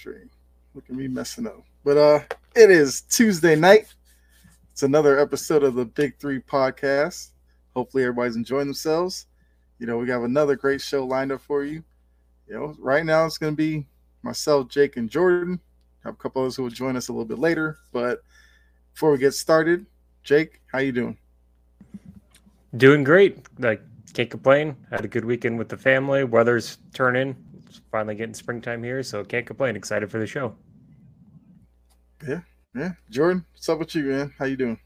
Stream. Look at me messing up. But uh it is Tuesday night. It's another episode of the Big Three podcast. Hopefully everybody's enjoying themselves. You know, we have another great show lined up for you. You know, right now it's gonna be myself, Jake, and Jordan. Have a couple others who will join us a little bit later. But before we get started, Jake, how you doing? Doing great. Like can't complain. Had a good weekend with the family. Weather's turning. It's finally getting springtime here, so can't complain. Excited for the show. Yeah, yeah. Jordan, what's up with you, man? How you doing?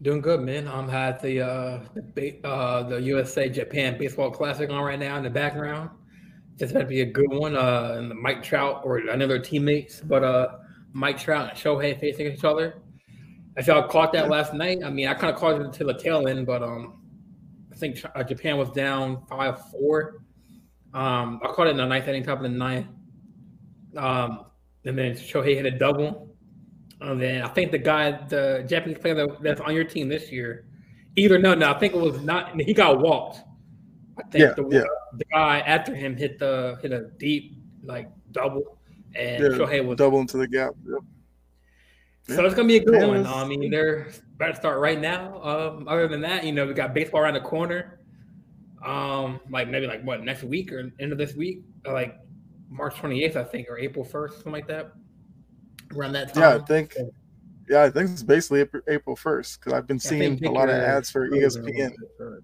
Doing good, man. I'm had the uh, the, uh, the USA Japan Baseball Classic on right now in the background. It's going to be a good one. Uh, and the Mike Trout or another teammates, but uh, Mike Trout and Shohei facing each other. If y'all caught that last night, I mean, I kind of caught it until the tail end, but um, I think uh, Japan was down five four. Um, I caught it in the ninth inning, top of the ninth. Um, and then Shohei hit a double. And then I think the guy, the Japanese player that, that's on your team this year, either no, no, I think it was not. He got walked. I think Yeah, the, yeah. the guy after him hit the hit a deep like double, and Yeah, Shohei was double into the gap. Yep. so it's gonna be a good Yeah, one. I mean, they're about to start right now. Um, other than that, you know, we got baseball around the corner. Um, like maybe like what next week or end of this week, or like March 28th, I think, or April 1st, something like that. Around that time. Yeah, I think. Yeah, I think it's basically April- April first because I've been seeing a lot of uh, ads for ESPN. little bit further.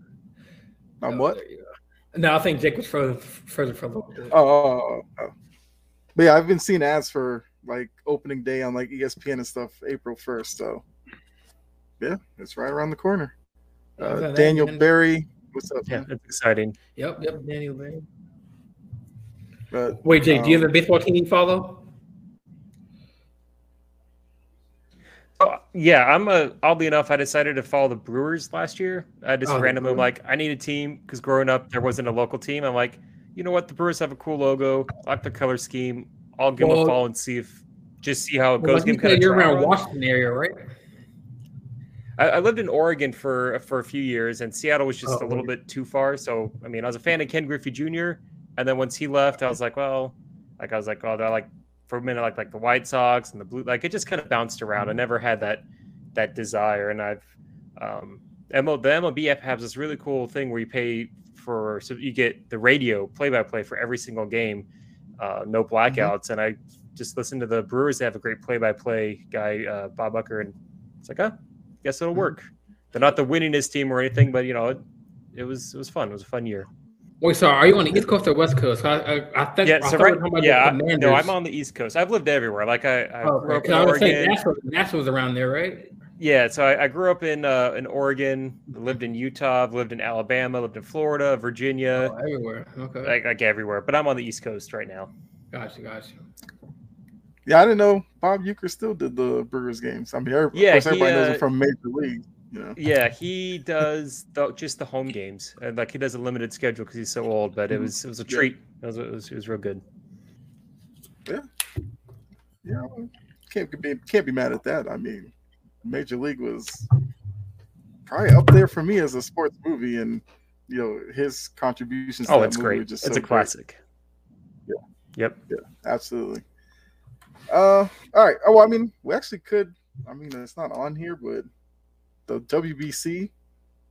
On Oh, what? there you go. No, I think Jake was further further for a little bit. Oh, oh, oh, oh. but yeah, I've been seeing ads for like opening day on like ESPN and stuff April first. So yeah, it's right around the corner. Uh, Daniel Barry, what's up? Yeah, man? it's exciting. Yep, yep, Daniel Bay. But Wait, Jake, do you Um, have a baseball team you follow? Oh, yeah, I'm a. Oddly enough, I decided to follow the Brewers last year. I just Oh, randomly like I need a team because growing up there wasn't a local team. I'm like, you know what? The Brewers have a cool logo. I like the color scheme. I'll give them a follow and see if just see how it Well, goes. like Give kinda you're around. Washington area, right? I, I lived in Oregon for for a few years, and Seattle was just Oh, a little bit too far. So I mean, I was a fan of Ken Griffey Jr. And then once he left, I was like, well, like I was like, oh, they're like for a minute, like like the White Sox and the Blue. Like it just kind of bounced around. I never had that that desire, and I've um, ML, the MLB app has this really cool thing where you pay for so you get the radio play by play for every single game, uh, no blackouts, and I just listened to the Brewers. They have a great play by play guy, uh, Bob Uecker, and it's like, huh, guess it'll work. They're not the winningest team or anything, but you know, it, it was it was fun. It was a fun year. Wait, so are you on the East Coast or West Coast? I, I, I think. Yeah, I so right, yeah, no, I'm on the East Coast. I've lived everywhere. Like I, I Oh, grew up in I was saying Oregon. Nashville, Nashville's around there, right? Yeah, so I, I grew up in uh, in Oregon, lived in Utah, I've lived in Alabama, lived in Florida, Virginia, Oh, everywhere. Okay. like like everywhere. But I'm on the East Coast right now. gotcha, gotcha. Yeah, I didn't know Bob Uecker still did the Brewers games. I mean, every- Yeah, of course, he, everybody knows uh, him from Major League. You know, Yeah, he does the, just the home games, and like he does a limited schedule because he's so old. But it Mhm. was it was a Yeah. treat. It was it was, it was real good. yeah, yeah, can't be can't be mad at that. I mean, Major League was probably up there for me as a sports movie, and you know his contributions. to Oh, it's great. It's just a so great. classic. Yeah. Yep. Yeah, absolutely. Uh, all right. Oh, well, I mean, we actually could. I mean, it's not on here, but the WBC,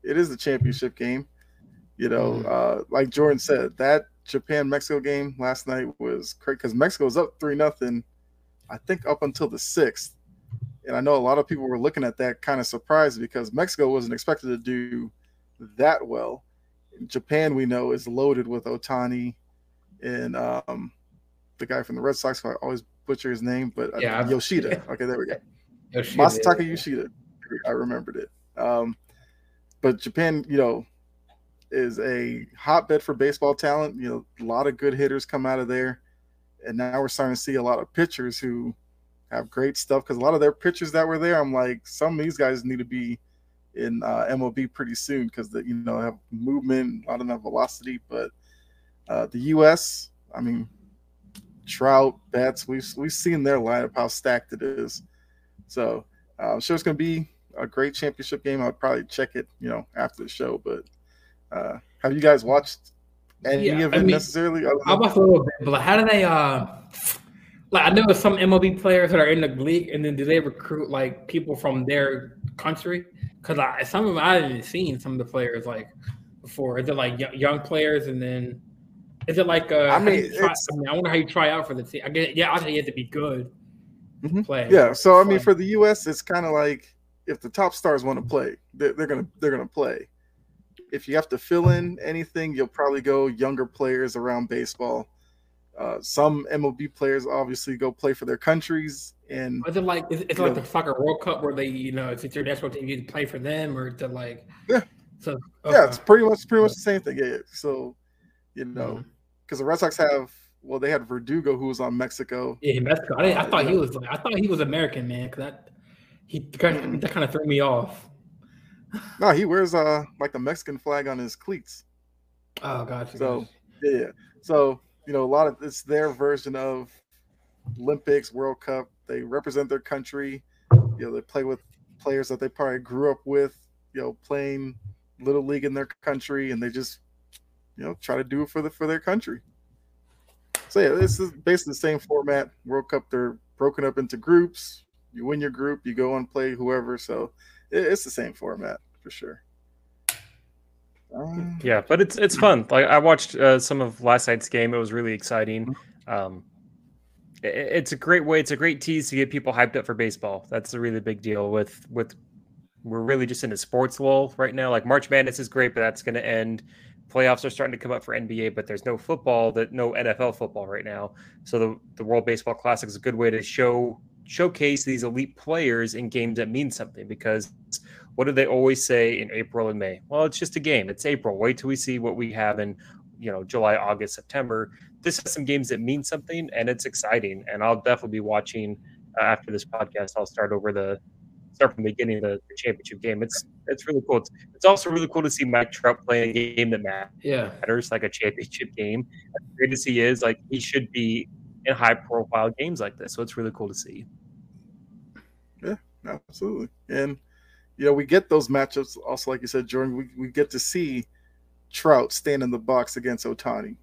it is the championship game. You know, Mhm. uh, like Jordan said, that Japan Mexico game last night was great because Mexico was up three nothing. I think up until the sixth, and I know a lot of people were looking at that kind of surprised because Mexico wasn't expected to do that well. Japan, we know, is loaded with Ohtani and um, the guy from the Red Sox. who I always butcher his name, but Yeah, Yoshida. Okay, there we go. Yoshida, Masataka yeah. Yoshida. I remembered it. Um, but Japan, you know, is a hotbed for baseball talent. You know, a lot of good hitters come out of there, and now we're starting to see a lot of pitchers who have great stuff. Because a lot of their pitchers that were there, I'm like, some of these guys need to be in uh, MLB pretty soon because you know have movement, a lot of that velocity. But uh, the U.S., I mean, Trout, Betts, we've we've seen their lineup how stacked it is. So uh, I'm sure it's going to be a great championship game. I'll probably check it, you know, after the show. But uh, have you guys watched any Yeah, of I mean, necessarily. I watched a little bit, but like, how do they? Uh, like I know there's some MLB players that are in the league, and then do they recruit like people from their country? Because some of them I haven't seen some of the players like before. Is it like young players, and then is it like? Uh, I mean, try, I mean, I wonder how you try out for the team. I guess yeah, I think you have to be good. Mhm. Play. Yeah, so I mean, for the U.S., it's kind of like if the top stars want to play, they're, they're gonna they're gonna play. If you have to fill in anything, you'll probably go younger players around baseball. Uh, some MLB players obviously go play for their countries, and Is it like is it You like know- the soccer World Cup where they you know it's your national team you play for them or to like Yeah. so yeah, it's pretty much pretty much the same thing. Yeah, so you know, Mhm. Because the Red Sox have well, they had Verdugo who was on Mexico. Yeah, Mexico. I, I thought you he was. Like, I thought he was American, man. Cause that he kind of, that kind of threw me off. No, he wears uh like the Mexican flag on his cleats. Oh, gotcha. So- gotcha. Yeah. So, you know, a lot of it's their version of Olympics, World Cup. They represent their country. You know, they play with players that they probably grew up with, you know, playing little league in their country and they just, you know, try to do it for the for their country. So yeah, this is basically the same format. World Cup, they're broken up into groups. You win your group, you go and play whoever. So it, it's the same format for sure. Um, Yeah, but it's it's fun. Like I watched uh, some of last night's game. It was really exciting. Um, i- i- it's a great way. It's a great tease to get people hyped up for baseball. That's a really big deal. With with we're really just in a sports lull right now. Like March Madness is great, but that's going to end. Playoffs are starting to come up for NBA, but there's no football. That no NFL football right now. So the the World Baseball Classic is a good way to show showcase these elite players in games that mean something because what do they always say in April and May? Well, it's just a game. It's April. Wait till we see what we have in, you know, July, August, September. This has some games that mean something, and it's exciting. And I'll definitely be watching uh, after this podcast. I'll start over the start from the beginning of the, the championship game. It's it's really cool. It's, it's also really cool to see Mike Trout playing a game that yeah, matters, like a championship game. As great as he is, like he should be in high profile games like this. So it's really cool to see. Yeah, absolutely. And you know, we get those matchups also like you said, Jordan, we, we get to see Trout stand in the box against Ohtani,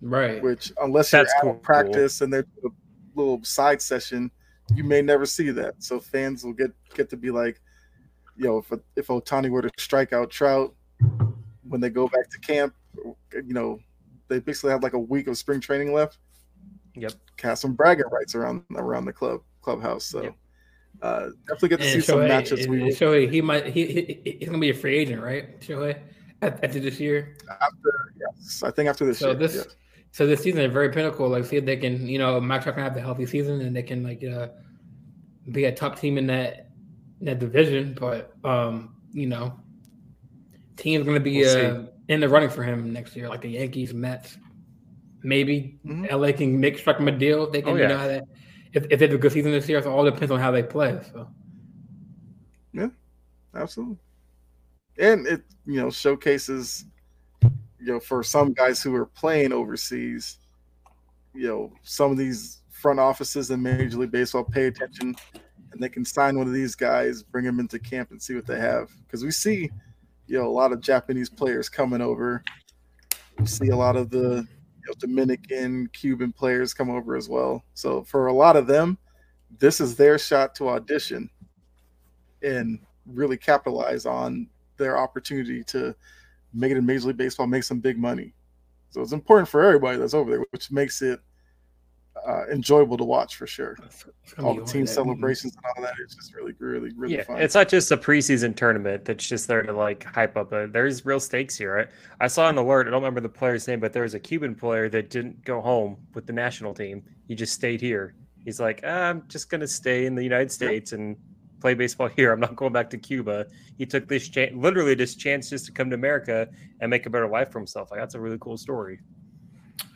right. which unless you're That's out cool. of practice and they're a little side session, you may never see that. So fans will get get to be like, you know, if if Ohtani were to strike out Trout when they go back to camp, you know, they basically have like a week of spring training left. Yep. Cast some bragging rights around around the club clubhouse. So Yep. uh, definitely get to see And some Shohei, matchups. and- We and Shohei, he might he, he he's gonna be a free agent, right? Shohei at, after this year. after yes, I think after this So year. this yeah. so this season is very pinnacle. Like see if they can, you know, Max Trout can have the healthy season and they can like uh, be a top team in that in that division. But um, you know, team's gonna be We'll uh, in the running for him next year, like the Yankees, Mets. Maybe Mhm. LA can make strike him a deal. They can, Oh, you know, that if, if they have a good season this year, so it all depends on how they play. So yeah, Absolutely. And it, you know, showcases, you know, for some guys who are playing overseas, you know, some of these front offices in Major League Baseball pay attention and they can sign one of these guys, bring them into camp and see what they have. Because we see, you know, a lot of Japanese players coming over. We see a lot of the you know, Dominican, Cuban players come over as well. So for a lot of them, this is their shot to audition and really capitalize on their opportunity to make it in Major League Baseball, make some big money. So it's important for everybody that's over there, which makes it uh, enjoyable to watch for sure. it's, it's All the team of celebrations and all that is just really, really, really yeah, fun. it's not just a preseason tournament that's just there to like hype up. A, there's real stakes here. Right? I saw an alert. I don't remember the player's name, but there was a Cuban player that didn't go home with the national team. He just stayed here. He's like, "Ah, I'm just gonna stay in the United States and play baseball here. I'm not going back to Cuba. He took this chance, literally this chance, just to come to America and make a better life for himself. Like that's a really cool story.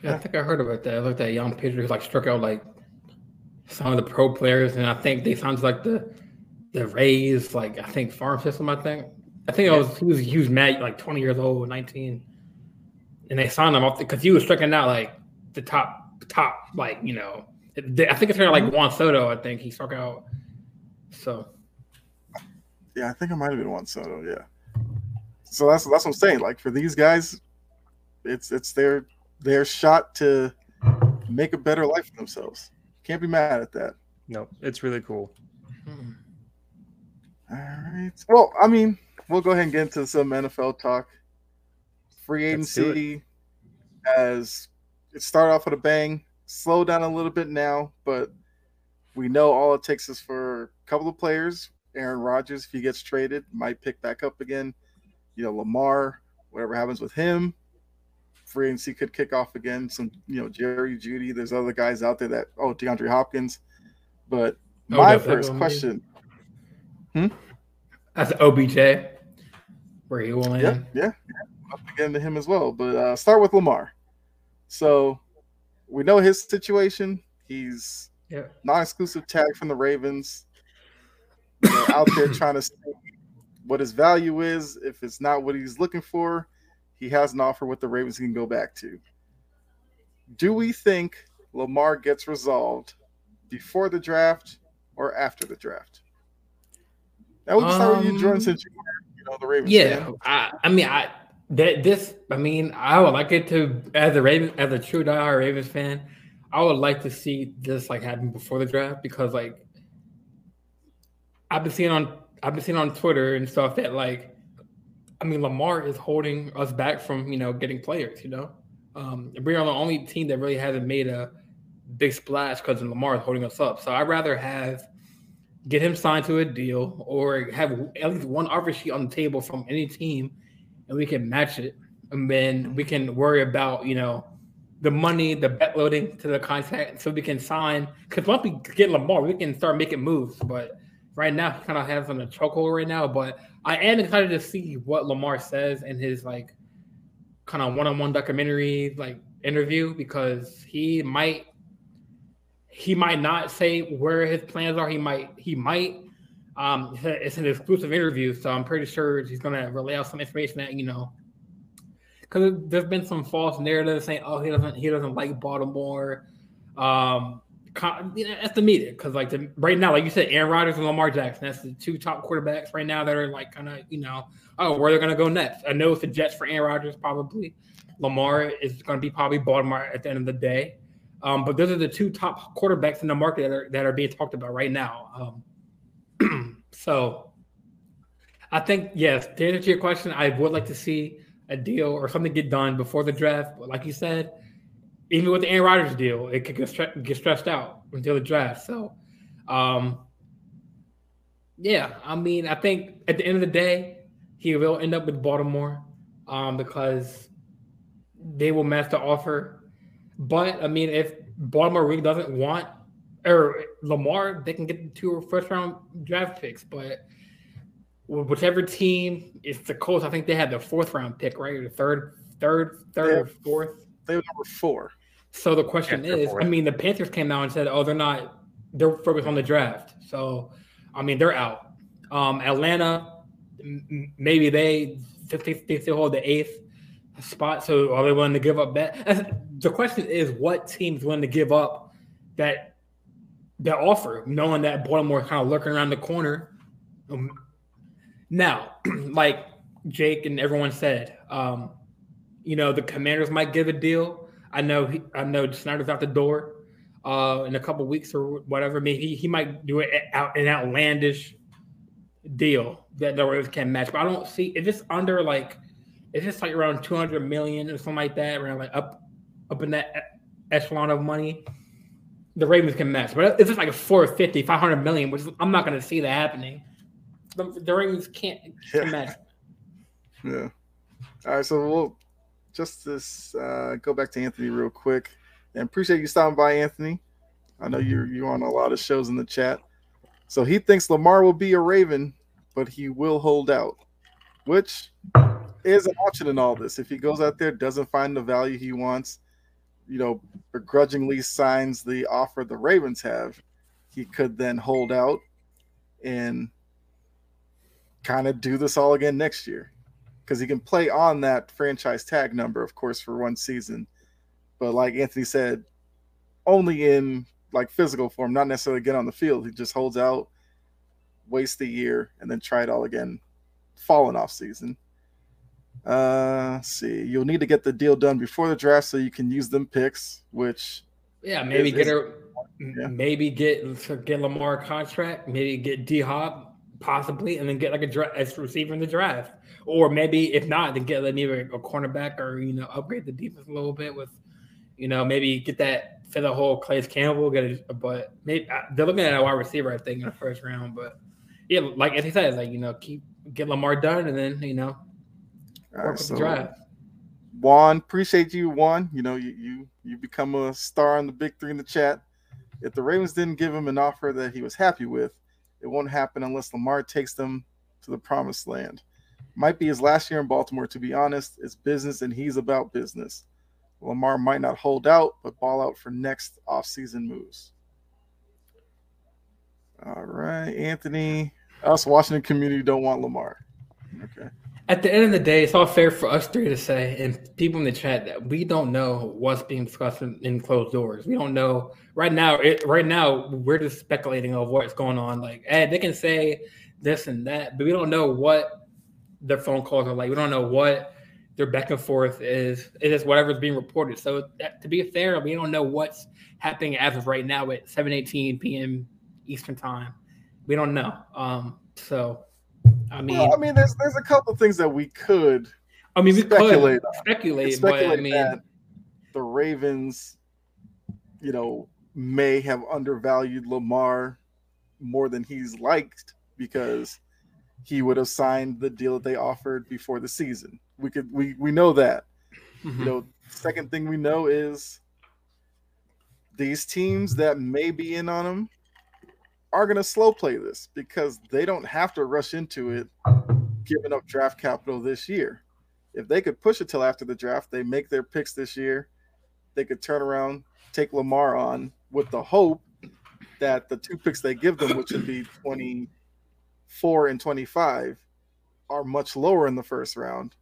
Yeah, I think I heard about that. I looked at young pitcher who like struck out like some of the pro players, and I think they sounds like the the Rays, like I think farm system. I think I think it was he was he was mad like twenty years old, nineteen, and they signed him off because he was striking out like the top top like you know they, I think it's kind of like mm-hmm. Juan Soto. I think he struck out. So yeah, I think I might have been Juan Soto. Yeah. So that's that's what I'm saying. Like for these guys, it's it's their their shot to make a better life for themselves. Can't be mad at that. No, it's really cool. Hmm. All right. Well, I mean, we'll go ahead and get into some NFL talk. Free Let's do it. agency as it started off with a bang, slow down a little bit now, but we know all it takes is for a couple of players. Aaron Rodgers, if he gets traded, might pick back up again. You know, Lamar, whatever happens with him, free agency could kick off again. Some, you know, Jerry Jeudy. There's other guys out there that oh, DeAndre Hopkins. But Oh, my definitely first gonna be. question, That's OBJ, where he will yeah, land. yeah, up again to him as well. But uh, start with Lamar. So we know his situation. He's Yeah. non-exclusive tag from the Ravens. You know, out there trying to see what his value is. If it's not what he's looking for, he has an offer with the Ravens he can go back to. Do we think Lamar gets resolved before the draft or after the draft? Now we can start with you, Jordan, Um, since you were, you know, the Ravens. Yeah. I, I mean, I that this, I mean, I would like it to as a Raven, as a true diehard Ravens fan, I would like to see this like happen before the draft because like I've been seeing on I've been seeing on Twitter and stuff that like I mean Lamar is holding us back from you know getting players. You know, um, we're the only team that really hasn't made a big splash because Lamar is holding us up. So I'd rather have get him signed to a deal or have at least one offer sheet on the table from any team and we can match it. And then we can worry about, you know, the money, the bet loading to the contract so we can sign. Because once we get Lamar, we can start making moves. But right now, he kind of has on a chokehold right now. But I am excited to see what Lamar says in his like kind of one-on-one documentary like interview because he might he might not say where his plans are. He might he might. Um, it's an exclusive interview, so I'm pretty sure he's gonna relay out some information that you know. Because there's been some false narratives saying, "Oh, he doesn't he doesn't like Baltimore." Um, that's the media because like the, right now, like you said, Aaron Rodgers and Lamar Jackson. That's the two top quarterbacks right now that are like kind of you know, oh, where they're gonna go next. I know it's the Jets for Aaron Rodgers probably. Lamar is gonna be probably Baltimore at the end of the day. Um, but those are the two top quarterbacks in the market that are that are being talked about right now. Um, so I think yes, to answer your question, I would like to see a deal or something get done before the draft. But like you said, even with the Aaron Rodgers deal, it could get, stre- get stressed out until the draft. So, um, yeah, I mean, I think at the end of the day, he will end up with Baltimore um, because they will match the offer. But I mean, if Baltimore really doesn't want or Lamar, they can get the two first round draft picks. But whichever team is the Colts, I think they had the fourth round pick, right? Or the third, third, third, or fourth. They were number four. So the question Yeah, is. I mean, the Panthers came out and said, "Oh, they're not. They're focused on the draft." So, I mean, they're out. Um, Atlanta, m- maybe they they, they still hold the eighth spot. So, are they willing to give up that? The question is, what teams willing to give up that that offer, knowing that Baltimore kind of lurking around the corner? Um, now, like Jake and everyone said, um, you know, the Commanders might give a deal. I know he, I know Snyder's out the door uh, in a couple weeks or whatever. Maybe he, he might do it out an outlandish deal that the Ravens can match. But I don't see if it's under like if it's like around two hundred million or something like that, around like up up in that echelon of money, the Ravens can match. But if it's like 450, 500 million, which I'm not going to see that happening, the, the Ravens can't, can't Yeah. match. Yeah. All right, so we'll just this uh, go back to Anthony real quick, and appreciate you stopping by, Anthony. I know you're you on a lot of shows in the chat. So he thinks Lamar will be a Raven, but he will hold out, which is an option in all this. If he goes out there, doesn't find the value he wants, you know, begrudgingly signs the offer the Ravens have, he could then hold out and kind of do this all again next year because he can play on that franchise tag number, of course, for one season. But like Anthony said, only in like physical form, not necessarily get on the field. He just holds out, waste the year, and then try it all again, falling off season. Uh, let's see, you'll need to get the deal done before the draft so you can use them picks, which Yeah, maybe Is- get her, yeah. maybe get get Lamar contract, maybe get D Hop possibly, and then get like a draft as receiver in the draft, or maybe if not, then get like maybe a cornerback or you know upgrade the defense a little bit with, you know, maybe get that for the whole Clay's Campbell, get a but maybe they're looking at a wide receiver I think in the first round, but yeah, like as he said, like you know, keep get Lamar done, and then you know work right, with so the draft. Juan, appreciate you, Juan. You know, you you you become a star on the big three in the chat. If the Ravens didn't give him an offer that he was happy with, it won't happen unless Lamar takes them to the promised land. Might be his last year in Baltimore, to be honest. It's business and he's about business. Lamar might not hold out, but ball out for next offseason moves. All right, Anthony. Us Washington community don't want Lamar. Okay. At the end of the day, it's all fair for us three to say, and people in the chat that we don't know what's being discussed in, in closed doors. We don't know right now. It, right now, we're just speculating of what's going on. Like, hey, they can say this and that, but we don't know what their phone calls are like. We don't know what their back and forth is. It is whatever's being reported. So, that, to be fair, we don't know what's happening as of right now at 7:18 p.m. Eastern time. We don't know. Um, so, I mean, Well, I mean, there's there's a couple things that we could I mean, we speculate could on. speculate, but I speculate mean, that the Ravens, you know, may have undervalued Lamar more than he's liked because he would have signed the deal that they offered before the season. We could we we know that. mhm. You know, second thing we know is these teams that may be in on him are going to slow play this because they don't have to rush into it giving up draft capital this year. If they could push it till after the draft, they make their picks this year, they could turn around, take Lamar on with the hope that the two picks they give them, which would be 24 and 25, are much lower in the first round.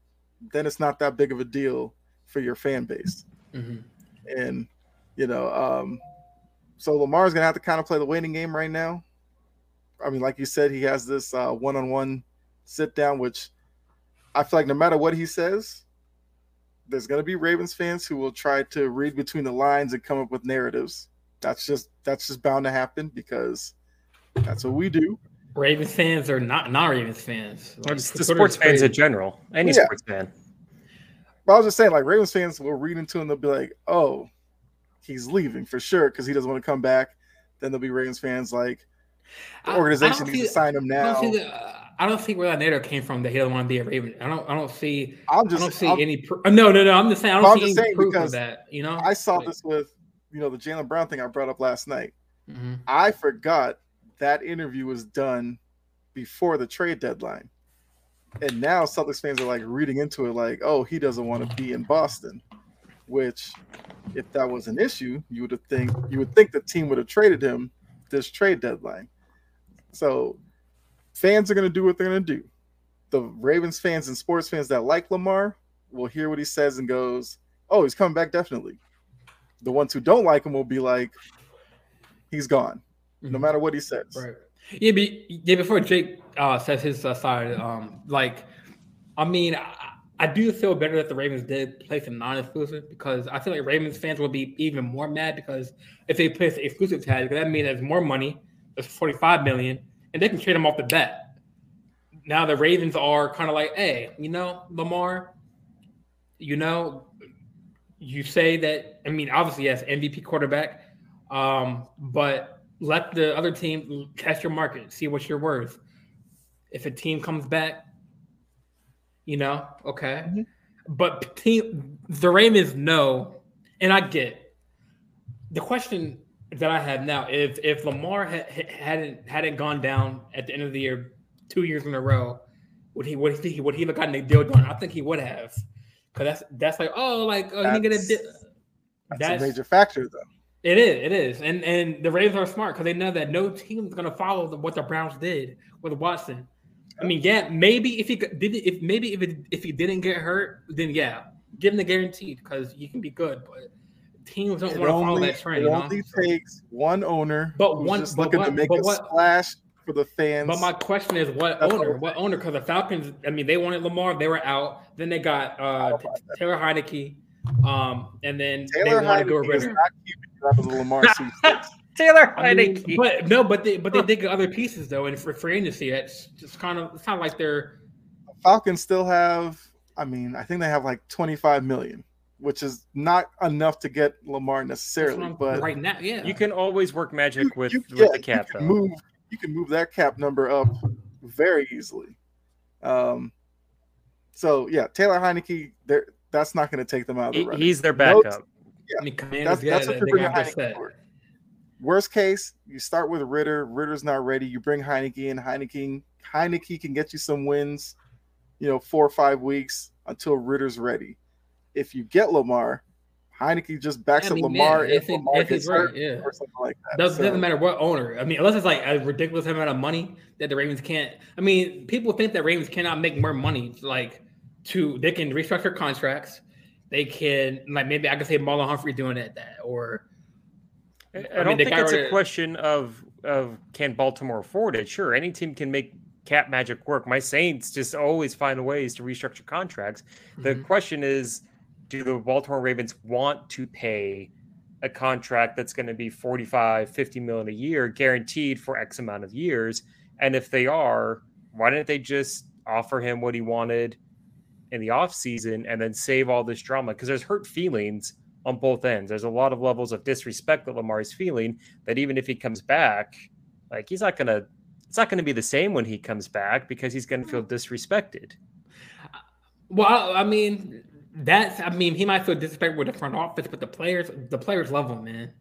Then it's not that big of a deal for your fan base. Mhm. And, you know, um, so Lamar's going to have to kind of play the waiting game right now. I mean, like you said, he has this one on one sit down, which I feel like no matter what he says, there's going to be Ravens fans who will try to read between the lines and come up with narratives. That's just that's just bound to happen because that's what we do. Ravens fans are not not Ravens fans. Like, just the sports fans in general. Any Yeah. sports fan. But I was just saying, like Ravens fans will read into him, they'll be like, "Oh, he's leaving for sure because he doesn't want to come back." Then there'll be Ravens fans like, "The I- I organization don't needs to sign him I now." don't see the, uh, I don't see where that narrative came from that he doesn't want to be a Raven. I don't. I don't see. I'm I just, don't see I'm- any. Pr- uh, no, no, no. I'm just saying. I I'm don't see just any proof because of that. You know. I saw Like, this with, you know, the Jaylen Brown thing I brought up last night. mhm. I forgot that interview was done before the trade deadline. And now Celtics fans are like reading into it like, oh, he doesn't want to be in Boston. Which, if that was an issue, you would think you would think the team would have traded him this trade deadline. So fans are gonna do what they're gonna do. The Ravens fans and sports fans that like Lamar will hear what he says and goes, Oh, he's coming back definitely. The ones who don't like him will be like, he's gone no Mhm. matter what he says. Right. Yeah, be, yeah. Before Jake uh, says his uh, side, um, like, I mean, I, I do feel better that the Ravens did place a non-exclusive because I feel like Ravens fans will be even more mad because if they place exclusive tag, that means there's more money. There's 45 million, and they can trade him off the bat. Now the Ravens are kind of like, hey, you know, Lamar, you know, you say that. I mean, obviously, yes, MVP quarterback, um, but let the other team test your market, see what you're worth. If a team comes back, you know, okay. Mhm. But team, the Ravens know, and I get the question that I have now: if if Lamar had, hadn't hadn't gone down at the end of the year two years in a row, would he would he would he have gotten a deal done? I think he would have, because that's that's like oh like oh, you get a That's- That's, a major factor, though. It is. It is. And and the Ravens are smart because they know that no team is going to follow the, what the Browns did with Watson. I mean, yeah, maybe if he could- did, if maybe if it, if he didn't get hurt, then yeah, give him the guaranteed because you can be good. But teams don't It want to follow only, that trend. it You know? only takes one owner But who's one- just but looking to make but a what- splash for the fans. But my question is, what That's owner? What owner? Because the Falcons, I mean, they wanted Lamar, they were out. Then they got uh, T- Taylor Heinicke, um, and then Taylor they want to go Heinicke is Ridder. not keeping you out Lamar sweepstakes. Taylor I mean, Heinicke. but no, but they but they did get other pieces though, and for free agency, it's just kind of it's not like they're Falcons still have, I mean, I think they have like 25 million, which is not enough to get Lamar that's necessarily, but right now, yeah. you can always work magic you- with you- with yeah, the cap you though. can move you can move that cap number up very easily. Um, so yeah, Taylor Heinicke, there that's not going to take them out of the He- running. he's their Notes- backup. I mean, That's, get that's it, what they you're bringing Worst case, you start with Ridder. Ridder's not ready. You bring Heinicke in. Heinicke, Heinicke can get you some wins, you know, four or five weeks until Ridder's ready. If you get Lamar, Heinicke just backs I up Lamar yeah, if if, it, Lamar if he's right, yeah. or something like that. Doesn't, So, doesn't matter what owner. I mean, unless it's like a ridiculous amount of money that the Ravens can't. I mean, people think that Ravens cannot make more money. Like, to they can restructure contracts. They can like maybe I could say Marlon Humphrey doing it that or I, I I mean, don't think it's a question of of can Baltimore afford it. Sure, any team can make cap magic work. My Saints just always find ways to restructure contracts. The Mhm. question is, do the Baltimore Ravens want to pay a contract that's going to be 45, 50 million a year guaranteed for X amount of years? And if they are, why didn't they just offer him what he wanted in the offseason and then save all this drama? Because there's hurt feelings on both ends. There's a lot of levels of disrespect that Lamar is feeling that even if he comes back, like he's not gonna it's not gonna be the same when he comes back because he's gonna feel disrespected. well, I, I mean that's I mean he might feel disrespected with the front office, but the players the players love him, man.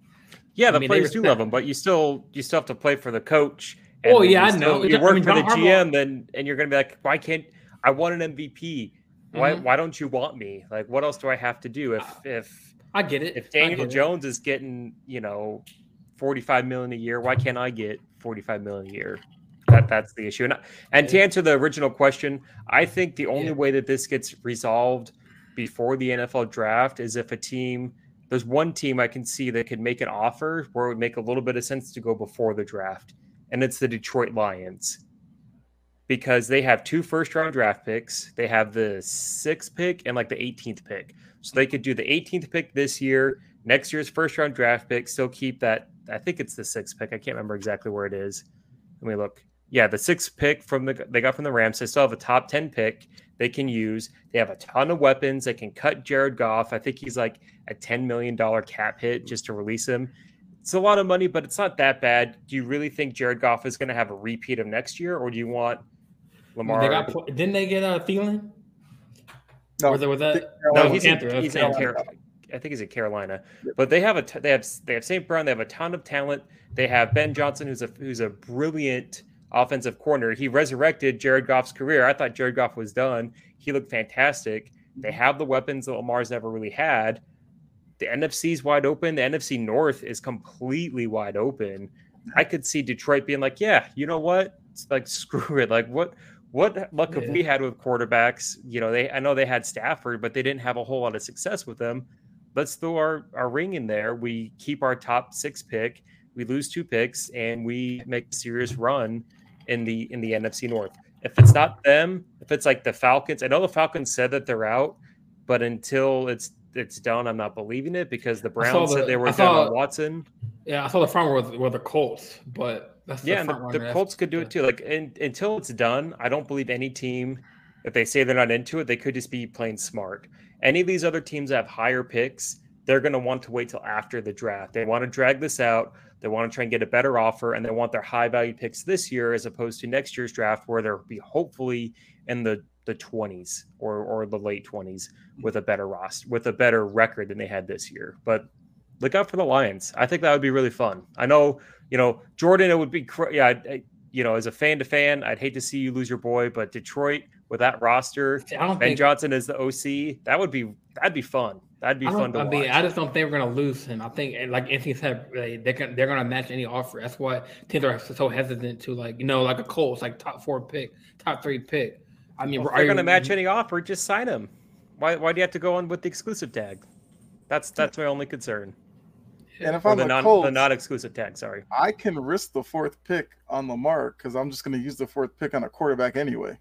Yeah, I the mean, players do love him, but you still you still have to play for the coach. Oh, yeah, I know. You I work mean, for the GM, then and you're gonna be like, why can't I want an MVP? Why Mhm. why don't you want me? Like, what else do I have to do if if I get it. if Daniel. Jones is getting you know 45 million a year, why can't I get 45 million a year? That that's the issue. And and to answer the original question, I think the only Yeah. way that this gets resolved before the NFL draft is if a team there's one team I can see that could make an offer where it would make a little bit of sense to go before the draft, and it's the Detroit Lions. Because they have two first round draft picks. They have the sixth pick and like the 18th pick. So they could do the 18th pick this year, next year's first round draft pick, still keep that. I think it's the sixth pick. I can't remember exactly where it is. Let me look. Yeah, the sixth pick from the they got from the Rams. They still have a top 10 pick they can use. They have a ton of weapons. They can cut Jared Goff. I think he's like a $10 million cap hit just to release him. It's a lot of money, but it's not that bad. Do you really think Jared Goff is going to have a repeat of next year, or do you want Lamar? They got didn't they get uh, a feeling? No, or there was that? no, Oh, he's Panther, in, he's in Carolina. Carolina. I think he's in Carolina, but they have a t- they have they have St. Brown. They have a ton of talent. They have Ben Johnson, who's a who's a brilliant offensive corner. He resurrected Jared Goff's career. I thought Jared Goff was done. He looked fantastic. They have the weapons that Lamar's never really had. The NFC's wide open. The NFC North is completely wide open. I could see Detroit being like, yeah, you know what? It's like screw it. Like what what luck have Yeah. we had with quarterbacks? You know, they I know they had Stafford, but they didn't have a whole lot of success with them. Let's throw our, our ring in there. We keep our top six pick, we lose two picks, and we make a serious run in the in the NFC North. If it's not them, if it's like the Falcons, I know the Falcons said that they're out, but until it's it's done, I'm not believing it because the Browns the- said they were done on Watson. Yeah, I saw the front with, with the Colts, but that's Yeah, the and the, the Colts could do it too. Like in, until it's done, I don't believe any team. If they say they're not into it, they could just be playing smart. Any of these other teams that have higher picks, they're going to want to wait till after the draft. They want to drag this out. They want to try and get a better offer, and they want their high value picks this year as opposed to next year's draft, where they'll be hopefully in the the 20s or or the late 20s with a better roster, with a better record than they had this year. But look out for the Lions. I think that would be really fun. I know, you know, Jordan, it would be, cr- yeah, I, you know, as a fan to fan, I'd hate to see you lose your boy, but Detroit with that roster, Ben think. Johnson as the OC, that would be, that'd be fun. That'd be fun to I mean, watch. I just don't think we're gonna lose him. I think, like Anthony said, they, they're gonna, they're gonna match any offer. That's why teams are so hesitant to like, you know, like a Colts, like top four pick, top three pick. I mean, Well, if are they're you- going to match any offer, just sign him. Why, why do you have to go on with the exclusive tag? That's that's my only concern. And if I'm the a non Colts, the non exclusive tag. Sorry. I can risk the fourth pick on Lamar because I'm just going to use the fourth pick on a quarterback anyway.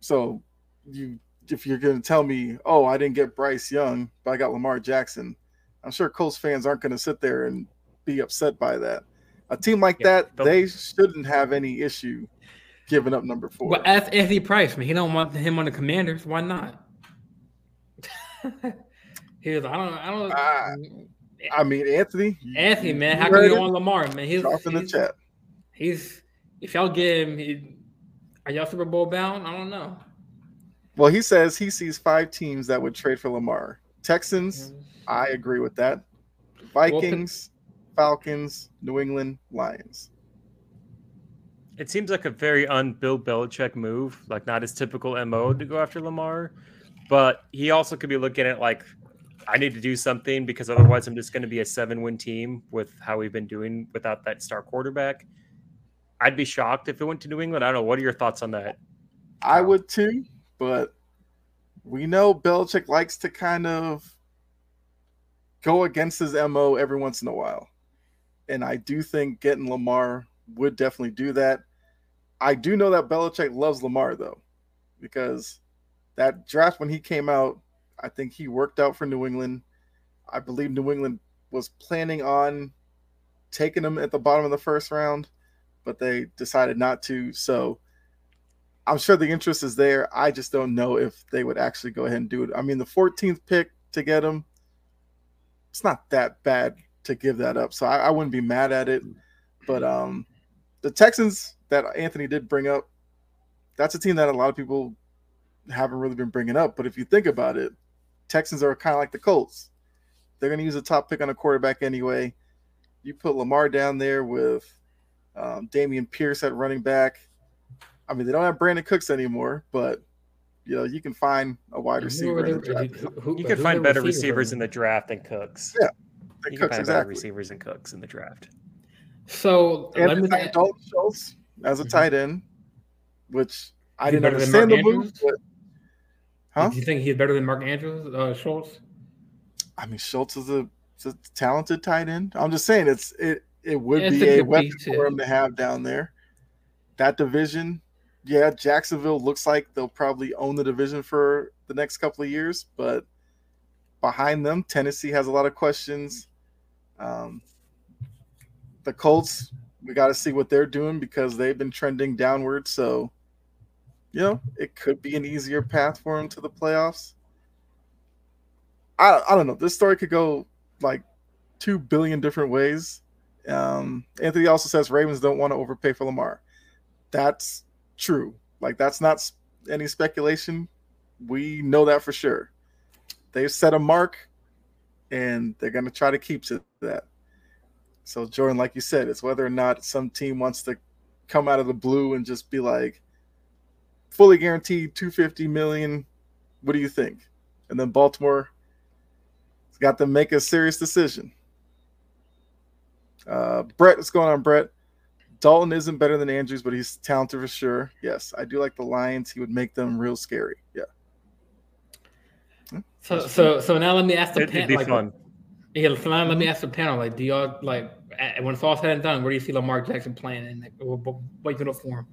So, you if you're going to tell me, oh, I didn't get Bryce Young, but I got Lamar Jackson, I'm sure Colts fans aren't going to sit there and be upset by that. A team like Yeah, that, the- they shouldn't have any issue giving up number four. Well, ask Anthony Price, man. He don't want him on the Commanders. Why not? he was. I don't. I don't. Ah, I mean, Anthony, Anthony, man. How can you it? on Lamar, man? He's, Drop in the chat. he's if y'all get him, he, are y'all Super Bowl bound? I don't know. Well, he says he sees five teams that would trade for Lamar. Texans, I agree with that. Vikings, Falcons, New England, Lions. It seems like a very un-Bill Belichick move, like not his typical mo to go after Lamar. But he also could be looking at like, I need to do something because otherwise I'm just going to be a seven-win team with how we've been doing without that star quarterback. I'd be shocked if it went to New England. I don't know. What are your thoughts on that? I would too, but we know Belichick likes to kind of go against his MO every once in a while. And I do think getting Lamar would definitely do that. I do know that Belichick loves Lamar though, because that draft when he came out, I think he worked out for New England. I believe New England was planning on taking him at the bottom of the first round, but they decided not to. So I'm sure the interest is there. I just don't know if they would actually go ahead and do it. I mean, the 14th pick to get him, it's not that bad to give that up. So I, I wouldn't be mad at it. But um, the Texans that Anthony did bring up, that's a team that a lot of people haven't really been bringing up. But if you think about it, Texans are kind of like the Colts. They're going to use a top pick on a quarterback anyway. You put Lamar down there with um, Dameon Pierce at running back. I mean, they don't have Brandin Cooks anymore, but you know you can find a wide receiver. are In the the- draft. who- who- You can find better receivers receivers in the draft than Cooks. Yeah, you can Cooks, find better receivers than Cooks in the draft. So let me And Dalton Schultz as a Mhm. tight end, which I didn't understand the move. But, huh? Do you think he's better than Mark Andrews, uh, Schultz? I mean, Schultz is a, a talented tight end. I'm just saying it's it it would it's be a a weapon for him to have down there. That division, yeah, Jacksonville looks like they'll probably own the division for the next couple of years, but behind them, Tennessee has a lot of questions. Um, the Colts, we got to see what they're doing because they've been trending downward. So, you know, it could be an easier path for them to the playoffs. I, I don't know. This story could go like two billion different ways. Um, Anthony also says Ravens don't want to overpay for Lamar. That's true. Like that's not any speculation. We know that for sure. They've set a mark, and they're going to try to keep to that. So Jordan, like you said, it's whether or not some team wants to come out of the blue and just be like, fully guaranteed 250 million. What do you think? And then Baltimore has got to make a serious decision. Uh, Brett, what's going on, Brett? Dalton isn't better than Andrews, but he's talented for sure. Yes, I do like the Lions. He would make them real scary. Yeah. So so so now let me ask the It, pan- like, fun. Yeah, so now let me ask the panel. Like, do y'all like when it's all said and done, where do you see Lamar Jackson playing and like, what, what, what you gonna for him?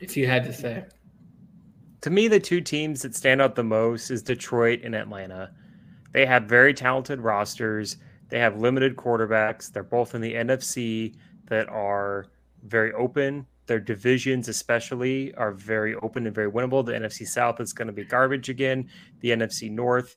If you had to say, To me, the two teams that stand out the most is Detroit and Atlanta. They have very talented rosters. They have limited quarterbacks. They're both in the NFC that are very open. Their divisions, especially, are very open and very winnable. The NFC South is going to be garbage again. The NFC North,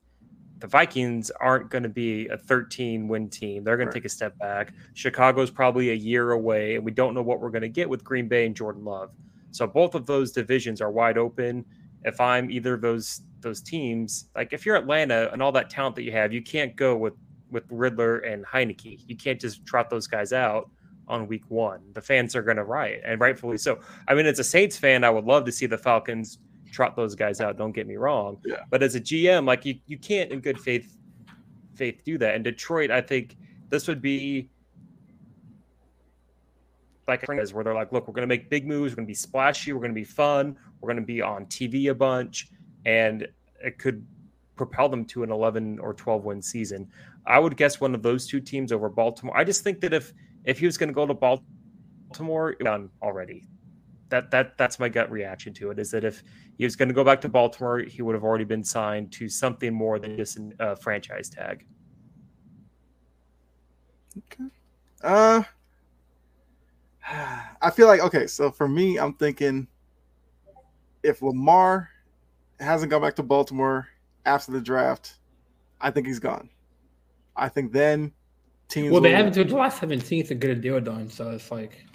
the Vikings aren't going to be a 13 win team. They're going Right. to take a step back. Chicago's probably a year away, and we don't know what we're going to get with Green Bay and Jordan Love. So both of those divisions are wide open. If I'm either of those those teams, like if you're Atlanta and all that talent that you have, you can't go with with Ridder and Heinicke. You can't just trot those guys out on week one. The fans are going to riot, and rightfully so. I mean, as a Saints fan, I would love to see the Falcons trot those guys out. Don't get me wrong. Yeah. But as a GM, like you, you can't in good faith faith do that. And Detroit, I think this would be like is where they're like, look, we're going to make big moves. We're going to be splashy. We're going to be fun. We're going to be on TV a bunch, and it could propel them to an 11 or 12 win season. I would guess one of those two teams over Baltimore. I just think that if if he was going to go to Baltimore, done already. That that that's my gut reaction to it. Is that if he was going to go back to Baltimore, he would have already been signed to something more than just a uh, franchise tag. Okay. Uh, I feel like okay. So for me, I'm thinking if Lamar hasn't gone back to Baltimore after the draft, I think he's gone. I think then teams. Well, they will... have until July 17th to get a deal done, so it's like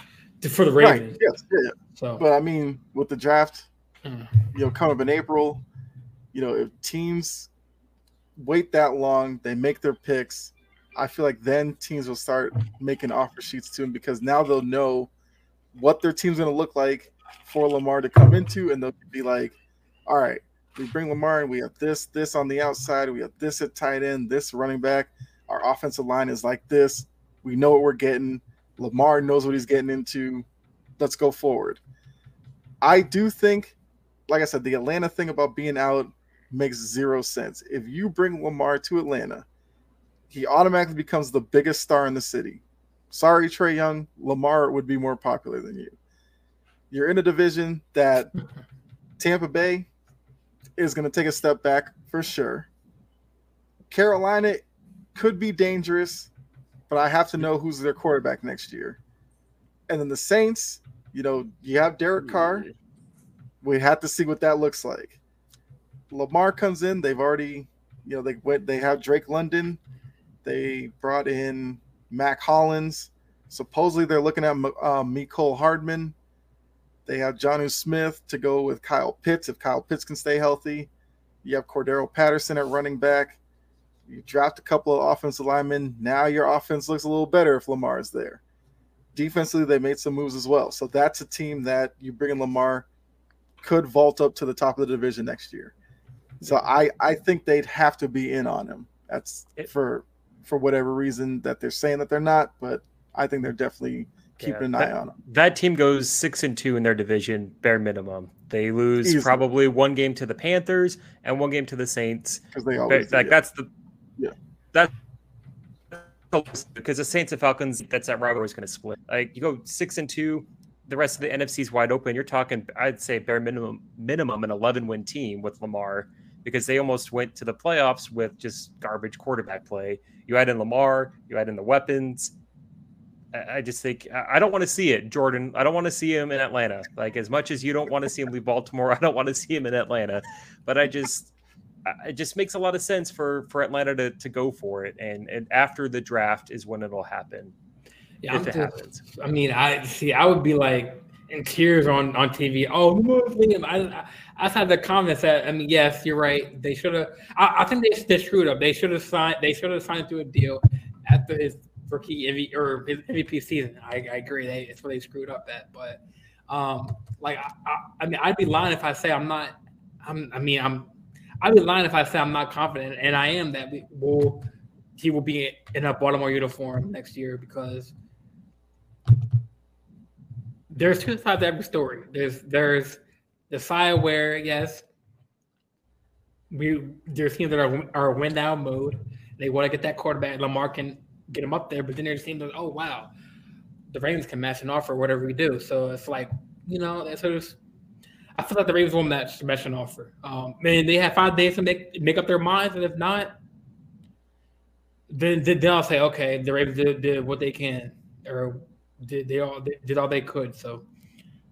for the Ravens. Right. Yes, yeah, yeah. So, but I mean, with the draft, mm. you know, coming up in April, you know, if teams wait that long, they make their picks. I feel like then teams will start making offer sheets to him because now they'll know what their team's going to look like for Lamar to come into, and they'll be like, "All right, we bring Lamar, and we have this, this on the outside, we have this at tight end, this running back. Our offensive line is like this. We know what we're getting. Lamar knows what he's getting into. Let's go forward." I do think, like I said, the Atlanta thing about being out makes zero sense. If you bring Lamar to Atlanta he automatically becomes the biggest star in the city. Sorry, Trae Young, Lamar would be more popular than you. You're in a division that Tampa Bay is going to take a step back for sure. Carolina could be dangerous, but I have to know who's their quarterback next year. And then the Saints, you know, you have Derek Carr. We have to see what that looks like. Lamar comes in. They've already, you know, they went. They have Drake London. They brought in Mack Hollins. Supposedly, they're looking at um, Mecole Hardman. They have Jonnu Smith to go with Kyle Pitts if Kyle Pitts can stay healthy. You have Cordarrelle Patterson at running back. You draft a couple of offensive linemen. Now your offense looks a little better if Lamar is there. Defensively, they made some moves as well. So that's a team that you bring in Lamar could vault up to the top of the division next year. So I I think they'd have to be in on him. That's for for whatever reason that they're saying that they're not, but I think they're definitely keeping yeah, an that, eye on them. That team goes six and two in their division, bare minimum. They lose Easily. probably one game to the Panthers and one game to the Saints. Because they always like do, that's the yeah that because the Saints and Falcons that's that rivalry is going to split. Like you go six and two, the rest of the NFC is wide open. You're talking, I'd say bare minimum minimum an 11 win team with Lamar because they almost went to the playoffs with just garbage quarterback play. You add in Lamar, you add in the weapons. I just think I don't want to see it, Jordan. I don't want to see him in Atlanta. Like as much as you don't want to see him leave Baltimore, I don't want to see him in Atlanta. But I just it just makes a lot of sense for for Atlanta to to go for it. And and after the draft is when it'll happen. Yeah, if I'm it just, happens. I mean, I see. I would be like in tears on on TV. Oh, I, I had the comments that I mean, yes, you're right. They should have. I, I, think they, they screwed up. They should have signed. They should have signed through a deal after his rookie MVP or his MVP season. I, I agree. They, it's where they screwed up at. But um, like I, I, I mean, I'd be lying if I say I'm not. I'm. I mean, I'm. I'd be lying if I say I'm not confident, and I am that we will. He will be in a Baltimore uniform next year because there's two sides to every story. There's there's the side where yes, we there's teams that are are win down mode. They want to get that quarterback. Lamar can get him up there, but then there's teams that oh wow, the Ravens can match an offer whatever we do. So it's like you know that's sort of. I feel like the Ravens will match match an offer. Um, and they have five days to make make up their minds, and if not, then then I'll say okay, the Ravens did, did what they can, or did they all they did all they could. So,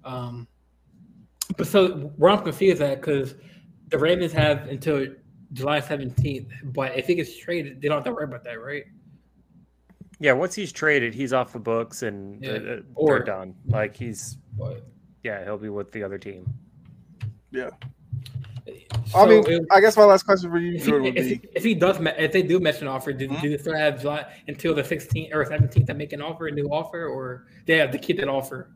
um, but so where I'm confused at because the Ravens have until July 17th, but if he gets traded, they don't have to worry about that, right? Yeah, once he's traded, he's off the books and yeah. uh, or, they're done. Like he's, but, yeah, he'll be with the other team. Yeah. So I mean, it, I guess my last question for you, if he, would if, be: if he does, if they do match an offer, do, mm-hmm. do they still have July until the 16th or 17th to make an offer, a new offer, or they have to keep that offer?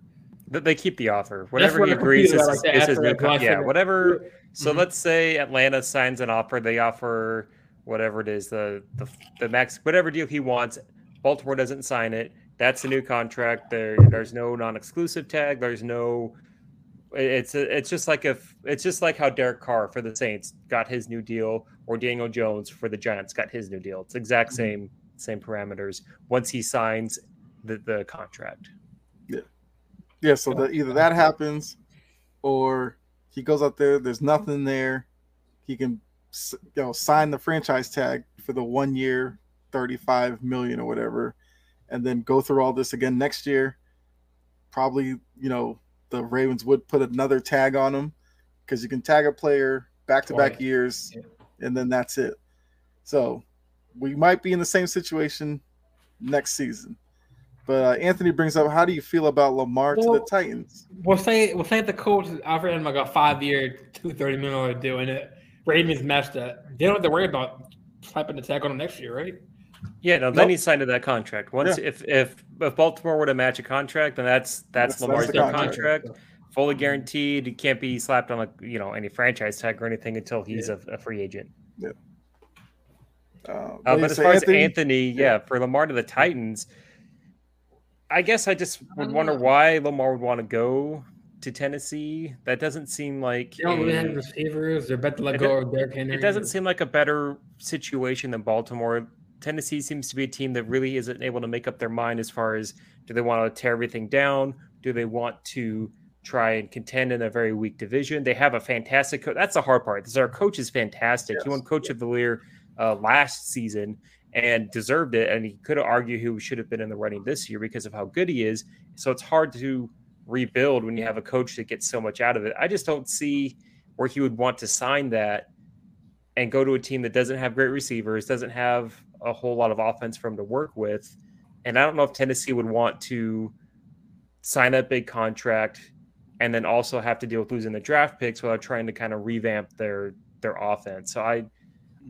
They keep the offer. Whatever he agrees is, like is his new con- Yeah, whatever. So mm-hmm. let's say Atlanta signs an offer. They offer whatever it is, the the the max, whatever deal he wants. Baltimore doesn't sign it. That's a new contract. There, there's no non-exclusive tag. There's no It's it's just like if it's just like how Derek Carr for the Saints got his new deal, or Daniel Jones for the Giants got his new deal. It's exact Mhm. same same parameters once he signs the, the contract. Yeah, yeah. so that either that happens, or he goes out there. There's nothing there. He can, you know, sign the franchise tag for the one year, thirty-five million or whatever, and then go through all this again next year. Probably, you know, the Ravens would put another tag on him because you can tag a player back-to-back years, Yeah. and then that's it. So we might be in the same situation next season. But uh, Anthony brings up, how do you feel about Lamar to the Titans? We'll say we'll say the coach is offering him like a five year, two thirty million dollar deal, and it Ravens matched that. They don't have to worry about slapping the tag on him next year, right? Yeah, no, then he signed to that contract. Once if if if Baltimore were to match a contract, then that's that's, That's- Lamar's that's new the contract. contract. fully guaranteed. He can't be slapped on a you know any franchise tag or anything until he's a, a free agent. Uh, Uh, yeah, but as far Anthony- as Anthony, yeah, for Lamar to the Titans, I guess I just would wonder know. why Lamar would want to go to Tennessee. That doesn't seem like They don't really have receivers. They're better to let go of Derrick Henry. it doesn't seem like a better situation than Baltimore. Tennessee seems to be a team that really isn't able to make up their mind as far as do they want to tear everything down? Do they want to try and contend in a very weak division? They have a fantastic coach. That's the hard part. Is our coach is fantastic. He won Coach of the Year uh, last season and deserved it. And he could argue who should have been in the running this year because of how good he is. So it's hard to rebuild when you have a coach that gets so much out of it. I just don't see where he would want to sign that and go to a team that doesn't have great receivers, doesn't have a whole lot of offense for him to work with. And I don't know if Tennessee would want to sign that big contract and then also have to deal with losing the draft picks while trying to kind of revamp their their offense. So I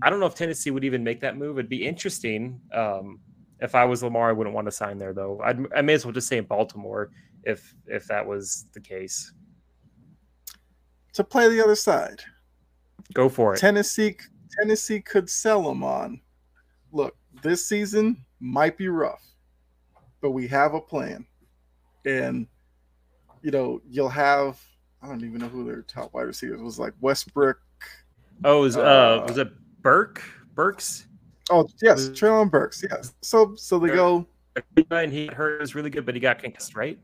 I don't know if Tennessee would even make that move. It'd be interesting. Um, if I was Lamar, I wouldn't want to sign there though. I'd, I may as well just say in Baltimore if if that was the case. to play the other side. Go for it. Tennessee Tennessee could sell him on. Look, this season might be rough, but we have a plan. And you know, you'll have I don't even know who their top wide receivers was like Westbrook. Oh, was uh, Uh, was it Burke? Burks? Oh yes, Treylon Burks. Yes. So so they go. And he hurt was really good, but he got concussed, right?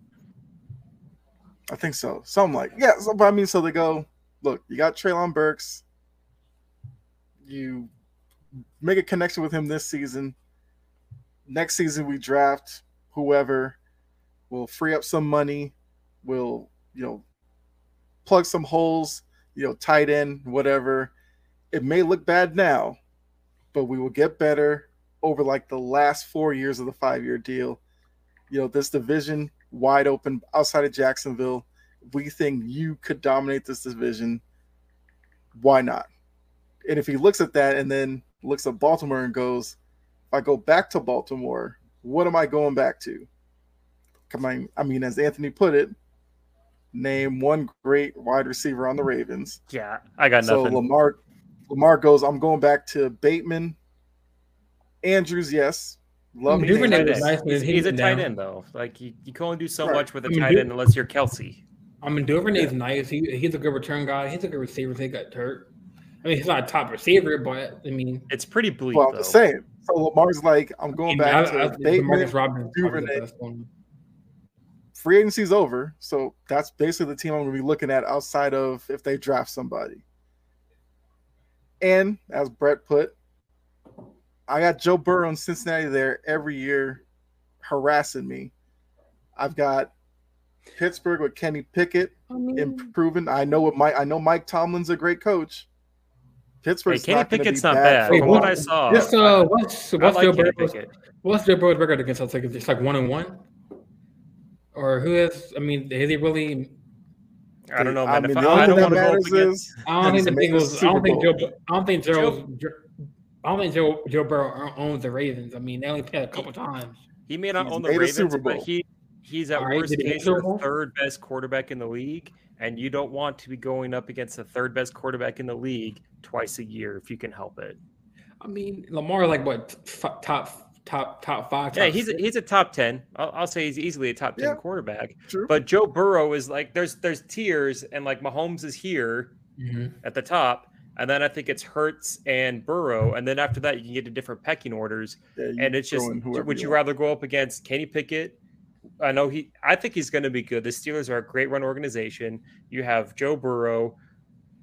I think so. Something like yeah. So, but I mean, so they go. Look, you got Treylon Burks. You make a connection with him this season. Next season, we draft whoever. We'll free up some money. We'll you know plug some holes. You know, tight end, whatever. It may look bad now, but we will get better over like the last four years of the five-year deal. You know, this division wide open outside of Jacksonville. We think you could dominate this division. Why not? And if he looks at that and then looks at Baltimore and goes, if I go back to Baltimore, what am I going back to? Come on, I mean, as Anthony put it, name one great wide receiver on the Ravens. Yeah, I got So nothing. So Lamar Lamar goes, I'm going back to Bateman. Andrews, yes. Love me Duvernay Tight was end. nice He's, he's a was tight down. end though. Like you, you can only do so Right. much with a I mean, tight Duke- end unless you're Kelce. I mean, Duvernay's nice. He, he's a good return guy. He's a good receiver. He got hurt. I mean, he's not a top receiver, but I mean, It's pretty bleak Well, I'm just saying. So Lamar's like, I'm I going mean, back I, to I, think Bateman. Demarcus Robinson is Duvernay. Free agency's over. So that's basically the team I'm going to be looking at outside of if they draft somebody. And as Brett put, I got Joe Burrow in Cincinnati there every year harassing me. I've got Pittsburgh with Kenny Pickett I mean, improving. I know what Mike. I know Mike Tomlin's a great coach. Hey, Pittsburgh's Kenny not gonna Pickett's be not bad. bad. for Wait, From long. what I saw, this uh, what's I what's like Joe Burrow's what's Joe Burrow's record against us? Like it's like one and one, or who is? I mean, is he really? I don't know, I man. mean, I, only I don't want to go against. I don't think the Bengals. I don't think Joe. I don't think Joe. I don't think Joe Joe Burrow owns the Ravens. I mean, they only played a couple times. He may not He's own the Ravens, Super but he he's at All right, worst case the third best quarterback in the league, and you don't want to be going up against the third best quarterback in the league twice a year if you can help it. I mean, Lamar like what f- top top top five. Yeah, top he's a, he's a top ten. I'll, I'll say he's easily a top ten Yeah. quarterback. True. But Joe Burrow is like there's there's tiers, and like Mahomes is here Mhm. at the top, and then I think it's Hurts and Burrow, and then after that you can get to different pecking orders. Yeah, and it's just would you want. rather go up against Kenny Pickett? I know he I think he's going to be good. The Steelers are a great run organization. You have Joe Burrow.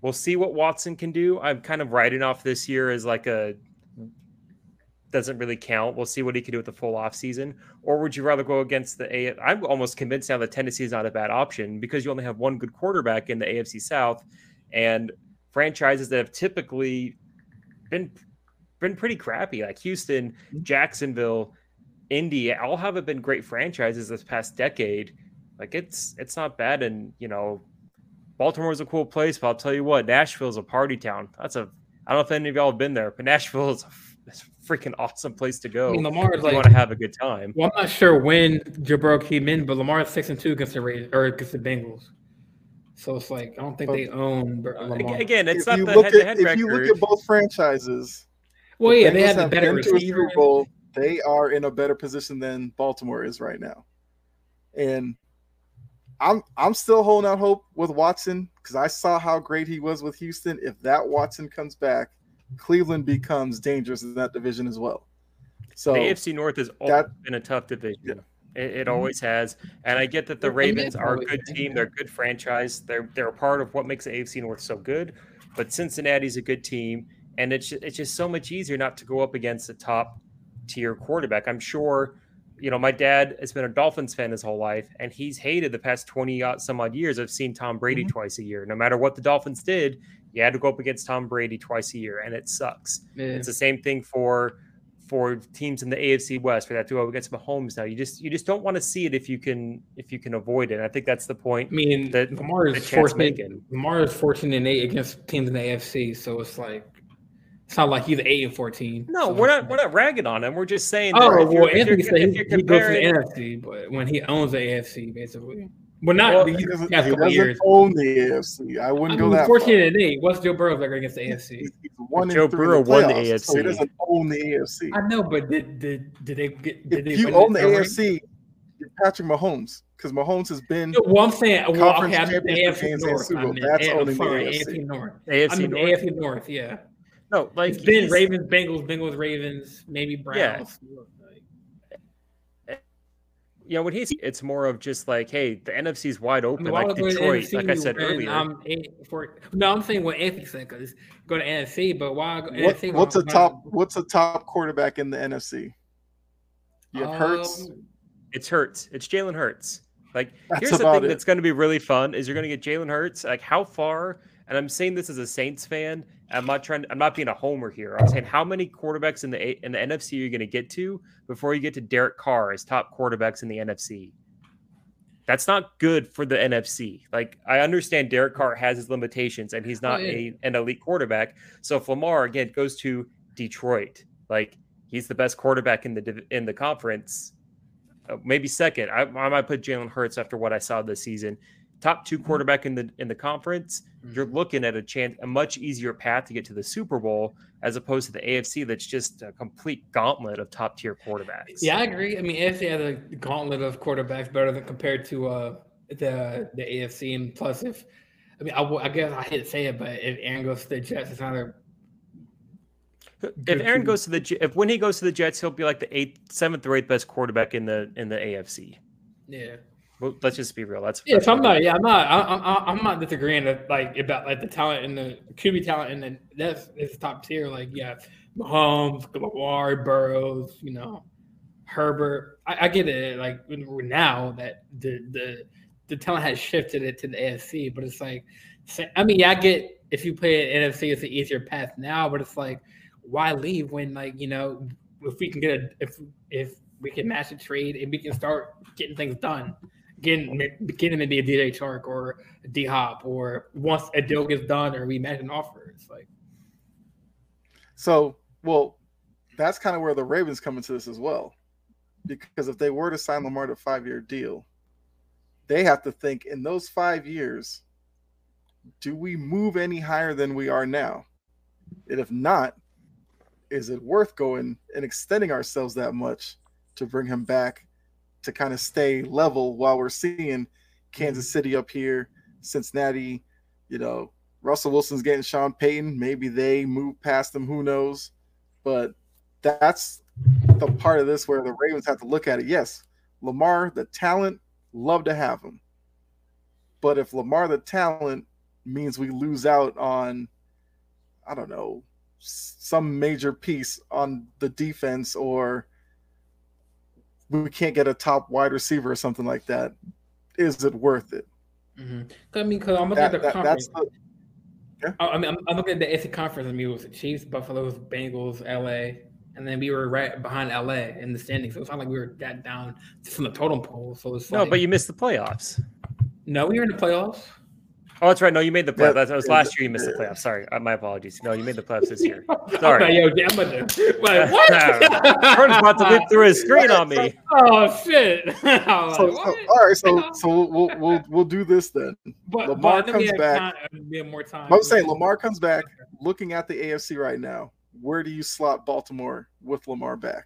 We'll see what Watson can do. I'm kind of writing off this year as like a doesn't really count. We'll see what he can do with the full off season. Or would you rather go against the A? I'm almost convinced now that Tennessee is not a bad option because you only have one good quarterback in the AFC South, and franchises that have typically been been pretty crappy, like Houston, mm-hmm. Jacksonville, Indy, all haven't been great franchises this past decade. Like it's it's not bad, and you know, Baltimore's a cool place, but I'll tell you what, Nashville's a party town. That's a I don't know if any of y'all have been there, but Nashville is a, f- it's a freaking awesome place to I go mean, Lamar is like. want to have a good time. Well, I'm not sure when Joe Burrow came in, but Lamar is six and two against the Raiders or against the Bengals. So it's like I don't think But- they own Bur- uh, Lamar. Again, it's if not you the look head-to-head at if record. you look at both franchises, well, the yeah, they Bengals have the better been to a receiver. Super Bowl. They are in a better position than Baltimore is right now, and I'm I'm still holding out hope with Watson because I saw how great he was with Houston. If that Watson comes back, Cleveland becomes dangerous in that division as well. So the AFC North has always that- been a tough division. Yeah. It, it always has, and I get that the Ravens are a good team. They're a good franchise. They're they're a part of what makes the AFC North so good. But Cincinnati's a good team, and it's it's just so much easier not to go up against the top tier quarterback. I'm sure, you know, my dad has been a Dolphins fan his whole life, and he's hated the past twenty some odd years. I've seen Tom Brady Mm-hmm. twice a year. No matter what the Dolphins did, you had to go up against Tom Brady twice a year, and it sucks. Yeah. It's the same thing for for teams in the AFC West for that to go against Mahomes now. You just you just don't want to see it if you can if you can avoid it. And I think that's the point. I mean, that Lamar is fourteen. Lamar is fourteen and eight against teams in the AFC, so it's like it's not like he's eight and fourteen. No, so we're not we're not ragging on him. We're just saying. Oh if well, you're, Anthony said if he, you're he goes to the NFC, but when he owns the AFC, basically, well, not Well, the he doesn't, past he couple doesn't years. own the AFC. I I wouldn't mean, go that fourteen far. and eight. What's Joe Burrow record against the AFC? He's, he's one Joe and three in Burrow won the playoffs, so he AFC. doesn't own the AFC. I know, but did did did they get? Did If they you win own the ring? AFC, you're Patrick Mahomes because Mahomes has been No, Well, I'm saying, well, Conference okay, I meant the championship AFC North. I Bowl. meant, That's yeah, owning the sorry, AFC. AFC North. I AFC North. AFC North, yeah. No, like it's been Ravens, Bengals, Bengals, Ravens, maybe Browns. You know, when he's it's more of just like, hey, the NFC's wide I open, mean, like would I go to Detroit, NFC like I said earlier. I'm for, no, I'm saying what Anthony said because go to NFC, but why go what, NFC? what's a when I'm- top what's a top quarterback in the NFC? You have Hurts. Um, It's Hurts. It's Jalen Hurts. Like That's here's the thing it. that's going to be really fun is you're going to get Jalen Hurts. Like how far? And I'm saying this as a Saints fan. I'm not trying. I'm not being a homer here. I'm saying how many quarterbacks in the in the NFC are you going to get to before you get to Derek Carr as top quarterbacks in the NFC? That's not good for the NFC. Like I understand Derek Carr has his limitations and he's not Oh, yeah. a, an elite quarterback. So if Lamar again goes to Detroit, like he's the best quarterback in the in the conference, uh, maybe second. I, I might put Jalen Hurts after what I saw this season. Top two quarterback in the in the conference. You're looking at a chance, a much easier path to get to the Super Bowl as opposed to the AFC, that's just a complete gauntlet of top tier quarterbacks. Yeah, I agree. I mean, AFC has a gauntlet of quarterbacks better than compared to uh, the the AFC, and plus, if I mean, I, w- I guess I hate to say it, but if Aaron goes to the Jets, it's not a If Aaron goes to the if when he goes to the Jets, he'll be like the eighth, seventh or eighth best quarterback in the in the AFC. yeah. Well, let's just be real. That's Yeah, that's so I'm not. Yeah, I'm not. I, I, I'm not disagreeing that, like about like the talent and the QB talent and then that's it's top tier. Like yeah, Mahomes, Lamar, Burrows, you know, Herbert. I, I get it. Like now that the the the talent has shifted it to the AFC, but it's like, I mean, yeah, I get if you play at NFC, it's an easier path now, but it's like, why leave when like you know if we can get a if if we can match a trade and we can start getting things done getting getting maybe a DJ Chark or a D Hop or once a deal gets done or we match an offer. It's like So, well, that's kind of where the Ravens come into this as well. Because if they were to sign Lamar to a five year deal, they have to think in those five years, do we move any higher than we are now? And if not, is it worth going and extending ourselves that much to bring him back to kind of stay level while we're seeing Kansas mm-hmm. City up here, Cincinnati, you know, Russell Wilson's getting Sean Payton. Maybe they move past them. Who knows? But that's the part of this where the Ravens have to look at it. Yes, Lamar, the talent, love to have him. But if Lamar, the talent, means we lose out on, I don't know, some major piece on the defense or we can't get a top wide receiver or something like that, is it worth it? Mm-hmm. I mean, because I'm looking that, at the that, conference. The, yeah. I mean, I'm, I'm, looking at the AFC conference. I mean, it was the Chiefs, Buffaloes, Bengals, LA, and then we were right behind LA in the standings. So it's not like we were that down from the totem pole. So it's no, like, but you missed the playoffs. No, we were in the playoffs. Oh, that's right. No, you made the playoffs. Yeah, that was last year. You missed the playoffs. Sorry, uh, my apologies. No, you made the playoffs this year. Sorry. yo, damn it. Wait, what? Jordan's about to leap through his screen on me. Oh shit! so, so, all right, so so we'll we'll we'll do this then. But Lamar but comes back. Time, we have more time. I'm saying Lamar comes back. Looking at the AFC right now, where do you slot Baltimore with Lamar back?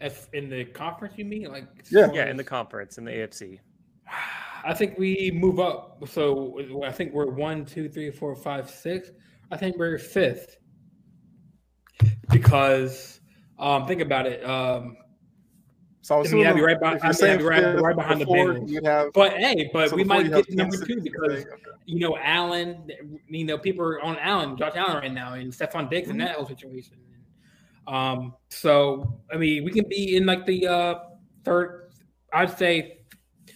If in the conference, you mean like? Yeah, yeah, in the conference in the AFC. I think we move up. So I think we're one, two, three, four, five, six. I think we're fifth because um, think about it. Um, so I mean, I'd be right, by, I mean, I'd be right, right behind the Bengals. Have, but hey, but so we might get number two because you know Allen. You know, people are on Allen, Josh Allen right now, and Stefon Diggs mm-hmm. in that whole situation. Um, so I mean, we can be in like the uh, third. I'd say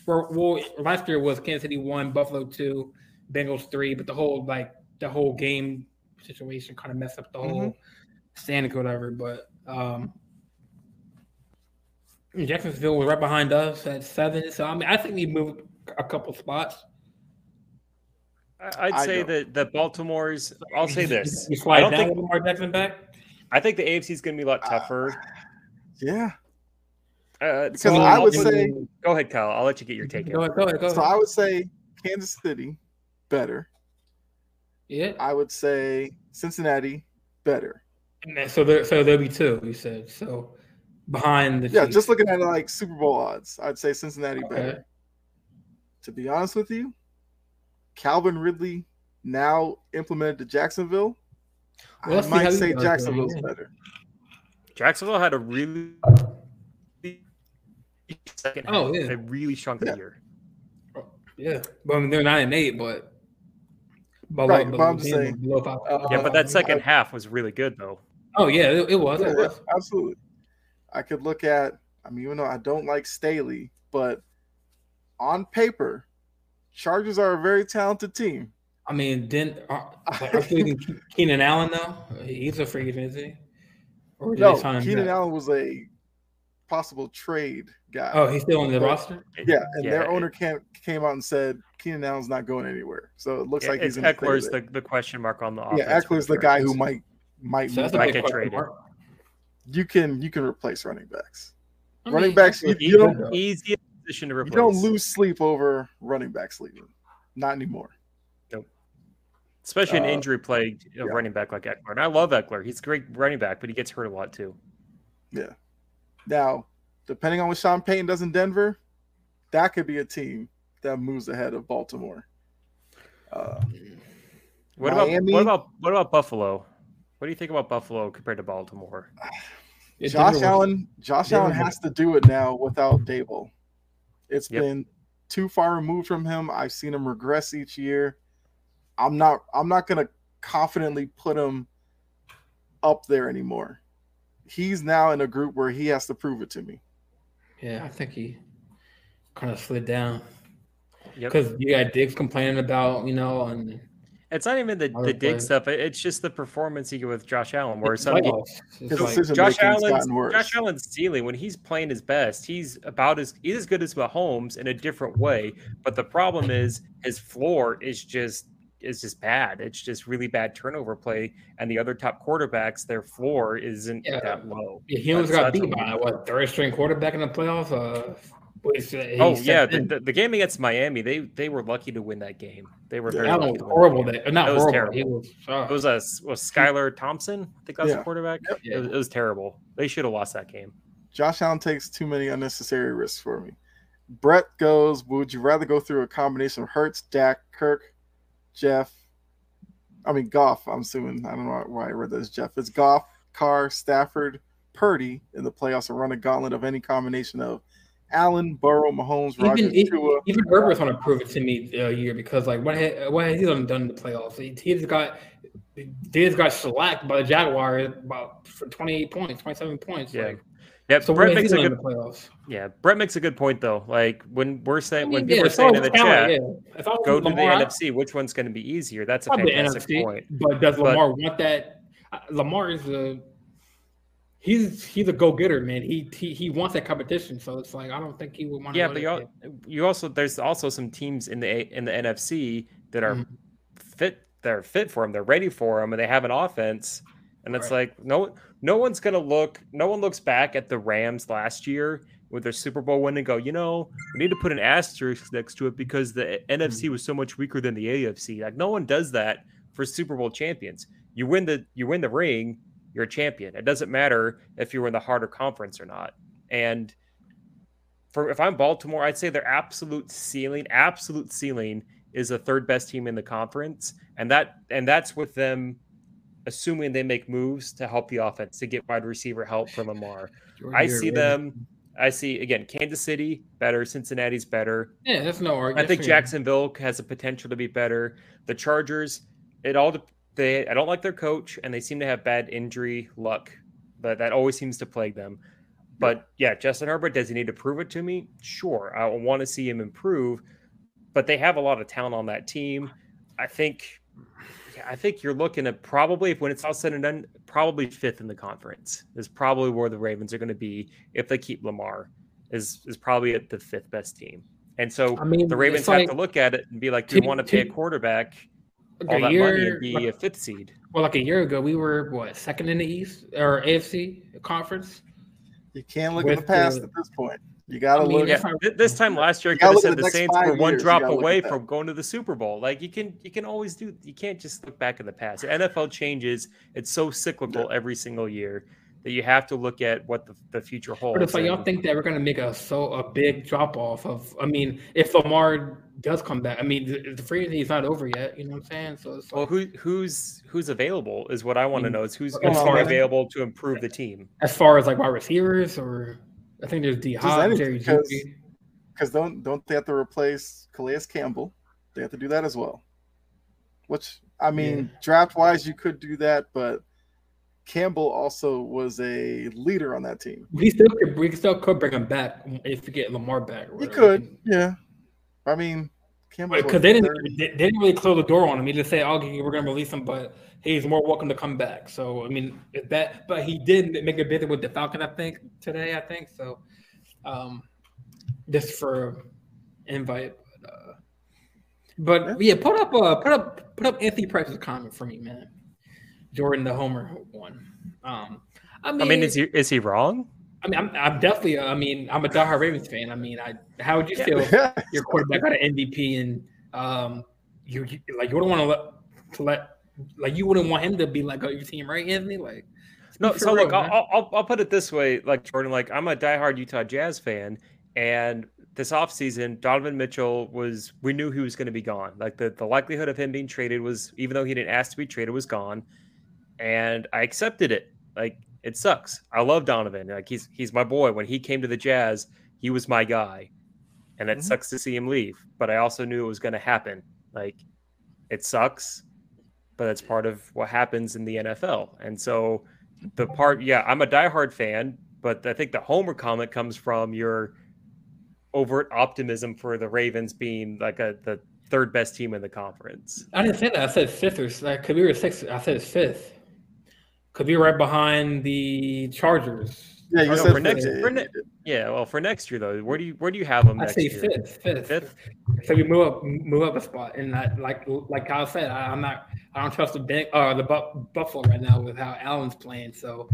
for well, last year was Kansas City one, Buffalo two, Bengals three, but the whole like the whole game situation kind of messed up the whole mm-hmm. standing or whatever. But um Jacksonville was right behind us at seven. So I mean, I think we moved a couple spots. I'd say that the Baltimore's. I'll say this. You slide I don't think Lamar Jackson back. I think the AFC is going to be a lot tougher. Uh, yeah, uh, because so I would say, go ahead, Kyle. I'll let you get your take. Go ahead, go ahead, go ahead. So I would say Kansas City better. Yeah. I would say Cincinnati better. And so there, so there'll be two. You said so behind the. Yeah, Chiefs. just looking at it like Super Bowl odds, I'd say Cincinnati okay. better. To be honest with you, Calvin Ridley now implemented to Jacksonville. Well, I might say Jacksonville's better. Jacksonville had a really second oh, half. Oh, yeah. They really shrunk yeah. the year. Yeah. Well, I mean, they're nine and eight, but right, but I'm saying, uh, yeah, but that second half was really good though. Oh yeah, it, it was. Yeah, it was. absolutely. I could look at. I mean, even though I don't like Staley, but on paper, Chargers are a very talented team. I mean, didn't uh, Keenan Allen though? He's a free agent, is he? Or no, Keenan Allen was a possible trade guy. Oh, he's still on the roster. Yeah, and yeah, their owner came came out and said Keenan Allen's not going anywhere. So it looks yeah, like he's in Ekeler's the, the question mark on the offense. Yeah, Ekeler's the guy who might might so might get traded. Mark. You can you can replace running backs. I mean, running backs, you, you don't easy position to replace. You don't lose sleep over running backs leaving. Not anymore. Nope. Especially an uh, injury plagued yeah. running back like Ekeler. And I love Ekeler. He's a great running back, but he gets hurt a lot too. Yeah. Now, depending on what Sean Payton does in Denver, that could be a team that moves ahead of Baltimore. Uh, what Miami, about what about what about Buffalo? What do you think about Buffalo compared to Baltimore? Josh Allen, Josh Allen has to do it now without Daboll. It's yep. been too far removed from him. I've seen him regress each year. I'm not I'm not gonna confidently put him up there anymore he's now in a group where he has to prove it to me. Yeah, I think he kind of slid down. Because yep. you got Diggs complaining about, you know, and it's not even the, the dig stuff. It's just the performance you get with Josh Allen, where some like, Josh Allen's Josh Allen's ceiling when he's playing his best, he's about as he's as good as Mahomes in a different way. But the problem is his floor is just is just bad. It's just really bad turnover play, and the other top quarterbacks, their floor isn't yeah. that low. Yeah, he almost got beat by what third string quarterback in the playoffs. Uh, He's, uh, Oh he's yeah, the, the, the game against Miami, they they were lucky to win that game. They were Yeah. very Allen lucky was to win horrible. that game. That, not It was horrible. He terrible. was. uh, It was a was Skylar Thompson. I think that was Yeah. the quarterback. Yeah. It, was, it was terrible. They should have lost that game. Josh Allen takes too many unnecessary risks for me. Brett goes, would you rather go through a combination of Hurts, Dak, Kirk, Jeff? I mean, Goff, I'm assuming. I don't know why I read that as Jeff. It's Goff, Carr, Stafford, Purdy in the playoffs and run a gauntlet of any combination of Allen, Burrow, Mahomes, Rodgers, even even, Tua. even Herbert's want to prove it to me uh, a year because like what ha- what has he done done in the playoffs? He, he just got he just got shellacked by the Jaguars about for 28 points, 27 points. Yeah. Like, Yeah, so Brett makes a good playoffs? yeah. Brett makes a good point though. Like when we're I saying mean, when yeah, people are saying in the talent, chat, yeah. If I was go to the NFC, which one's going to be easier? That's a Probably fantastic NFC, point. but does But- Lamar want that? Lamar is a he's he's a go getter, man. He, he he wants that competition, so it's like I don't think he would want. Yeah, but you, al- you also there's also some teams in the A- in the NFC that are Mhm. fit. They're fit for him. They're ready for him, and they have an offense. And it's Right. like no no one's gonna look. No one looks back at the Rams last year with their Super Bowl win and go, you know, we need to put an asterisk next to it because the NFC hmm. was so much weaker than the AFC. Like no one does that for Super Bowl champions. You win the you win the ring, you're a champion. It doesn't matter if you were in the harder conference or not. And for if I'm Baltimore, I'd say their absolute ceiling, absolute ceiling is the third best team in the conference, and that and that's with them assuming they make moves to help the offense to get wide receiver help from Lamar. I see them. I see again Kansas City better, Cincinnati's better. Yeah, that's no argument. I think Jacksonville has the potential to be better. The Chargers, it all they I don't like their coach and they seem to have bad injury luck, but that always seems to plague them. But yeah, Justin Herbert does he need to prove it to me? Sure, I want to see him improve, but they have a lot of talent on that team. I think yeah, I think you're looking at probably if when it's all said and done, probably fifth in the conference is probably where the Ravens are going to be if they keep Lamar. Is is probably at the fifth best team. And so I mean, the Ravens it's have like to look at it and be like, do you want to pay a quarterback like all a that year, money and be like- a fifth seed? well, like a year ago, we were what second in the East or AFC conference. You can't look in the past the- at this point. You got to I mean, look. Yeah, if I- th- this time last year, I could have said the the next Saints were one years, you drop away from going to the Super Bowl. Like you can, you can always do. You can't just look back in the past. The NFL changes. It's so cyclical every single year that you have to look at what the, the future holds. But it's like y'all think that we're gonna make a so a big drop off of. I mean, if Lamar does come back, I mean, the, the free agency is not over yet. You know what I'm saying? So it's well, who who's who's available is what I want to mean, mm. know. Is who's as who's far as- available to improve the team? as far as like wide receivers, or I think there's D Hop, Jerry because- Jeudy. because don't don't they have to replace Calais Campbell? They have to do that as well. Which I mean, draft wise, you could do that, but Campbell also was a leader on that team. We still could, we still could bring him back if we get Lamar back. He could, yeah. I mean, Campbell because they didn't they, they didn't really close the door on him. He just said, "Okay, we're gonna release him, but he's more welcome to come back." So I mean, if that, but he did make a visit with the Falcon, I think today. I think so. Um, just for invite, but, uh, but yeah, put up uh put up put up Anthony Price's comment for me, man. Jordan the Homer one. Um, I mean, I mean, is he is he wrong? I mean, I'm, I'm definitely. I mean, I'm a diehard Ravens fan. I mean, I how would you feel? if your quarterback got an MVP and um you, you like you wouldn't want to let to let like you wouldn't want him to be like on your team, right, Anthony? Like No, so real, look, man. I'll, I'll I'll put it this way, like Jordan, like I'm a diehard Utah Jazz fan, and this offseason, Donovan Mitchell was we knew he was going to be gone. Like the, the likelihood of him being traded was even though he didn't ask to be traded was gone. And I accepted it. Like it sucks. I love Donovan. Like he's he's my boy. When he came to the Jazz, he was my guy. And it Mhm. sucks to see him leave. But I also knew it was going to happen. Like it sucks, but that's part of what happens in the NFL. And so the part, yeah, I'm a diehard fan, but I think the Homer comment comes from your overt optimism for the Ravens being like a the third best team in the conference. I didn't say that. I said fifth or like could be or sixth. I said fifth. Could be right behind the Chargers. Yeah, you Oh, no, said for next- fifth. for ne- Yeah, well, for next year though, where do you where do you have them I say year? fifth, fifth, Fifth? So we move up, move up a spot, and I, like like Kyle said, I, I'm not, I don't trust the bank, uh, the Bu- Buffalo right now with how Allen's playing. So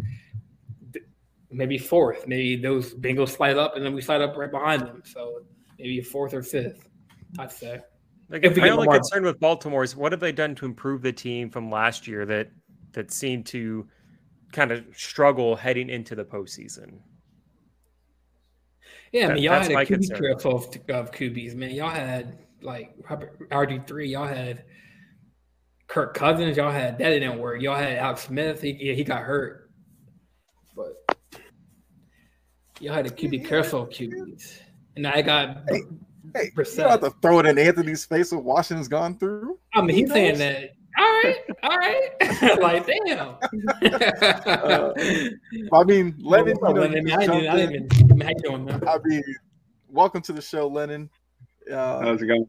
th- maybe fourth. Maybe those Bengals slide up, and then we slide up right behind them. So maybe fourth or fifth, I'd say. Like, if my only concern with Baltimore is what have they done to improve the team from last year that that seemed to kind of struggle heading into the postseason? Yeah, I mean, y'all had a QB trip of, of QBs, man. Y'all had like RG three. Y'all had Kirk Cousins. Y'all had that didn't work. Y'all had Alex Smith. He he got hurt, but y'all had a QB carousel QBs, and I got. Hey, hey you have to throw it in Anthony's face what Washington's gone through. I mean, he's saying that all right, all right. like, damn. uh, I mean, Lennon, you know, Lennon, I, didn't, I didn't even, how you doing, man? I mean, welcome to the show, Lennon. Uh, How's it going?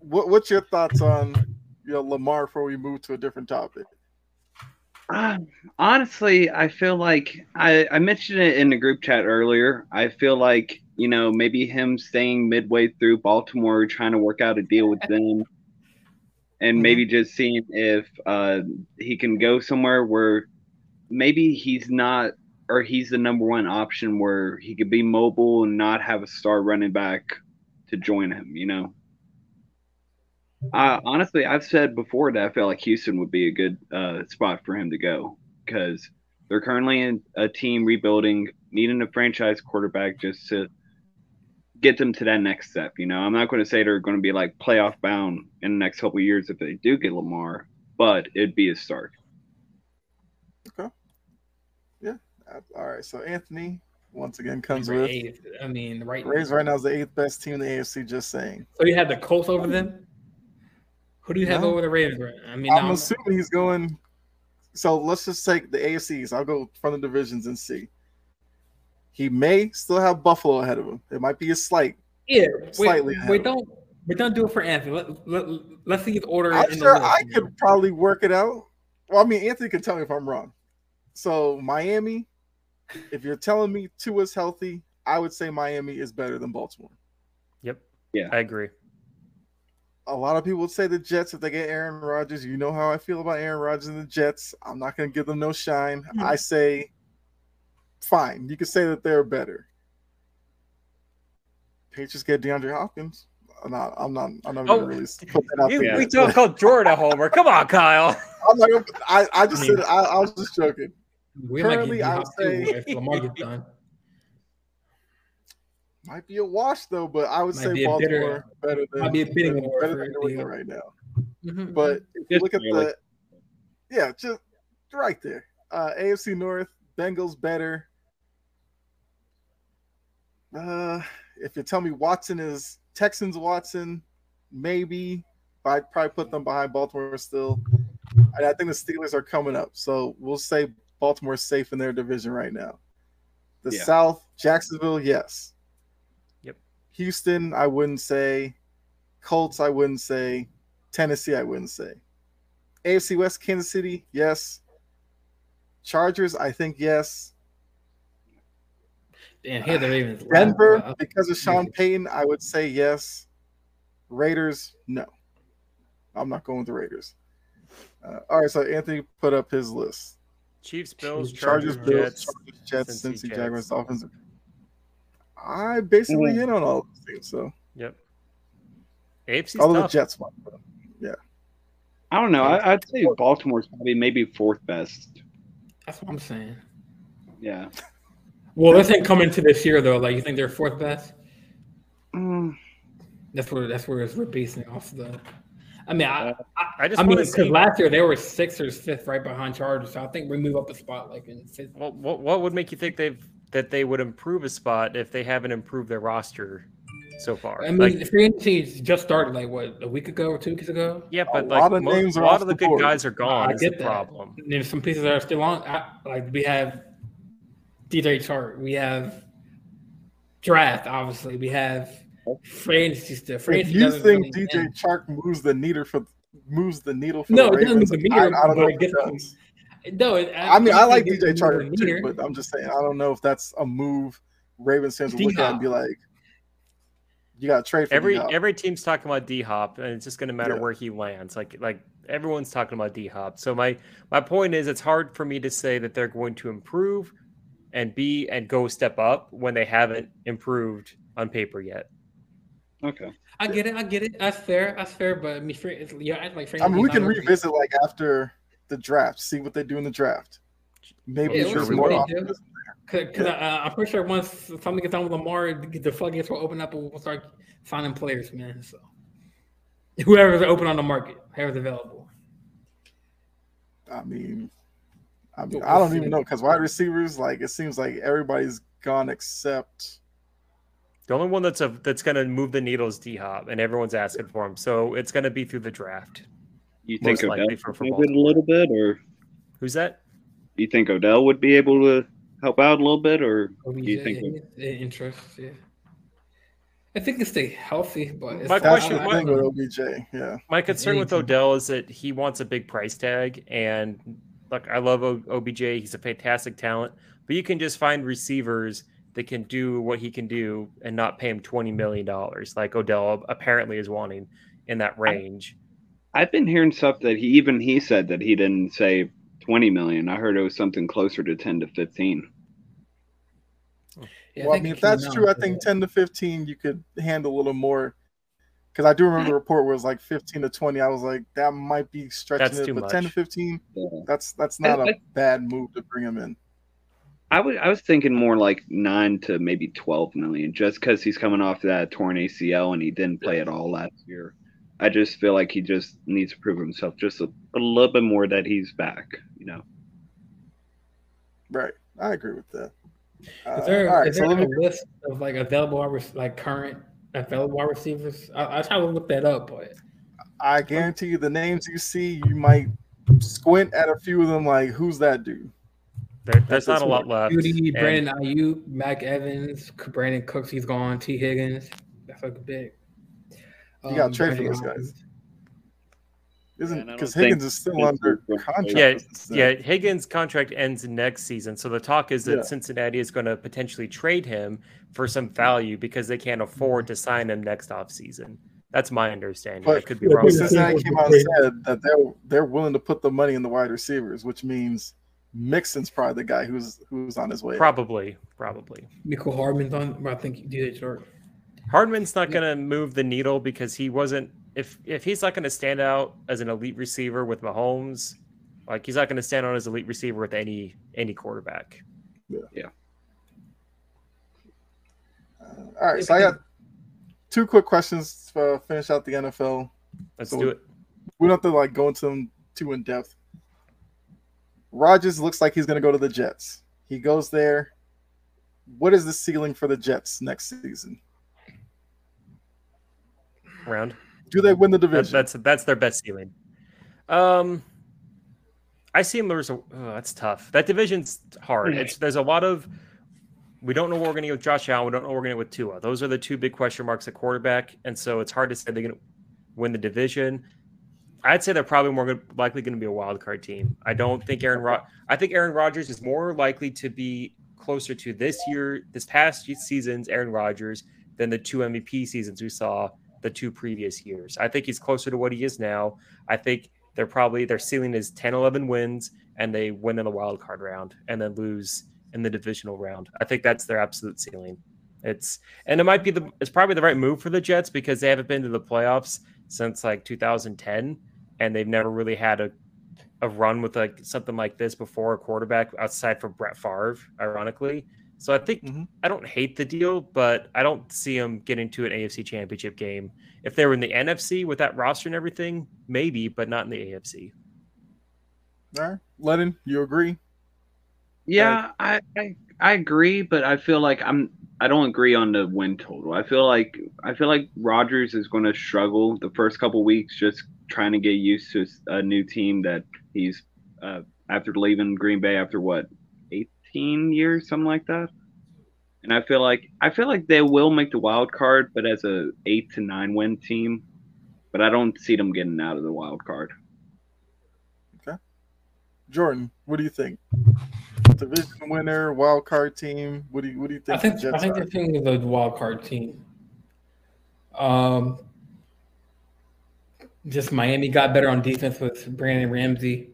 What, what's your thoughts on you know Lamar before we move to a different topic? Uh, honestly, I feel like I, I mentioned it in the group chat earlier. I feel like you know maybe him staying midway through Baltimore, trying to work out a deal with them and mm-hmm. maybe just seeing if uh, he can go somewhere where maybe he's not or he's the number one option where he could be mobile and not have a star running back to join him, you know. Uh, honestly, I've said before that I felt like Houston would be a good uh, spot for him to go because they're currently in a team rebuilding, needing a franchise quarterback just to get them to that next step. You know, I'm not going to say they're going to be like playoff bound in the next couple years if they do get Lamar, but it'd be a start. Okay. Yeah. Uh, all right. So Anthony once again comes with. Eighth. I mean, right. Rays right now is the eighth best team in the AFC. Just saying. So you have the Colts over them. Who do you have no. over the Raiders? I mean, I'm no, assuming he's going. So let's just take the AFCs. I'll go from the divisions and see. He may still have Buffalo ahead of him. It might be a slight, yeah, slightly. Wait, wait don't we don't do it for Anthony. Let, let, let's see his order. I'm sure I could probably work it out. Well, I mean, Anthony can tell me if I'm wrong. So Miami, if you're telling me Tua's healthy, I would say Miami is better than Baltimore. Yep. Yeah, I agree. A lot of people would say the Jets if they get Aaron Rodgers. You know how I feel about Aaron Rodgers and the Jets. I'm not going to give them no shine. Mm-hmm. I say fine. You can say that they're better. Patriots get DeAndre Hopkins. I'm not. I'm not. I'm not oh, gonna really put that out you, there. We don't call Jordan a homer. Come on, Kyle. I'm like, I, I just I mean, said. I, I, was just joking. Currently, I would say Lamar gets done. Might be a wash though, but I would might say Baltimore bitter, better than might be a better, better than New England right now. Mm-hmm. But if you look at the, yeah, just right there. Uh, AFC North, Bengals better. Uh, if you tell me Watson is Texans Watson, maybe. But I'd probably put them behind Baltimore still. And I think the Steelers are coming up. So we'll say Baltimore's safe in their division right now. The yeah. South, Jacksonville, yes. Yep. Houston, I wouldn't say. Colts, I wouldn't say. Tennessee, I wouldn't say. AFC West, Kansas City, yes. Chargers, I think yes. And here the Ravens. Denver, wow. because of Sean Payton, I would say yes. Raiders, no. I'm not going with the Raiders. Uh, all right, so Anthony put up his list. Chiefs, Bills, Chargers, Chargers Bills, Jets, Jets, Cincy, Cincy Jaguars, Dolphins. I basically hit on all of these things. So yep. AFC. All the Jets one. Yeah. I don't know. I, would say Baltimore's probably maybe fourth best. That's what I'm saying. Yeah. Well, let's say coming to this year though, like you think they're fourth best. Mm. That's where that's where we're basing off the. I mean, I, I, I just I mean, because last year they were sixth or fifth, right behind Chargers. So I think we move up a spot, like in fifth. Well, what what would make you think they've that they would improve a spot if they haven't improved their roster so far? I mean, like, the free agency just started like what a week ago or two weeks ago. Yeah, but a like lot of most, a lot of the, the good guys are gone. I get the that. problem. There's some pieces that are still on. Like we have DJ Chark. We have draft. Obviously, we have fantasy stuff. Fantasy if you think really DJ end. Chark moves the needle for moves the needle for no, the Ravens, it doesn't move the needle. I, I don't know. If it does. No, it, I, I mean I like DJ Chark too, but I'm just saying I don't know if that's a move Ravens fans will look at and be like, "You got to trade for every every team's talking about D Hop, and it's just going to matter yeah. where he lands. Like like everyone's talking about D Hop. So my my point is, it's hard for me to say that they're going to improve and B and go step up when they haven't improved on paper yet. Okay. I get it. I get it. That's fair. That's fair. But I mean, Fra- yeah, I like. I mean, we can Frank- revisit like after the draft, see what they do in the draft. Maybe Yeah, sure we more will. optimism. Cause, cause uh, I'm pretty sure once something gets done with Lamar, the the floodgates will open up and we'll start signing players, man. So whoever's open on the market, whoever's available. I mean, I mean, I don't even know because wide receivers, like it seems like everybody's gone except The only one that's a that's going to move the needle is D Hop, and everyone's asking for him. So it's going to be through the draft. You think Most likely Odell for- for a little bit, or Who's that? you think Odell would be able to help out a little bit, or oh, OBJ, do you think? yeah, interest, yeah. I think they stay healthy, but it's My question- the I- I thing with. OBJ. Yeah, My concern with. Odell is that he wants a big price tag, and look, I love OBJ. He's a fantastic talent, but you can just find receivers that can do what he can do and not pay him twenty million dollars, like Odell apparently is wanting in that range. I've been hearing stuff that he even he said that he didn't say twenty million. I heard it was something closer to ten to fifteen. Yeah, well, I think mean, if that's true, I think ten to fifteen you could handle a little more. Because I do remember the report was like fifteen to twenty. I was like, that might be stretching That's it, too but ten to fifteen, Yeah. that's that's not I- a bad move to bring him in. I would I was thinking more like nine to maybe twelve million, just because he's coming off that torn ACL and he didn't play at all last year. I just feel like he just needs to prove himself just a, a little bit more that he's back. You know, Right, I agree with that. Uh, Is there, all right, is so there let me a list of like available like current available wide receivers? I, I try to look that up, but I guarantee you the names you see, you might squint at a few of them like, who's that dude? There, there's That's not a lot smart. left. Jeudy, and- Brandon Aiyuk, Mac Evans, Brandin Cooks, he's gone. Tee Higgins, that's like big. You gotta um, trade for those guys. Isn't because don't think Higgins is still under is going to play. contract? Yeah, Yeah, Higgins' contract ends next season, so the talk is that Yeah. Cincinnati is going to potentially trade him for some value because they can't afford to sign him next offseason. That's my understanding. I But- could be wrong. but with that. Cincinnati came out and said that they're they're willing to put the money in the wide receivers, which means Mixon's probably the guy who's who's on his way. Probably, probably. Mecole Hardman's on. I think DJ Chark. Hardman's not going to move the needle because he wasn't. If if he's not going to stand out as an elite receiver with Mahomes, like he's not going to stand out as elite receiver with any any quarterback. Uh, all right, so I got two quick questions to finish out the NFL. Let's So- do it. We don't have to like go into them too in depth. Rodgers looks like he's going to go to the Jets. He goes there. What is the ceiling for the Jets next season? Round. Do they win the That, division? that's that's their best ceiling. Um, I see him There's a- Oh, that's tough. That division's hard. It's there's a lot of. We don't know what we're going to get with Josh Allen. We don't know what we're going to get with Tua. Those are the two big question marks at quarterback, and so it's hard to say they're going to win the division. I'd say they're probably more gonna, likely going to be a wild card team. I don't think Aaron. Rod- I think Aaron Rodgers is more likely to be closer to this year, this past season's Aaron Rodgers than the two MVP seasons we saw the two previous years. I think he's closer to what he is now. I think they're probably their ceiling is 10, 11 wins, and they win in the wild card round and then lose in the divisional round. I think that's their absolute ceiling. It's and it might be the it's probably the right move for the Jets because they haven't been to the playoffs since like 2010, and they've never really had a a run with like something like this before a quarterback outside for Brett Favre, ironically. So I think Mhm. I don't hate the deal, but I don't see them getting to an AFC championship game. If they were in the NFC with that roster and everything, maybe, but not in the AFC. All right, Lennon, you agree? Yeah, I, I I agree, but I feel like I'm I don't agree on the win total. I feel like I feel like Rodgers is going to struggle the first couple weeks just trying to get used to a new team that he's uh, after leaving Green Bay after what 18 years something like that. And I feel like I feel like they will make the wild card, but as a 8 to 9 win team, but I don't see them getting out of the wild card. Okay, Jordan, what do you think? Division winner, wild card team. What do you what do you think? I think? the I think the thing is the wild card team. Um, just Miami got better on defense with Brandon Ramsey.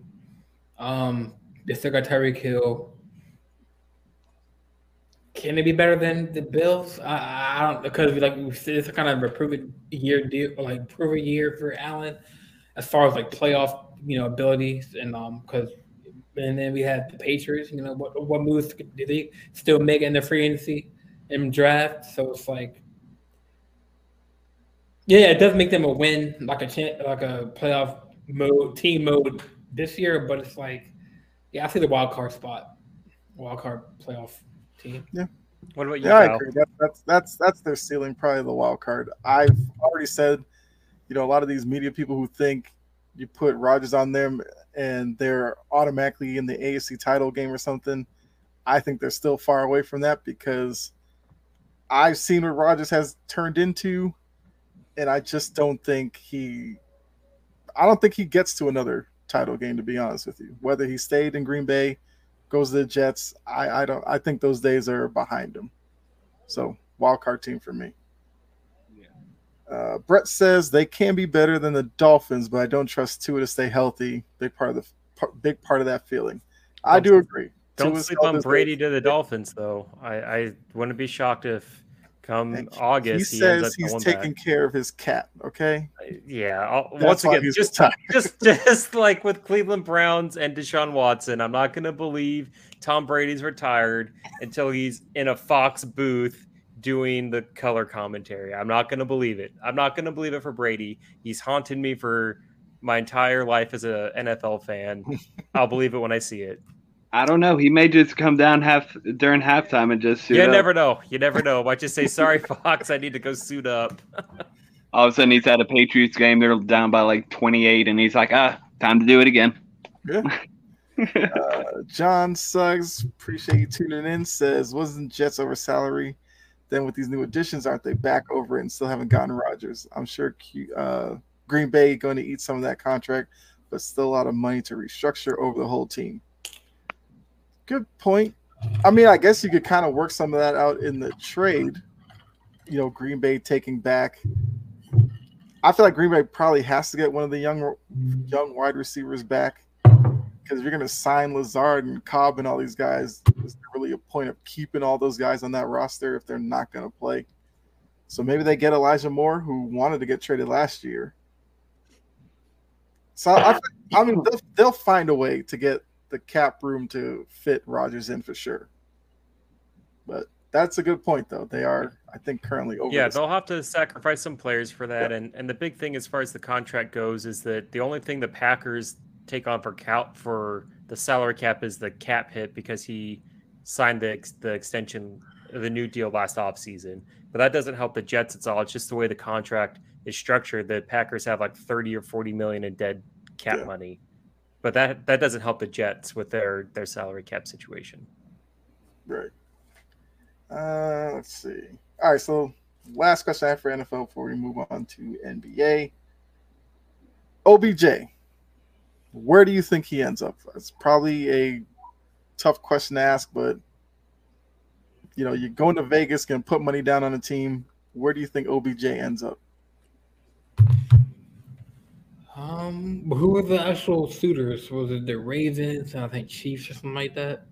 Um, they still got Tyreek Hill. can it be better than the Bills? I, I don't because like it's kind of a proven year deal, like proven year for Allen as far as like playoff you know abilities and um because and then we had the Patriots. You know what what moves did they still make in the free agency and draft? So it's like. Yeah, it does make them a win, like a chance, like a playoff mode, team mode this year. But it's like, yeah, I see the wild card spot, wild card playoff team. Yeah. What about you? Yeah, I agree. That, that's that's that's their ceiling, probably the wild card. I've already said, you know, a lot of these media people who think you put Rodgers on them and they're automatically in the AFC title game or something. I think they're still far away from that because I've seen what Rodgers has turned into, and I just don't think he. I don't think he gets to another title game. To be honest with you, whether he stayed in Green Bay, goes to the Jets, I, I don't. I think those days are behind him. So wild card team for me. Uh, Brett says they can be better than the Dolphins, but I don't trust Tua to stay healthy. Big part of the big part of that feeling. I Don't- do agree. Don't Tua's sleep on Brady to the Dolphins, though. I, I wouldn't be shocked if come And August He he, says he's taking back. care of his cat. Okay. Yeah. I'll, once again, just just just like with Cleveland Browns and Deshaun Watson, I'm not going to believe Tom Brady's retired until he's in a Fox booth doing the color commentary. I'm not going to believe it. I'm not going to believe it for Brady. He's haunted me for my entire life as a NFL fan. I'll believe it when I see it. I don't know. He may just come down half during halftime and just suit You up. never know. You never know. Might just say, "Sorry, Fox, I need to go suit up." All of a sudden, he's at a Patriots game. They're down by like 28, and he's like, "Ah, time to do it again." Yeah. Uh, John Suggs, appreciate you tuning in. Says, wasn't Jets over salary? Then with these new additions, aren't they back over it and still haven't gotten Rodgers? I'm sure Q, uh, Green Bay going to eat some of that contract, but still a lot of money to restructure over the whole team. Good point. I mean, I guess you could kind of work some of that out in the trade. You know, Green Bay taking back. I feel like Green Bay probably has to get one of the young young wide receivers back because you're going to sign Lazard and Cobb and all these guys. Is there really a point of keeping all those guys on that roster if they're not going to play? So maybe they get Elijah Moore, who wanted to get traded last year. So I, I mean, they'll, they'll find a way to get the cap room to fit Rodgers in for sure. But that's a good point, though. They are, I think, currently over. Yeah, they'll have to sacrifice some players for that. And and the big thing as far as the contract goes is that the only thing the Packers take on for count for the salary cap is the cap hit because he signed the ex- the extension the new deal last offseason. But that doesn't help the Jets at all. It's just the way the contract is structured. The Packers have like 30 or 40 million in dead cap Yeah. money. But that that doesn't help the Jets with their their salary cap situation. Right. Uh, let's see. All right. So, last question I have for NFL before we move on to NBA. OBJ, where do you think he ends up? It's probably a tough question to ask, but you know, you're going to Vegas, going to put money down on a team. Where do you think OBJ ends up? Um, who were the actual suitors? Was it the Ravens? I think Chiefs or something like that.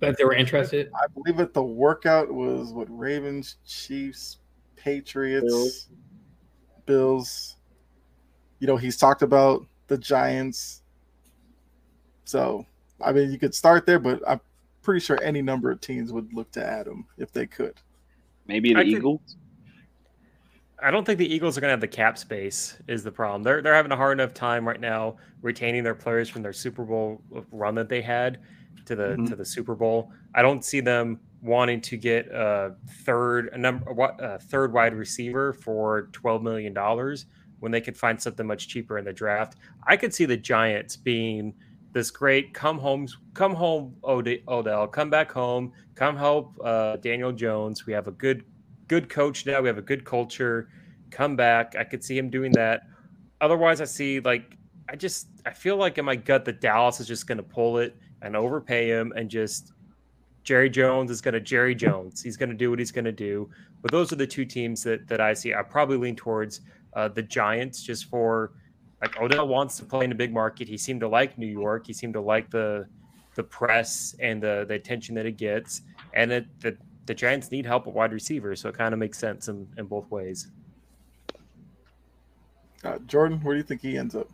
That they were interested. I believe that the workout was what Ravens, Chiefs, Patriots, Bills. Bills. You know, he's talked about the Giants. So, I mean, you could start there, but I'm pretty sure any number of teams would look to add him if they could. Maybe the I could- Eagles. I don't think the Eagles are going to have the cap space. Is the problem? They're they're having a hard enough time right now retaining their players from their Super Bowl run that they had to the Mhm. to the Super Bowl. I don't see them wanting to get a third a number a third wide receiver for twelve million dollars when they could find something much cheaper in the draft. I could see the Giants being this great come home come home Ode- Odell come back home come help uh, Daniel Jones. We have a good good coach now. We have a good culture. Come back. I could see him doing that. Otherwise, I see like I just I feel like in my gut that Dallas is just going to pull it and overpay him and just Jerry Jones is going to Jerry Jones. He's going to do what he's going to do. But those are the two teams that that I see. I probably lean towards uh, the Giants just for like Odell wants to play in a big market. He seemed to like New York. He seemed to like the the press and the the attention that it gets. And it, the the Giants need help at wide receiver, so it kind of makes sense in, in both ways. Uh, Jordan, where do you think he ends up?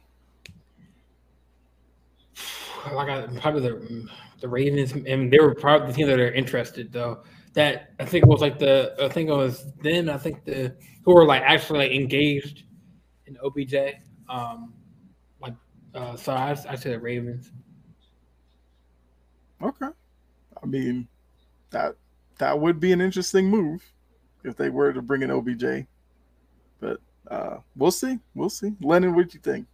Like I, probably the the Ravens, and they were probably the team that are interested though. That I think was like the I think it was then I think the who were like actually like engaged in OBJ. Um, like uh, so I I say the Ravens. Okay, I mean that that would be an interesting move if they were to bring in OBJ, but uh, we'll see. We'll see. Lennon, what do you think?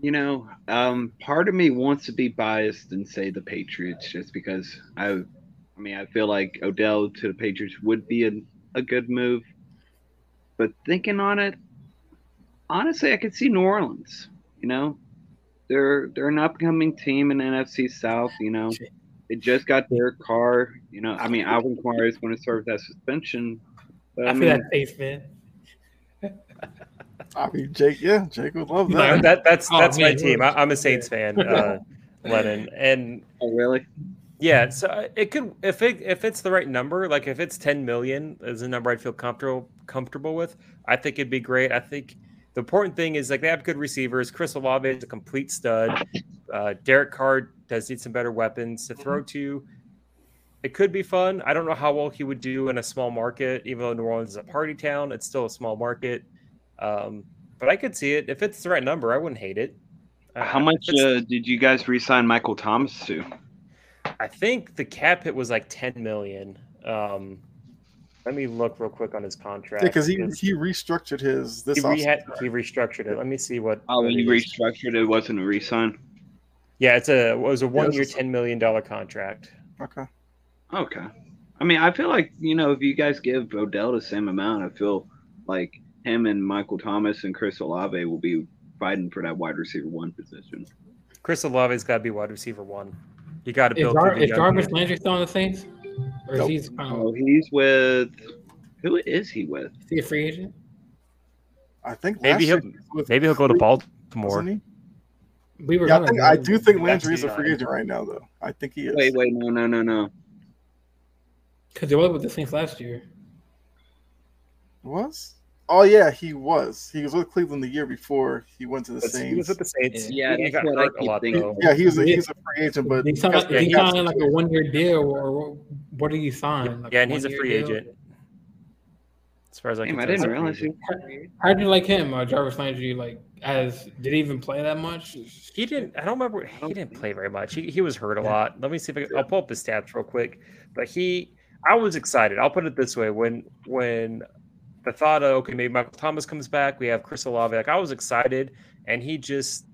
You know, um, part of me wants to be biased and say the Patriots just because I, I mean, I feel like Odell to the Patriots would be a, a good move. But thinking on it, honestly, I could see New Orleans. You know, they're they're an upcoming team in NFC South. You know, they just got Derek Carr. You know, I mean, Alvin Kamara is going to serve that suspension. But, I, I feel mean, that face, man. I mean, Jake, yeah, Jake would love No, that. that that's Oh, that's my man, team. I, I'm a Saints fan, uh, Lennon, and oh, really? yeah, so uh, it could if it if it's the right number, like if it's 10 million is a number I'd feel comfortable comfortable with. I think it'd be great. I think the important thing is like they have good receivers. Chris Olave is a complete stud. Uh, Derek Carr does need some better weapons to throw to. It could be fun. I don't know how well he would do in a small market, even though New Orleans is a party town. It's still a small market. Um, but I could see it if it's the right number. I wouldn't hate it. Uh, How much uh, did you guys re-sign Michael Thomas to? I think the cap hit was like 10 million. Um, let me look real quick on his contract. Yeah, because he he restructured his this he, offseason. reha- he restructured it. Let me see what. Oh, what when it you is. restructured it, wasn't a re-sign. Yeah, it's a it was a one year, ten million dollar contract. Okay. Okay. I mean, I feel like you know if you guys give Odell the same amount, I feel like him and Michael Thomas and Chris Olave will be fighting for that wide receiver one position. Chris Olave's got to be wide receiver one. You got to Is, build. Jar- through is young Jarvis. Landry still on the Saints? Or is Nope. he kind Oh, he's with who is he with? is he a free agent? I think Maybe he'll year he was with maybe he'll go to Baltimore. he? We were Yeah, I, think, I do think Landry is a free uh, agent right now, though. I think he is. Wait, wait, no, no, no, no. because he was with the Saints last year. Was? Oh yeah, he was. He was with Cleveland the year before he went to the But He was Saints. with the Saints. Yeah, he that's got what I hurt a keep lot thinking. though. Yeah, he was a, Yeah. he's a free agent, but He signed, because- yeah, he he got- signed like a one year deal, or what did he sign? Like Yeah, and he's a free deal? agent. As far as I Damn, can I tell, he's didn't a realize agent. he. How do you like him, uh, Jarvis Landry? Like, as did he even play that much? He didn't. I don't remember. He didn't play very much. He, he was hurt a lot. Let me see if I can, I'll pull up his stats real quick. But he, I was excited. I'll put it this way: when when the thought of okay, maybe Michael Thomas comes back, we have Chris Olave. Like I was excited, and he just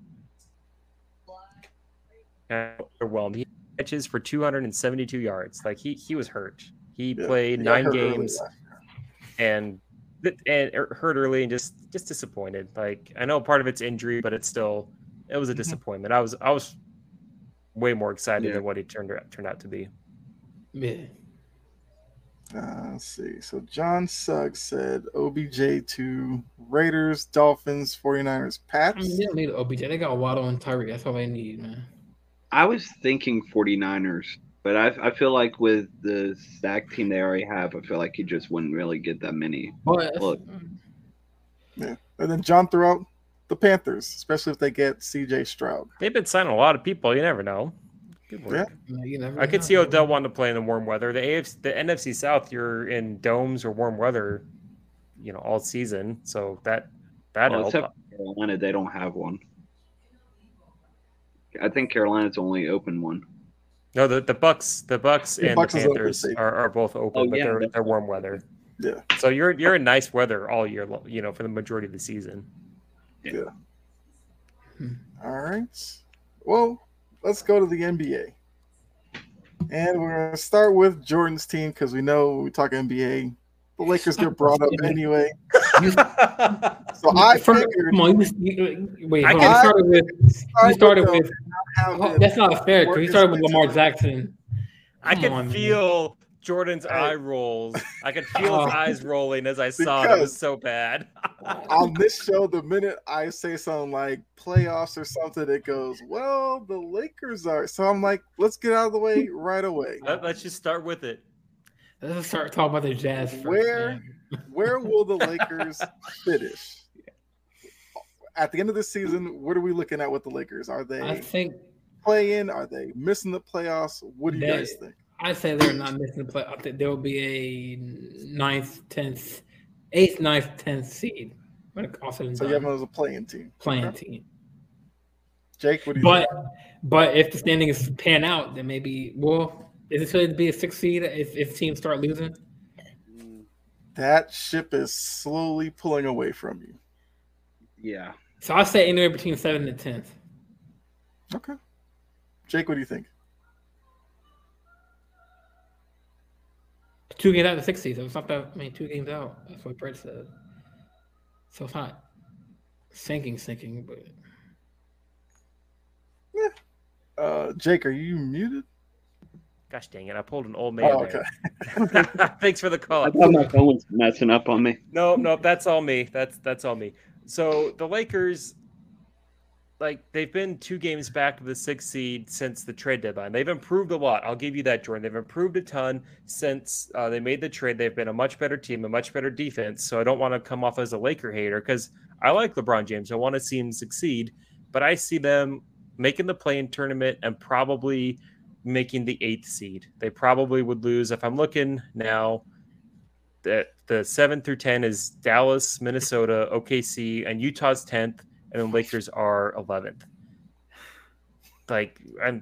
overwhelmed. He catches for 272 yards. Like he he was hurt. He Yeah, played he got nine games and and hurt early and just just disappointed. Like I know part of it's injury, but it's still it was a Mhm. disappointment. I was I was way more excited Yeah. than what he turned out turned out to be. Yeah. Uh, let's see. So John Suggs said OBJ to Raiders, Dolphins, 49ers, I Pats. mean, they don't need OBJ. They got Waddle and Tyreek. That's all they need, man. I was thinking 49ers, but I, I feel like with the stack team they already have, I feel like he just wouldn't really get that many. But Look. And then John threw out the Panthers, especially if they get CJ Stroud. They've been signing a lot of people. You never know. Good work. Yeah. you never I could know. see Odell wanting to play in the warm weather. The AFC, the NFC South, you're in domes or warm weather, you know, all season. So that that Well, helped. except Carolina, they don't have one. I think Carolina's only open one. No, the, the Bucs, the Bucs The and Bucs the Panthers are, are both open, Oh, but yeah, they're they're warm weather. Yeah. So you're you're in nice weather all year, lo- you know, for the majority of the season. Yeah. All right. Well, let's go to the NBA. And we're going to start with Jordan's team because we know when we talk NBA, the Lakers get brought up anyway. So I First- figured come on, you, you, wait, I hold can- on. You started with. You started with. have that's not fair because you started with Lamar to- Jackson. I Come could on, man. feel Jordan's Hey. eye rolls. I could feel his Oh. eyes rolling as I saw it. It was so bad. on this show, the minute I say something like playoffs or something, it goes, well, the Lakers are. So I'm like, let's get out of the way right away. Let, us just start with it. Let's start talking about the Jazz. First, Where- man. Where will the Lakers finish? At the end of the season, what are we looking at with the Lakers? Are they I they think playing? Are they missing the playoffs? What do you They- guys think? I say they're not missing the play. I think there will be a ninth, tenth, eighth, ninth, tenth seed when it also So you have them as a playing team. playing Okay. team. Jake, what do you But think? but if the standings pan out, then maybe well, is it going to be a six seed if, if teams start losing? That ship is slowly pulling away from you. Yeah. So I say anywhere between seven and tenth. Okay. Jake, what do you think? Two games out of the six seed, so it's not that. I mean, two games out. That's what Brett said. So it's not sinking, sinking, but Yeah. Uh, Jake, are you muted? Gosh dang it! I pulled an old man. Oh, okay. Thanks for the call. I thought my phone was messing up on me. No, no, that's all me. That's that's all me. So the Lakers, like they've been two games back of the sixth seed since the trade deadline. They've improved a lot. I'll give you that, Jordan. They've improved a ton since uh, they made the trade. They've been a much better team, a much better defense. So I don't want to come off as a Laker hater because I like LeBron James. I want to see him succeed, but I see them making the play-in tournament and probably making the eighth seed. They probably would lose. If I'm looking now, that the seven through ten is Dallas, Minnesota, OKC, and Utah's tenth, and then Lakers are eleventh. Like, and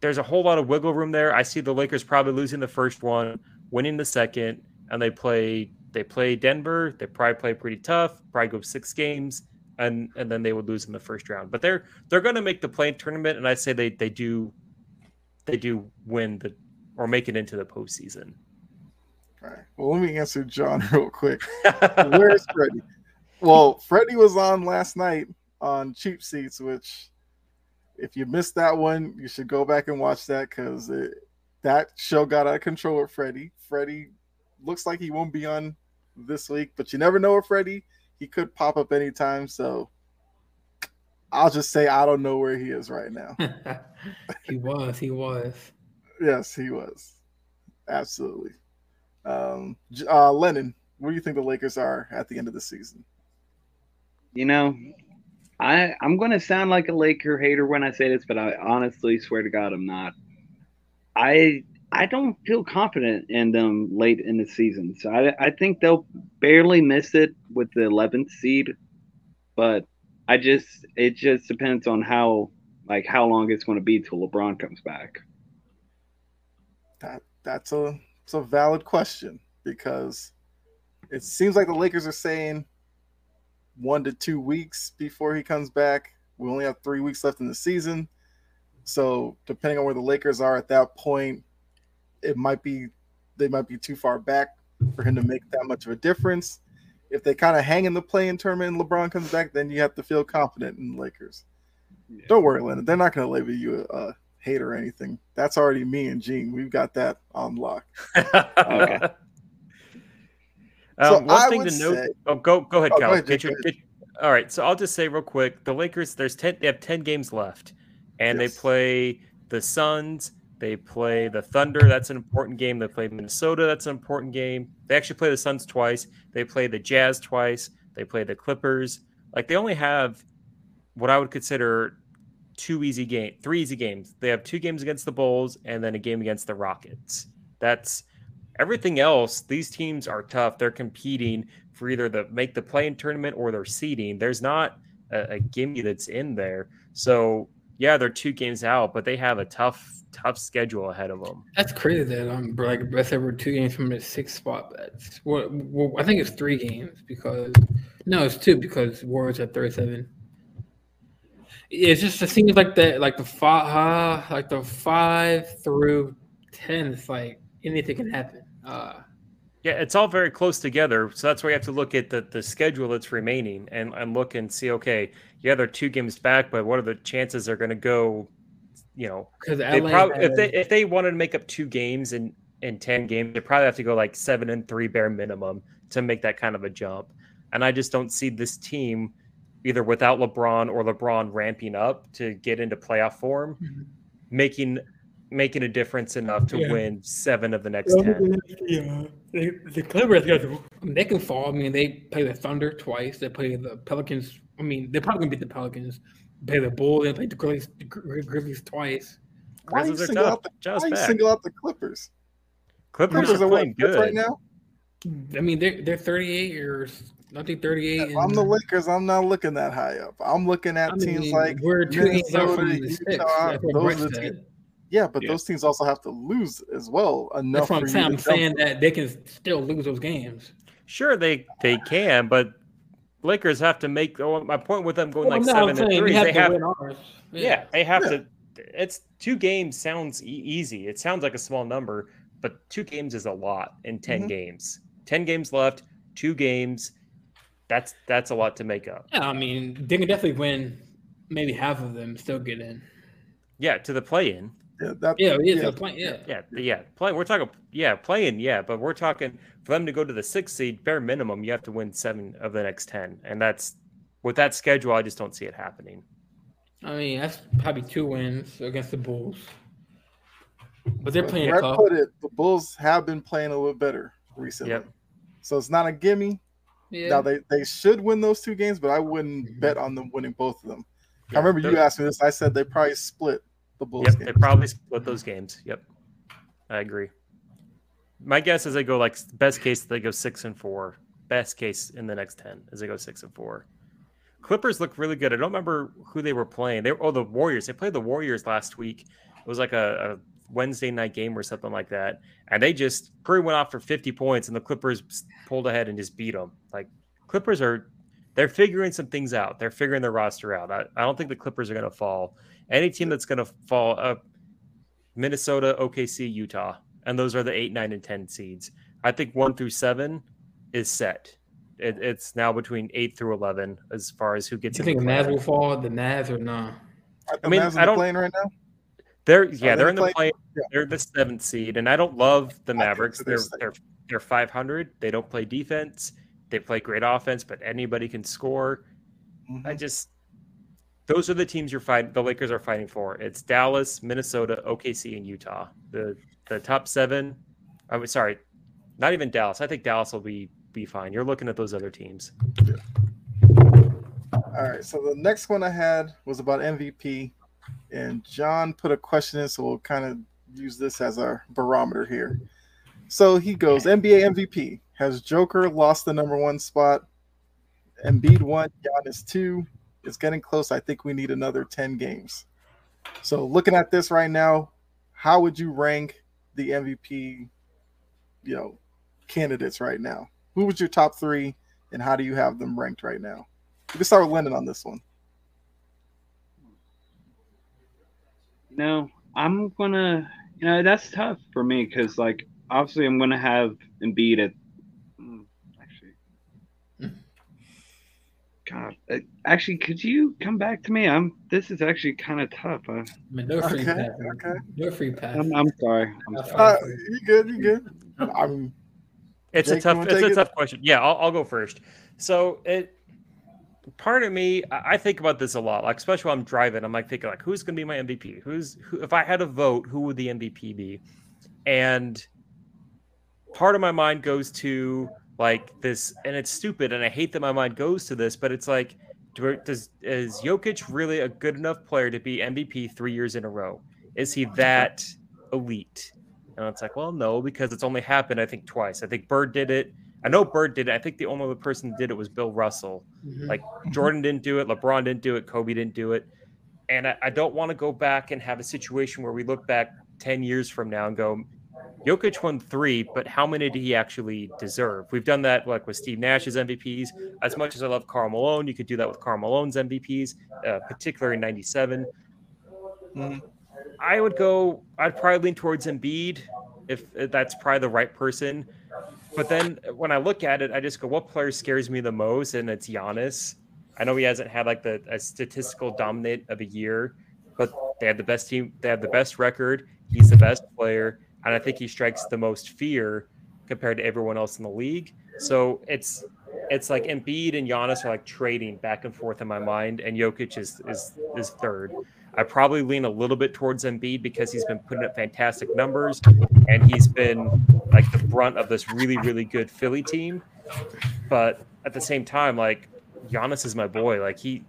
there's a whole lot of wiggle room there. I see the Lakers probably losing the first one, winning the second, and they play they play Denver. They probably play pretty tough. Probably go six games, and and then they would lose in the first round. But they're they're going to make the play tournament, and I say they they do they do win the or make it into the postseason. All right. Well, let me answer John real quick. Where's Freddie? Well, Freddie was on last night on Cheap Seats, which if you missed that one, you should go back and watch that because that show got out of control with Freddie. Freddie looks like he won't be on this week, but you never know with Freddie. He could pop up anytime. So I'll just say I don't know where he is right now. he was, he was. yes, he was. Absolutely. Um, uh, Lennon, where do you think the Lakers are at the end of the season? You know, I I'm gonna sound like a Laker hater when I say this, but I honestly swear to God I'm not. I I don't feel confident in them late in the season, so I I think they'll barely miss it with the 11th seed, but I just it just depends on how like how long it's going to be till LeBron comes back. That that's a it's a valid question because it seems like the Lakers are saying one to two weeks before he comes back. We only have three weeks left in the season. So depending on where the Lakers are at that point, it might be they might be too far back for him to make that much of a difference. If they kind of hang in the play-in tournament and LeBron comes back, then you have to feel confident in the Lakers. Don't worry, Leonard. They're not going to label you a, a hater or anything. That's already me and Gene. We've got that on lock. okay. So Um, one I thing to note. say- oh, go go ahead, Oh, go ahead, Get your, get, all right. So I'll just say real quick: the Lakers. There's ten. They have ten games left, and Yes. they play the Suns. They play the Thunder. That's an important game. They play Minnesota. That's an important game. They actually play the Suns twice. They play the Jazz twice. They play the Clippers. Like they only have what I would consider two easy game, three easy games. They have two games against the Bulls and then a game against the Rockets. That's everything else. These teams are tough. They're competing for either the make the play-in tournament or their seeding. There's not a, a gimme that's in there. So yeah, they're two games out, but they have a tough, tough schedule ahead of them. That's crazy that um like said we're two games from the sixth spot. That's well, well, I think it's three games because no, it's two because Warriors at thirty seven. It's just it seems like that like the five uh, like the five through ten. It's like anything can happen. Uh, Yeah, it's all very close together. So that's why you have to look at the, the schedule that's remaining and, and look and see, okay, yeah, they're two games back, but what are the chances they're going to go, you know, because they LA probably, if they, if they wanted to make up two games in, in 10 games, they probably have to go like seven and three bare minimum to make that kind of a jump. And I just don't see this team either without LeBron or LeBron ramping up to get into playoff form, Mhm. making making a difference enough to Yeah. win seven of the next Yeah, ten. the, the Clippers, guys, I they can fall. I mean, they play the Thunder twice. They play the Pelicans. I mean, they're probably gonna beat the Pelicans. Play the Bulls. They play the Grizzlies, the Grizzlies twice. Why you Grizzlies are single tough. out the, Jaws why you back. single out the Clippers? Clippers, Clippers are are what playing good. right now. I mean, they're they're 38 or I think 38. If I'm the Lakers. I'm not looking that high up. I'm looking at I teams like we're two games out from Minnesota, the six. Utah, those are the teams- yeah, but Yeah. those teams also have to lose as well enough That's what for I'm you saying. I'm saying that they can still lose those games. Sure, they they can, but Lakers have to make. Oh, my point with them going Well, like no, seven and saying we three, have they to have. win ours. Yeah, they have Yeah. to. It's two games sounds e- easy. It sounds like a small number, but two games is a lot in 10 Mhm. games. Ten games left, two games. That's that's a lot to make up. Yeah, I mean, they can definitely win. Maybe half of them still get in. Yeah, to the play-in. Yeah, that, Yeah, yeah, yeah. yeah. Point, yeah. Yeah, yeah, play. We're talking. Yeah, playing. Yeah, but we're talking for them to go to the sixth seed. Bare minimum, you have to win seven of the next ten, and that's with that schedule. I just don't see it happening. I mean, that's probably two wins against the Bulls. But they're playing Brett tough. put it, the Bulls have been playing a little better recently. Yep. So it's not a gimme. Yeah. Now they, they should win those two games, but I wouldn't bet on them winning both of them. Yeah, I remember you asked me this. I said they probably split the Bulls Yep, game. they probably split those games. Yep, I agree. My guess is they go like best case they go six and four. Best case in the next ten is they go six and four. Clippers look really good. I don't remember who they were playing. They were, oh the Warriors. They played the Warriors last week. It was like a, a Wednesday night game or something like that, and they just Curry went off for fifty points, and the Clippers pulled ahead and just beat them. Like Clippers are they're figuring some things out. They're figuring their roster out. I, I don't think the Clippers are going to fall. Any team that's going to fall up, Minnesota, OKC, Utah, and those are the eight, nine, and ten seeds. I think one through seven is set. It, it's now between eight through eleven as far as who gets. you think the the Mavs will fall? The Mavs or not? I mean, Mavs in I the don't- playing right now. They're yeah, they they're in the play- play. yeah. They're the seventh seed, and I don't love the Mavericks. They're they're they're they're five hundred. They don't play defense. They play great offense, but anybody can score. Mhm. I just those are the teams you're fighting. The Lakers are fighting for. It's Dallas, Minnesota, OKC, and Utah. The the top seven. I'm sorry, not even Dallas. I think Dallas will be be fine. You're looking at those other teams. All right. So the next one I had was about MVP, and John put a question in, so we'll kind of use this as our barometer here. So he goes, NBA MVP has Joker lost the number one spot? Embiid one, Giannis two. It's getting close. I think we need another ten games. So looking at this right now, how would you rank the MVP? You know, candidates right now. Who was your top three, and how do you have them ranked right now? We can start with Lennon on this one. No, I'm gonna. You know, that's tough for me because, like, obviously, I'm gonna have Embiid at. Mm, Actually, God, uh, actually, could you come back to me? I'm. This is actually kind of tough. I, I mean, no free Okay, pass. okay. No free pass. I'm, I'm sorry. I'm That's sorry. Uh, you good? You good? I'm It's Jake, a tough. It's a it? tough question. Yeah, I'll, I'll go first. So it. Part of me, I I think about this a lot. Like, especially when I'm driving, I'm like thinking, like, who's going to be my MVP? Who's who? If I had a vote, who would the MVP be? And part of my mind goes to like this, and it's stupid, and I hate that my mind goes to this, but it's like, do, does is Jokic really a good enough player to be MVP three years in a row? Is he that elite? And it's like, well, no, because it's only happened, I think, twice. I think Bird did it. I know Bird did it. I think the only other person that did it was Bill Russell. Mhm. Like Jordan didn't do it, LeBron didn't do it, Kobe didn't do it. And I, I don't want to go back and have a situation where we look back 10 years from now and go, Jokic won three, but how many did he actually deserve? We've done that like with Steve Nash's MVPs. As much as I love Karl Malone, you could do that with Karl Malone's MVPs, uh, particularly in 97. Mhm. I would go, I'd probably lean towards Embiid if, if that's probably the right person. But then when I look at it, I just go, what player scares me the most? And it's Giannis. I know he hasn't had like the a statistical dominant of a year, but they have the best team. They have the best record. He's the best player, and I think he strikes the most fear compared to everyone else in the league. So it's it's like Embiid and Giannis are like trading back and forth in my mind, and Jokic is is is third. I probably lean a little bit towards Embiid because he's been putting up fantastic numbers and he's been like the brunt of this really, really good Philly team. But at the same time, like Giannis is my boy. Like he,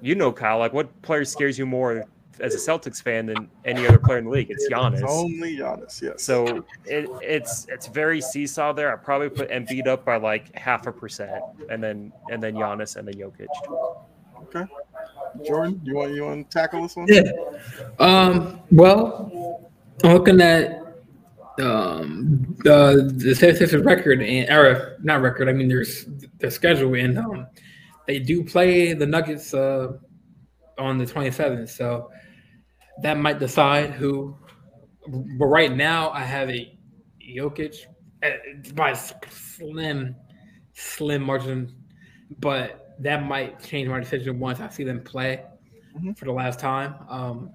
you know, Kyle, like what player scares you more as a Celtics fan than any other player in the league? It's Giannis. It's only Giannis, yes. So it, it's it's very seesaw there. I probably put Embiid up by like half a percent, and then and then Giannis and then Jokic. Okay. Jordan, you want you want to tackle this one? Yeah. Um. Well, I'm looking at um the the 76ers record and or not record. I mean, there's their schedule and um they do play the Nuggets uh on the 27th, so that might decide who. But right now, I have a Jokic uh, by slim, slim margin, but that might change my decision once I see them play Mhm. for the last time. Um,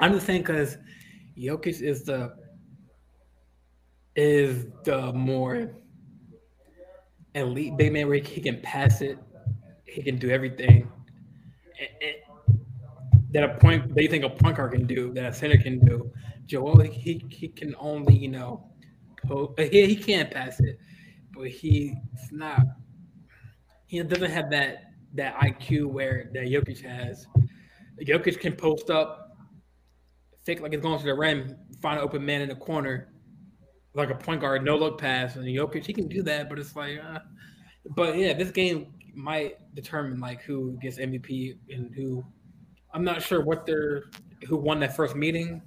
I'm just saying because Jokic is the is the more elite big man where he can pass it, he can do everything. And that a point they think a point guard can do, that a center can do. Joel, he he can only you know, po- he he can pass it, but he's not. He doesn't have that that IQ where that Jokic has. Jokic can post up, fake like it's going to the rim, find an open man in the corner, like a point guard, no look pass, and Jokic he can do that, but it's like, uh, but yeah, this game might determine like who gets MVP and who. I'm not sure what they're who won that first meeting.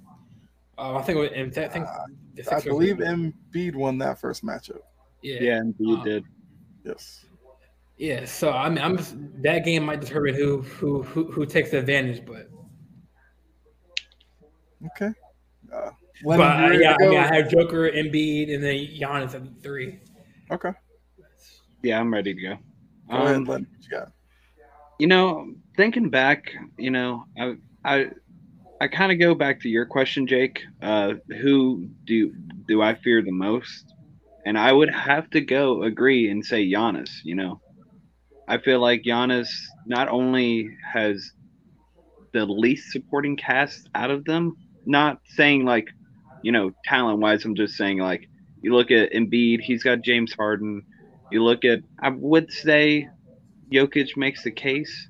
Uh, I think it was, I think the I Sixers- believe Embiid won that first matchup. Yeah, Yeah, and you Um, did. Yes. yeah. So I mean, I'm just, that game might determine who who who, who takes the advantage, but Okay. Uh, but Lennon, you uh, yeah, I mean. I have Joker, Embiid, and then Giannis at three. okay. Yeah, I'm ready to go. Go ahead, Um, Lennon. What you got? you know, thinking back, you know, I I I kind of go back to your question, Jake. Uh, who do do I fear the most? And I would have to go agree and say Giannis. You know, I feel like Giannis not only has the least supporting cast out of them. Not saying like, you know, talent wise. I'm just saying like, you look at Embiid, he's got James Harden. You look at, I would say, Jokic makes the case,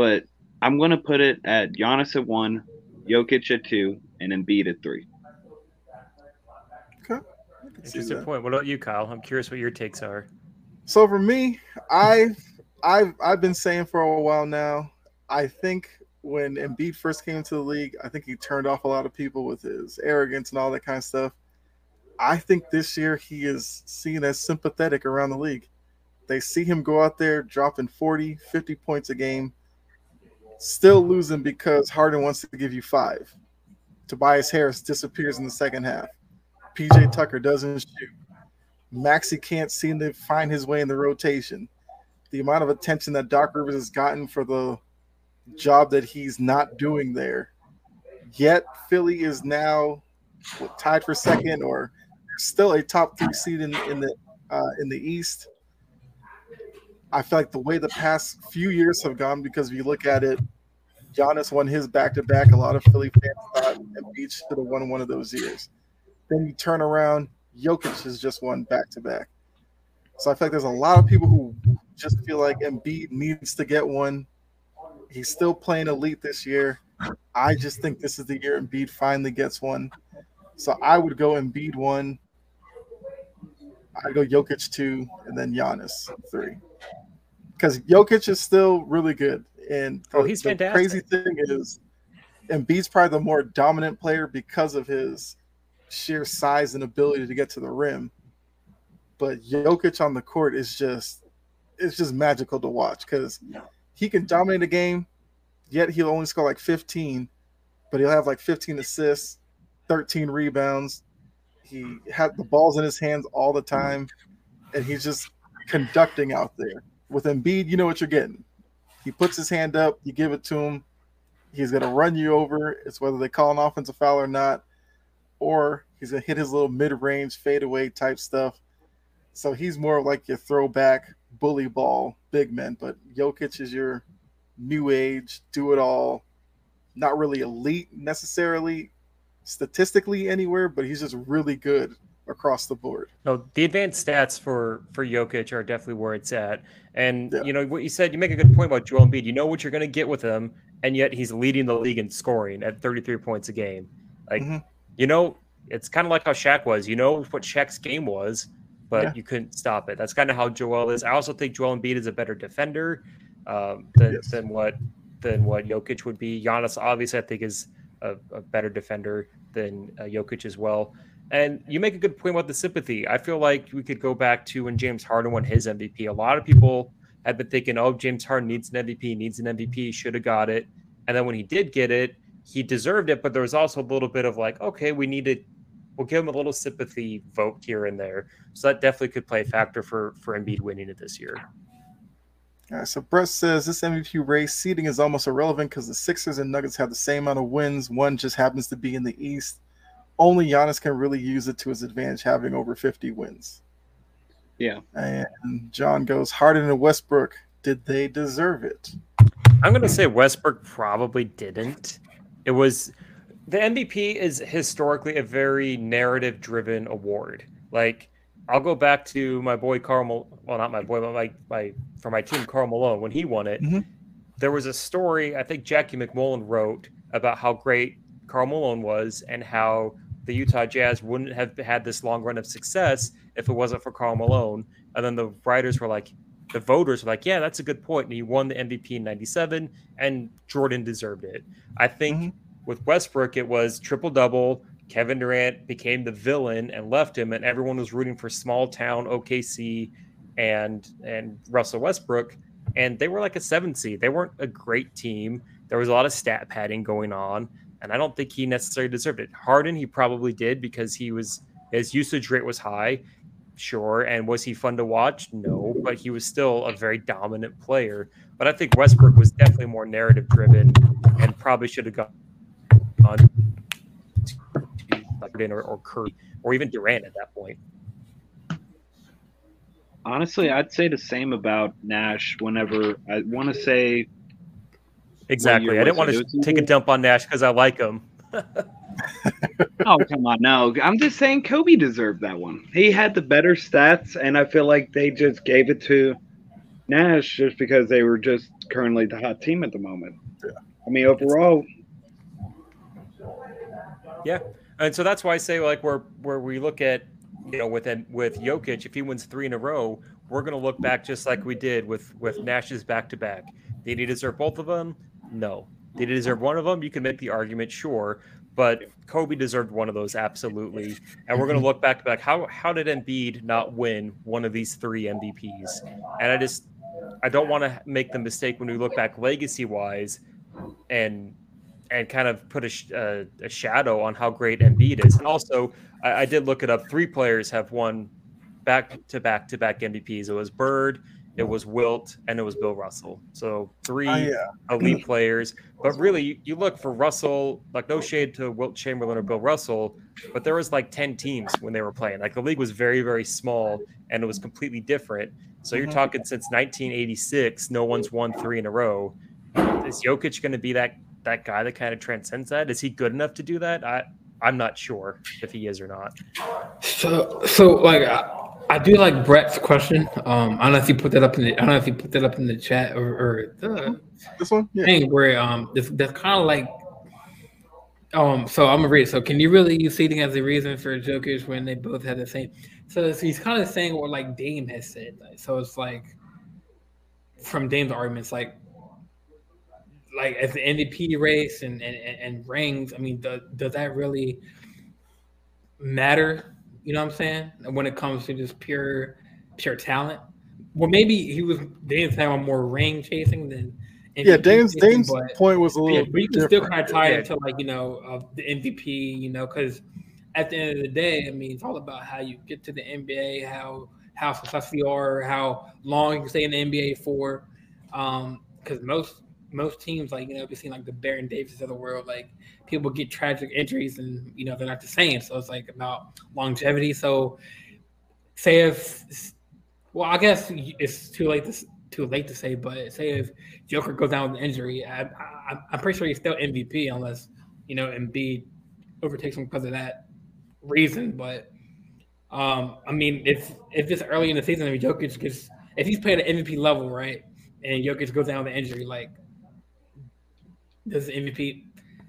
but I'm going to put it at Giannis at one, Jokic at two, and Embiid at three. Okay. I can see Interesting that. point. What about you, Kyle? I'm curious what your takes are. So for me, I've I've I've been saying for a while now. I think when Embiid first came into the league, I think he turned off a lot of people with his arrogance and all that kind of stuff. I think this year he is seen as sympathetic around the league. They see him go out there dropping 40, 50 points a game, still losing because Harden wants to give you five. Tobias Harris disappears in the second half. PJ Tucker doesn't shoot. Maxey can't seem to find his way in the rotation. The amount of attention that Doc Rivers has gotten for the job that he's not doing there. Yet Philly is now what, tied for second, or still a top three seed in, in the uh, in the East. I feel like the way the past few years have gone, because if you look at it, Giannis won his back to back. A lot of Philly fans thought Embiid should have won one of those years. Then you turn around, Jokic has just won back to back. So I feel like there's a lot of people who just feel like Embiid needs to get one. He's still playing elite this year. I just think this is the year Embiid finally gets one. So I would go Embiid one. I'd go Jokic two, and then Giannis three. Because Jokic is still really good. And Oh, he's the fantastic. crazy thing is Embiid's probably the more dominant player because of his sheer size and ability to get to the rim. But Jokic on the court is just it's just magical to watch because he can dominate a game, yet he'll only score like 15, but he'll have like 15 assists, 13 rebounds. He had the balls in his hands all the time, and he's just conducting out there. With Embiid, you know what you're getting. He puts his hand up, you give it to him. He's gonna run you over. It's whether they call an offensive foul or not, or he's gonna hit his little mid-range fadeaway type stuff. So he's more like your throwback bully ball big man, but Jokic is your new age, do it all, not really elite necessarily statistically anywhere, but he's just really good across the board. No, the advanced stats for for Jokic are definitely where it's at. And yeah. you know what you said, you make a good point about Joel Embiid. You know what you're going to get with him, and yet he's leading the league in scoring at 33 points a game. Like, mm-hmm. you know, it's kind of like how Shaq was. You know what Shaq's game was, but yeah. you couldn't stop it. That's kind of how Joel is. I also think Joel Embiid is a better defender um, than yes. than what than what Jokic would be. Giannis, obviously, I think is a, a better defender than uh, Jokic as well. And you make a good point about the sympathy. I feel like we could go back to when James Harden won his MVP. A lot of people had been thinking, "Oh, James Harden needs an MVP, needs an MVP, should have got it." And then when he did get it, he deserved it. But there was also a little bit of like, "Okay, we need to, we'll give him a little sympathy vote here and there." So that definitely could play a factor for for Embiid winning it this year. All right, so Brett says this MVP race seeding is almost irrelevant because the Sixers and Nuggets have the same amount of wins. One just happens to be in the East. Only Giannis can really use it to his advantage, having over 50 wins. Yeah. And John goes, Harden and Westbrook, did they deserve it? I'm going to say Westbrook probably didn't. It was the MVP is historically a very narrative driven award. Like I'll go back to my boy Karl. Well, not my boy, but my my for my team Karl Malone when he won it. Mm-hmm. There was a story I think Jackie MacMullan wrote about how great Karl Malone was and how the Utah Jazz wouldn't have had this long run of success if it wasn't for Karl Malone. And then the writers were like, the voters were like, yeah, that's a good point. And he won the MVP in 97, and Jordan deserved it. I think mm-hmm. with Westbrook, it was triple double, Kevin Durant became the villain and left him, and everyone was rooting for small town OKC and and Russell Westbrook, and they were like a seven seed. They weren't a great team. There was a lot of stat padding going on, and I don't think he necessarily deserved it. Harden, he probably did because he was his usage rate was high, sure. And was he fun to watch? No, but he was still a very dominant player. But I think Westbrook was definitely more narrative driven and probably should have gone on or, or Curry or even Durant at that point. Honestly, I'd say the same about Nash. Whenever I want to say, exactly, I didn't want to take a dump on Nash because I like him. oh come on, no! I'm just saying Kobe deserved that one. He had the better stats, and I feel like they just gave it to Nash just because they were just currently the hot team at the moment. Yeah. I mean, overall, yeah, and so that's why I say like where where we look at you know with with Jokic, if he wins three in a row, we're going to look back just like we did with with Nash's back to back. Did he deserve both of them? No. Did he deserve one of them? You can make the argument, sure, but Kobe deserved one of those absolutely. And we're going to look back back. How how did Embiid not win one of these three MVPs? And I just I don't want to make the mistake when we look back legacy wise and and kind of put a, uh, a, shadow on how great Embiid is. And also, I, I, did look it up. Three players have won back to back to back MVPs. It was Bird, it was Wilt, and it was Bill Russell. So three uh, yeah. elite players. But really, you, you, look for Russell, like no shade to Wilt Chamberlain or Bill Russell, but there was like 10 teams when they were playing. Like the league was very, very small and it was completely different. So you're mm-hmm. talking since 1986, no one's won three in a row. Is Jokic going to be that that guy that kind of transcends that? Is he good enough to do that? I I'm not sure if he is or not. So so like I, do like Brett's question. Um, I don't know if you put that up in the I don't know if you put that up in the chat or, or the this one yeah. thing where um this, that's kind of like um so I'm gonna read. So can you really use seating as a reason for jokers when they both had the same? So he's kind of saying what like Dame has said. Like, so it's like from Dame's arguments, like like as the MVP race and and, and rings, I mean, does, does that really matter? You know what I'm saying? When it comes to just pure pure talent. Well, maybe he was Dame's having more ring chasing than MVP yeah. Dame's chasing, Dame's but, point was a little. Yeah, but you can still kind of tie it to like you know of the MVP. You know, because at the end of the day, I mean, it's all about how you get to the NBA, how how successful you are, how long you can stay in the NBA for. Because um, most most teams, like you know, we've seen like the Baron Davis of the world, like people get tragic injuries and you know they're not the same. So it's like about longevity. So say if well, I guess it's too late to too late to say, but say if Joker goes down with an injury, I, I, I'm pretty sure he's still MVP unless you know Embiid overtakes him because of that reason. But um, I mean, if if this early in the season, if Jokic gets if he's playing at MVP level, right, and Jokic goes down with an injury, like does the MVP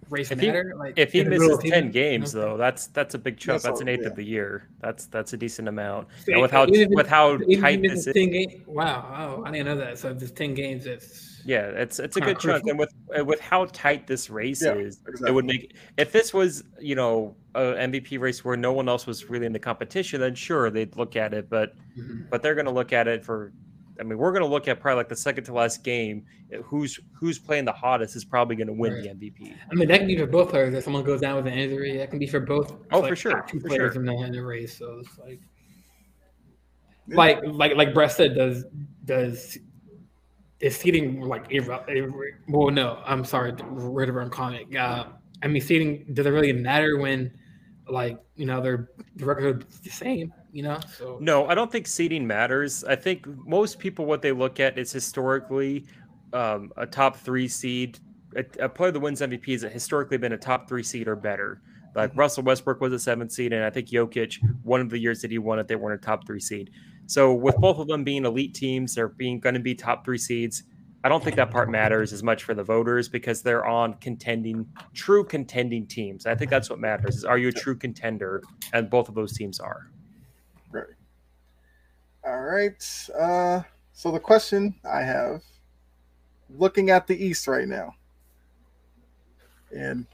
race If he- matter? like If he in the middle misses ten season? games, Okay. though, that's that's a big chunk. That's That's, all- an eighth yeah. of the year. That's that's a decent amount. So And with how even if with how if tight he this misses is, 10 game- wow, oh, I didn't know that. So if there's ten games, it's yeah, it's it's a kinda good chunk. And with uh, with how tight this race Yeah, is, it would make if this was you know a MVP race where no one else was really in the competition, then sure they'd look at it. But but they're going to look at it for. I mean, we're going to look at probably like the second to last game. Who's who's playing the hottest is probably going to win the MVP. I mean, that can be for both players. If someone goes down with an injury, that can be for both. Oh, like, for sure, Two for players sure. in the, in the race. So it's like, Yeah. like, like, like Brett said, does does is seating like irre- irre- well? No, I'm sorry, word of wrong comment. Uh, I mean, seating does it really matter when, like, you know, their the record is the same? You know, so No, I don't think seeding matters. I think most people what they look at is historically um, a top three seed. A, a player that wins MVP has historically been a top three seed or better. Like Russell Westbrook was a seventh seed, and I think Jokic, one of the years that he won it, they weren't a top three seed. So with both of them being elite teams, they're being going to be top three seeds. I don't think that part matters as much for the voters because they're on contending, true contending teams. I think that's what matters: is are you a true contender? And both of those teams are. Right. All right. Uh, so the question I have, looking at the East right now, and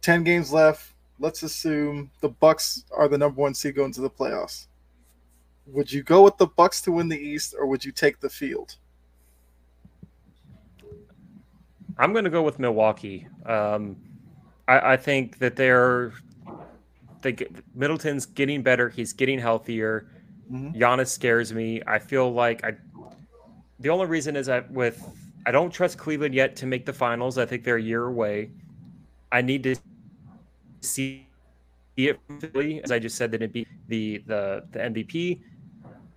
ten games left. Let's assume the Bucks are the number one seed going to the playoffs. Would you go with the Bucks to win the East, or would you take the field? I'm going to go with Milwaukee. Um, I, I think that they're they Middleton's getting better. He's getting healthier. Mhm. Giannis scares me. I feel like I. The only reason is that with I don't trust Cleveland yet to make the finals. I think they're a year away. I need to see it from Philly, as I just said that it'd be the the the MVP.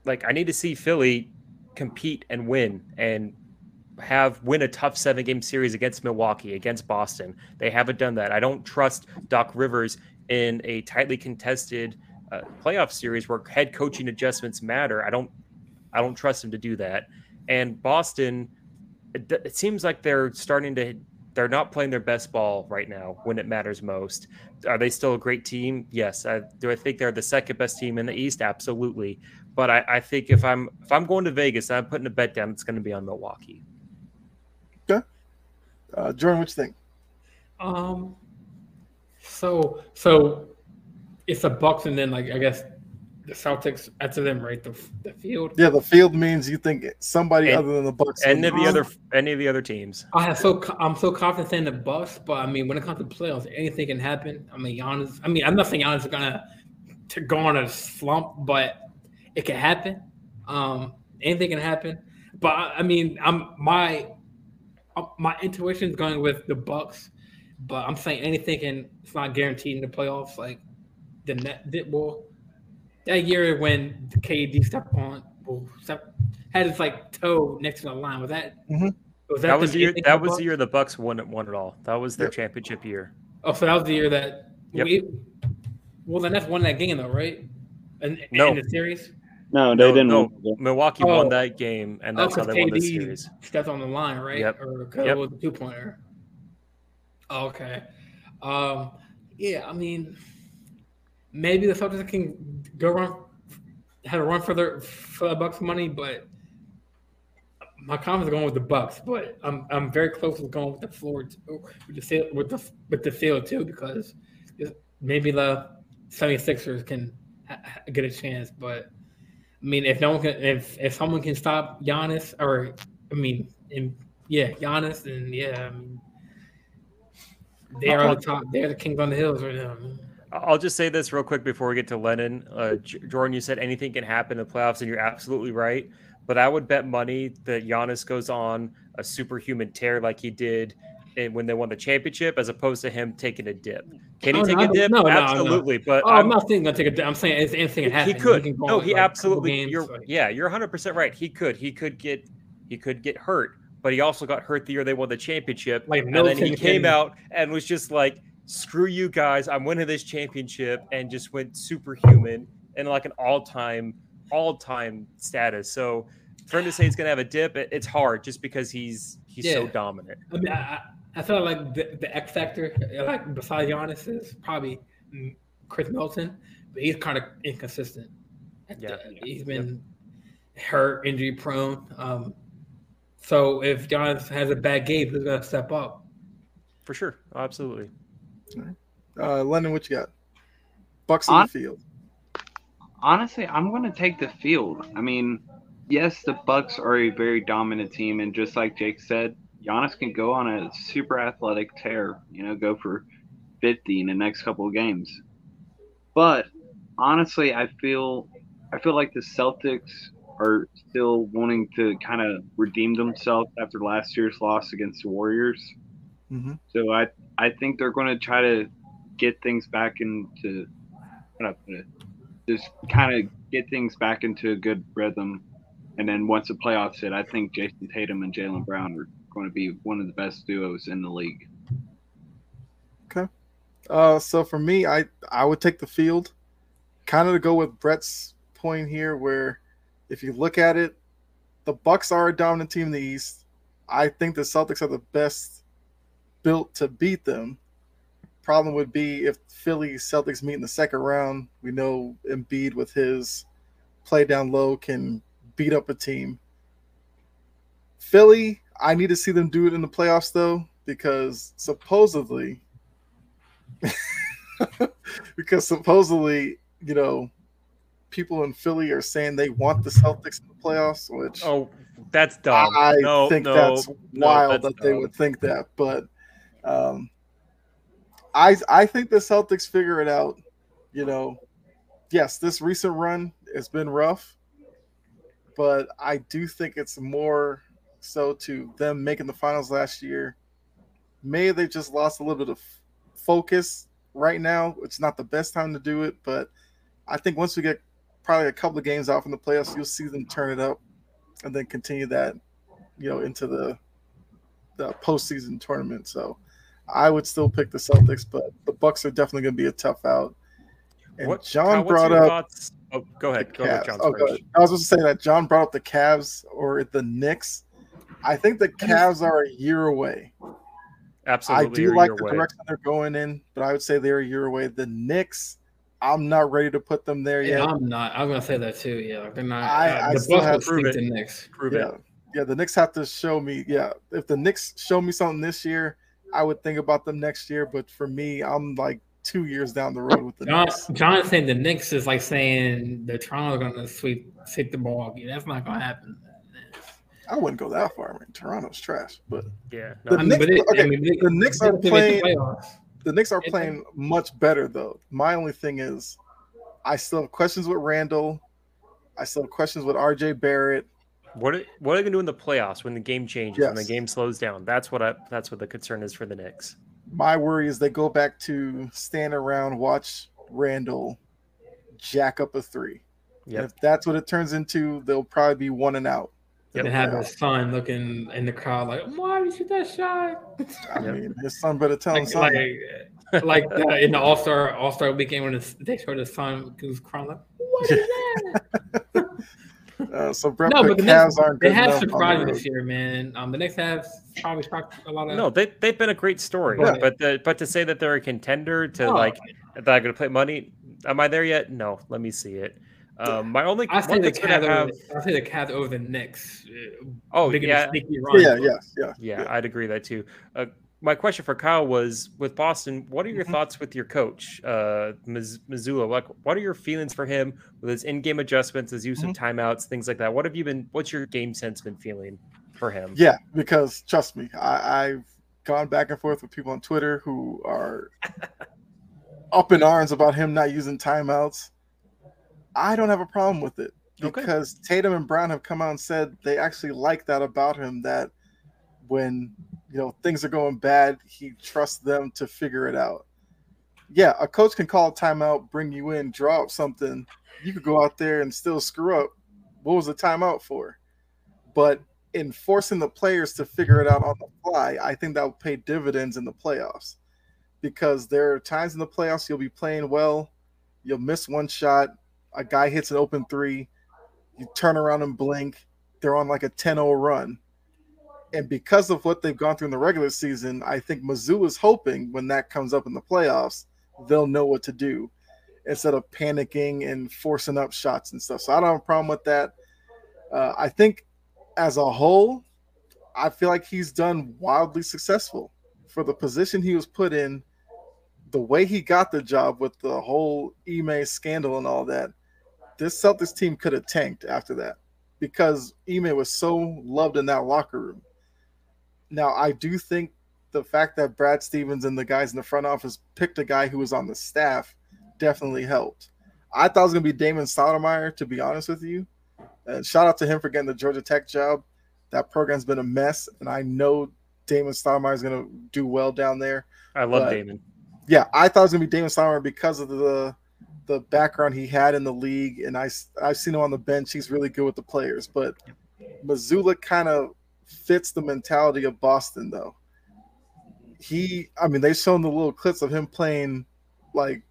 Like I need to see Philly compete and win and have win a tough seven game series against Milwaukee, against Boston. They haven't done that. I don't trust Doc Rivers in a tightly contested uh, playoff series where head coaching adjustments matter. I don't I don't trust him to do that. And Boston, it, it seems like they're starting to they're not playing their best ball right now when it matters most. Are they still a great team? Yes. I, do I think they're the second best team in the East? Absolutely. But I, I think if I'm if I'm going to Vegas, I'm putting a bet down. It's going to be on Milwaukee. Okay. Uh, Jordan, what you think? Um. So so, it's the Bucks, and then like I guess the Celtics after them, right? The the field. Yeah, the field means you think somebody And- other than the Bucks. Any of the other any of the other teams. I have so I'm so confident in the Bucks, but I mean when it comes to playoffs, anything can happen. I mean Giannis. I mean I'm not saying Giannis is gonna to go on a slump, but it can happen. Um, anything can happen. But I I mean I'm my uh, my intuition is going with the Bucks, but I'm saying anything can. It's not guaranteed in the playoffs. Like the net, the, well, that year when KD stepped on, well, step, had his like toe next to the line. Was that? Mhm. Was That was the year. That in was the year the Bucks won it. Won it all. That was their Yep. championship year. Oh, so that was the year that. Yep. We, well, then that's won that game though, right? In, No. in the series. No, they No, didn't. no. Milwaukee Oh. won that game, and that's oh, how because they won the series. stepped on the line, right? Yep. Or 'cause Yep. it was a two pointer. Okay. Um. Yeah. I mean, maybe the Celtics can go run, had a run for their for the Bucks money, but my confidence is going with the Bucks. But I'm I'm very close with going with the floor too, with the field with the with the field too because maybe the 76ers can get a chance, but. I mean, if no one can, if if someone can stop Giannis, or I mean, yeah, Giannis, and yeah, I mean, they are the top. They're the kings on the hills right now. man. I'll just say this real quick before we get to Lennon. Uh, Jordan, you said anything can happen in the playoffs, and you're absolutely right. But I would bet money that Giannis goes on a superhuman tear like he did when they won the championship, as opposed to him taking a dip. Can he Oh, take no, a dip? no, no, no. absolutely. But Oh, I'm, not saying gonna take a. I'm saying it's anything can happen. he could. go no, he like, absolutely. games, you're like- yeah, you're 100 percent right. He could. He could get he could get hurt, but he also got hurt the year they won the championship. Like and then he came out and was just like, "Screw you guys! I'm winning this championship," and just went superhuman and like an all-time, all-time status. So for him to say he's gonna have a dip, it, it's hard just because he's he's so dominant. I mean, I, I- feel like the, the X factor, like besides Giannis, is probably Khris Middleton, but he's kind of inconsistent. Yeah. he's been hurt, injury prone. Um, so if Giannis has a bad game, who's gonna step up? For sure, absolutely. Uh, Lennon, what you got? Bucks on On- the field. Honestly, I'm going to take the field. I mean, yes, the Bucks are a very dominant team, and just like Jake said, Giannis can go on a super athletic tear. You know, go for 50 in the next couple of games. But honestly, I feel I feel like the Celtics are still wanting to kind of redeem themselves after last year's loss against the Warriors. hmm So I I think they're going to try to get things back into how do I put it? Just kind of get things back into a good rhythm, and then once the playoffs hit, I think Jayson Tatum and Jaylen Brown are going to be one of the best duos in the league. Okay. Uh, so for me, I I would take the field, kind of to go with Brett's point here, where if you look at it, the Bucks are a dominant team in the East. I think the Celtics are the best built to beat them. Problem would be if Philly Celtics meet in the second round. We know Embiid with his play down low can beat up a team. Philly, I need to see them do it in the playoffs though, because supposedly because supposedly, you know, people in Philly are saying they want the Celtics in the playoffs, which Oh, that's dumb. I no, think no, that's no, wild that's that they would think that. But um, I I think the Celtics figure it out. You know, yes, this recent run has been rough, but I do think it's more so to them making the finals last year. May they just lost a little bit of focus right now. It's not the best time to do it, but I think once we get probably a couple of games off in the playoffs, you'll see them turn it up and then continue that, you know, into the the postseason tournament. So I would still pick the Celtics, but the Bucks are definitely going to be a tough out. And What- John Kyle, brought up thoughts? Oh, go ahead. Go ahead. John's Oh. I was just saying that John brought up the Cavs or the Knicks. I think the Cavs are a year away. Absolutely. I do like the direction they're going in, but I would say they're a year away. The Knicks, I'm not ready to put them there Yeah, yet. I'm not. I'm gonna say that too. Yeah, like they're not. I- uh, I the still Bucks have- to Prove it. the Knicks. Prove yeah, it. yeah. The Knicks have to show me. Yeah, if the Knicks show me something this year, I would think about them next year. But for me, I'm like two years down the road with the John, Knicks. John saying the Knicks is like saying the Toronto's gonna sweep sweep the Milwaukee. That's not gonna happen. I wouldn't go that far. I mean, Toronto's trash, but Yeah. The I mean, Knicks- but it, okay, I mean, they- the Knicks are can make the playing- playoffs. The Knicks are It's- playing much better though. My only thing is, I still have questions with Randall. I still have questions with R.J. Barrett. what are, what are they going to do in the playoffs when the game changes when the game slows down? That's what I that's what the concern is for the Knicks. My worry is they go back to stand around, watch Randall jack up a three. And If that's what it turns into, they'll probably be one and out. Yep. And have Yeah. his son looking in the crowd like, "Why did you shoot that shot?" I Yep. mean, his son better tell him Like, something. like, like uh, in the All Star All Star weekend when it's, they showed his son who's crying like, "What is that?" Uh, so Brett, no, the but the Cavs Knicks, aren't they have enough the surprised road. this year, man. Um, the Knicks have probably shocked a lot of. No, they they've been a great story, Yeah. but the, but to say that they're a contender to No. like that I'm going to put money, am I there yet? No, let me see it. Um, my only I say the Cavs. have Over, I say the Cavs over the Knicks. uh, oh yeah a sneaky run. Yeah, yes, yeah, yeah I'd agree that too. Uh, my question for Kyle was with Boston. What are your Mhm. thoughts with your coach, uh, Miz- Mazzulla? Like, what are your feelings for him with his in-game adjustments, his use of Mm-hmm. timeouts, things like that? What have you been? What's your game sense been feeling for him? Yeah, because trust me, I, I've gone back and forth with people on Twitter who are up in arms about him not using timeouts. I don't have a problem with it Okay. because Tatum and Brown have come out and said they actually like that about him. That when you know things are going bad, he trusts them to figure it out. Yeah, a coach can call a timeout, bring you in, draw up something. You could go out there and still screw up. What was the timeout for? But in forcing the players to figure it out on the fly, I think that will pay dividends in the playoffs. Because there are times in the playoffs you'll be playing well, you'll miss one shot, a guy hits an open three, you turn around and blink, they're on like a 10-0 run. And because of what they've gone through in the regular season, I think Mazzulla is hoping when that comes up in the playoffs, they'll know what to do instead of panicking and forcing up shots and stuff. So I don't have a problem with that. Uh, I think as a whole, I feel like he's done wildly successful for the position he was put in, the way he got the job with the whole Ime scandal and all that. This Celtics team could have tanked after that because Ime was so loved in that locker room. Now, I do think the fact that Brad Stevens and the guys in the front office picked a guy who was on the staff definitely helped. I thought it was going to be Damon Stoudamire, to be honest with you. And shout out to him for getting the Georgia Tech job. That program's been a mess, and I know Damon Stoudamire is going to do well down there. I love Damon. Yeah, I thought it was going to be Damon Stoudamire because of the the background he had in the league, and I I've seen him on the bench. He's really good with the players, but Mazzulla kind of fits the mentality of Boston, though. He, I mean, they've shown the little clips of him playing like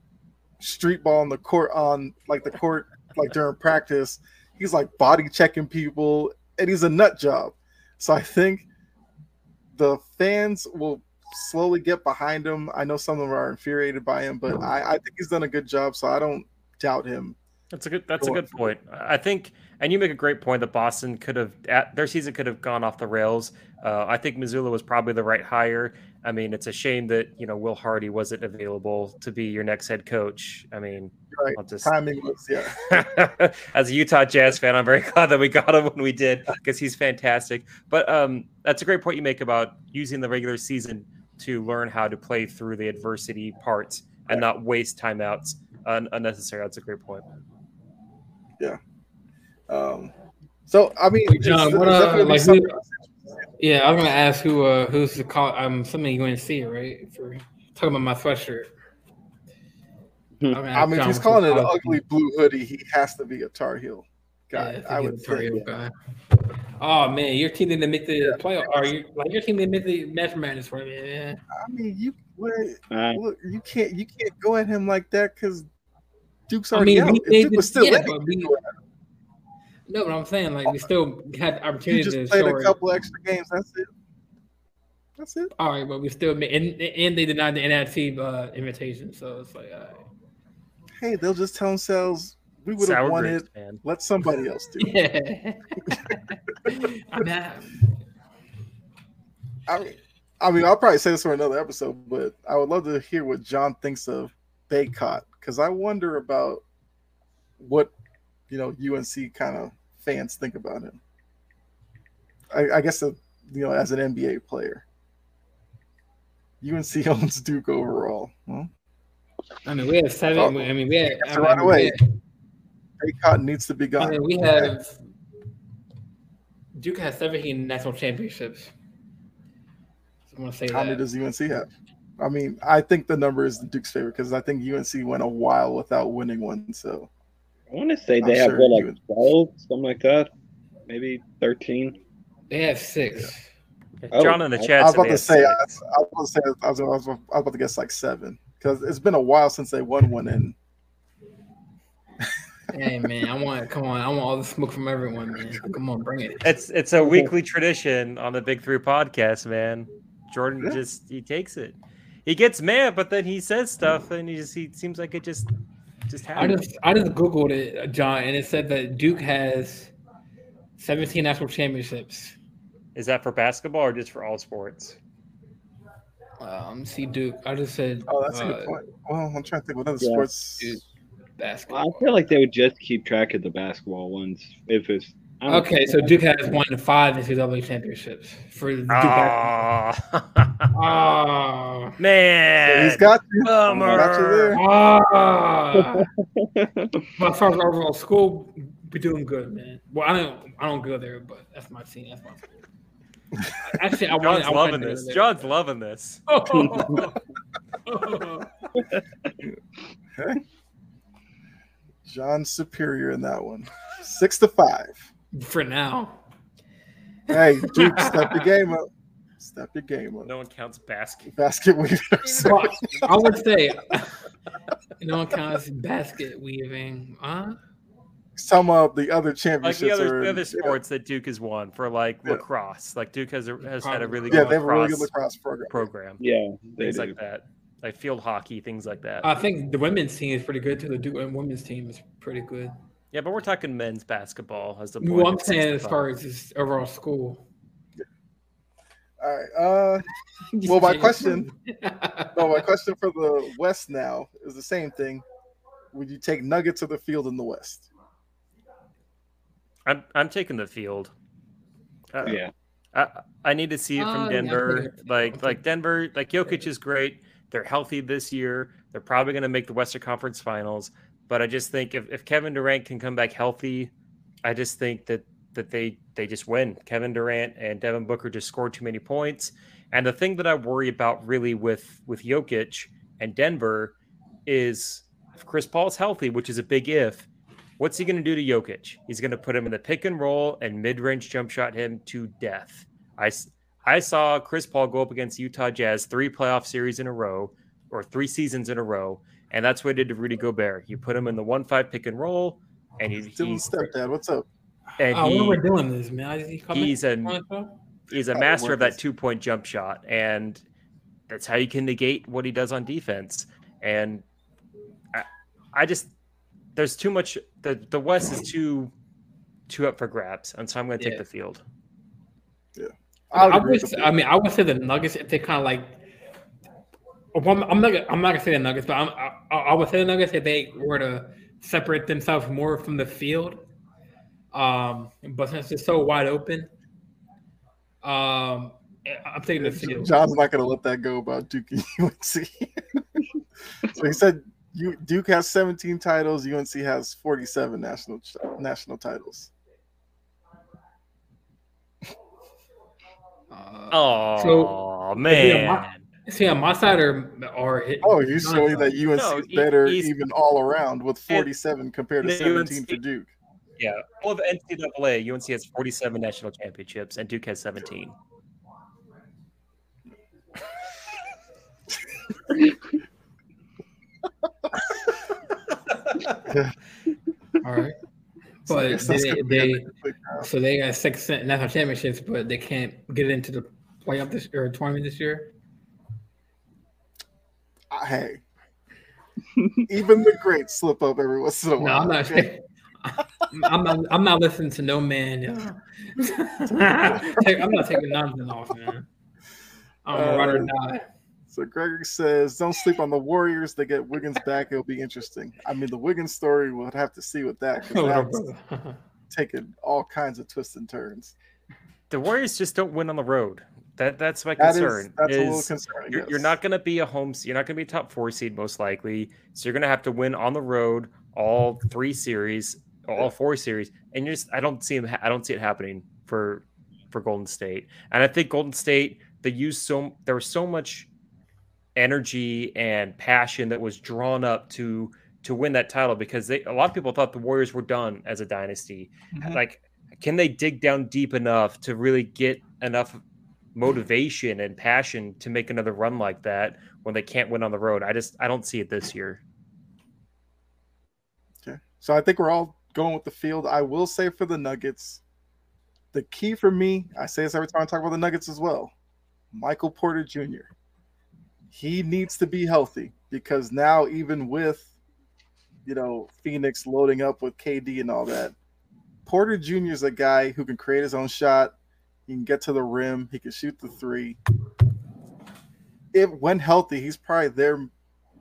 street ball on the court on like the court like during practice. He's like body checking people, and he's a nut job. So I think the fans will slowly get behind him. I know some of them are infuriated by him, but I, I think he's done a good job, so I don't doubt him. That's a good. That's a good point. I think, and you make a great point that Boston could have their season could have gone off the rails. Uh, I think Mazzulla was probably the right hire. I mean, it's a shame that you know Will Hardy wasn't available to be your next head coach. I mean, right. Just... timing was yeah. As a Utah Jazz fan, I'm very glad that we got him when we did because he's fantastic. But um, that's a great point you make about using the regular season to learn how to play through the adversity parts and not waste timeouts un- unnecessary. That's a great point. Yeah. Um, so I mean, John, what, uh, like who, yeah, I was gonna ask who uh who's the call. I'm something UNC, right? For talking about my sweatshirt. Hmm. I mean, if he's calling it an ugly blue hoodie, he has to be a Tar Heel guy. Yeah, I, I would Tar Heel guy. Oh man, your team didn't make the playoff. Are you like your team didn't make the March Madness for me? Man. I mean, you look, you can't you can't go at him like that because Duke's already I mean, out. Duke was still yeah, in we, no, but I'm saying like we still had the opportunity. You just played a couple it. extra games. That's it. That's it. All right, but we still and and they denied the NIT uh, invitation, so it's like, hey, they'll just tell themselves we would have won it. Man. Let somebody else do it. I mean, I mean, I mean, I'll probably say this for another episode, but I would love to hear what John thinks of Bacot because I wonder about what you know UNC kind of fans think about him. I, I guess, a, uh, you know, as an NBA player, UNC owns Duke overall. Well, I mean, we have seven. Oh, I mean, we have I mean, right away. Bacot needs to be gone. I mean, we have Duke has 17 national championships. So I'm gonna say How many does UNC have? I mean, I think the number is Duke's favor because I think UNC went a while without winning one. So I want to say they I'm have sure what, like 12, something like that, maybe 13. They have six. Yeah. Oh, John in the oh, chat. I was about to say. I, I, was about to say. I was, I was, I was about to guess like seven because it's been a while since they won one. And hey man, I want come on, I want all the smoke from everyone, man. Come on, bring it. It's it's a weekly tradition on the Big Three podcast, man. Jordan yeah. just he takes it. He gets mad, but then he says stuff, and he just he seems like it just just I just I just googled it, John, and it said that Duke has 17 national championships. Is that for basketball or just for all sports? Um, see Duke. I just said. Oh, that's uh, a good uh, point. Well, I'm trying to think what other yeah. sports. Duke, basketball. I feel like they would just keep track of the basketball ones if it's. Okay, so Duke has won five NCAA championships for Duke. Oh, oh man, he's got you. Bummer. Got you there. Oh. but far as overall school, be doing good, man. Well, I don't, I don't go there, but that's my team. That's my school. Actually, I John's want, loving this. John's loving this. Oh. okay. John's superior in that one. Six to five for now. Oh. Hey, Duke, step your game up. Step your game up. No one counts basket. Basket weavers. Well, I would say no one counts basket weaving. Huh? Some of the other Like championships the other, are the other you know, sports that Duke has won for like Yeah. lacrosse. Like Duke has a, has had a really yeah, good they have a really lacrosse good lacrosse program. program. Yeah, they Things do. like that. Like field hockey, things like that. I think the women's team is pretty good too. The Duke women's team is pretty good. Yeah, but we're talking men's basketball as the Well, I'm saying as far as just overall school. All right. Uh, Well, my question- well, my question for the West now is the same thing. Would you take Nuggets or the field in the West? I'm I'm taking the field. Uh, Yeah, I, I need to see it from yeah, Denver. I'm like like Denver, like Jokic is great. They're healthy this year. They're probably going to make the Western Conference Finals. But I just think if, if Kevin Durant can come back healthy, I just think that that they they just win. Kevin Durant and Devin Booker just scored too many points. And the thing that I worry about really with with Jokic and Denver is if Chris Paul's healthy, which is a big if. What's he going to do to Jokic? He's going to put him in the pick and roll and mid range jump shot him to death. I I saw Chris Paul go up against Utah Jazz three playoff series in a row or three seasons in a row. And that's what he did to Rudy Gobert. You put him in the one five pick and roll, and he, Dylan he's stepdad, what's up? and Oh, when we're he, doing this, man. Is he he's a on the show? he's a master of that two point jump shot, and that's how you can negate what he does on defense. And I, I just there's too much. the The West is too too up for grabs, and so I'm going to take Yeah. the field. I I, would, with I mean, I would say the Nuggets if they kind of like. Well, I'm, I'm not. gonna- I'm not gonna say the Nuggets, but I'm, I, I would say the Nuggets if they were to separate themselves more from the field. Um, but since it's so wide open, um, I'm taking the field. John's not going to let that go about Duke and UNC. so he said you, Duke has 17 titles. UNC has 47 national national titles. Uh, Oh So, man, see on my side or or it, Oh, you showing that UNC No, is better he's- even all around with 47 compared to 17 UNC for Duke. yeah. All of NCAA, UNC has 47 national championships, and Duke has 17. all right. But Yes, they, that's gonna be they a quick round. so they got six national championships, but they can't get into the playoff this or tournament this year. Uh, hey, even the greats slip up every once in a No, while. I'm not. okay? I'm not. I'm not listening to no man. yo. Take- I'm not taking nothing off, man. I'm a ride or die. So Gregory says, "Don't sleep on the Warriors. They get Wiggins back. It'll be interesting. I mean, the Wiggins story. We'll have to see with that Oh, because that's taking all kinds of twists and turns. The Warriors just don't win on the road. That that's my That is concern. that's a little is concerning. you're, you're not going to be a home. You're not going to be a top four seed most likely. So you're going to have to win on the road all three series, all four series, and you're just. I don't see I don't see it happening for for Golden State. And I think Golden State they used so there was so much energy and passion that was drawn up to to win that title because they a lot of people thought the Warriors were done as a dynasty. Mhm. Like, can they dig down deep enough to really get enough motivation and passion to make another run like that when they can't win on the road? I just I don't see it this year. Okay. So I think we're all going with the field. I will say for the Nuggets, the key for me, I say this every time I talk about the Nuggets as well. Michael Porter Jr. He needs to be healthy because now, even with you know Phoenix loading up with KD and all that, Porter Jr. is a guy who can create his own shot. He can get to the rim. He can shoot the three. If when healthy, he's probably their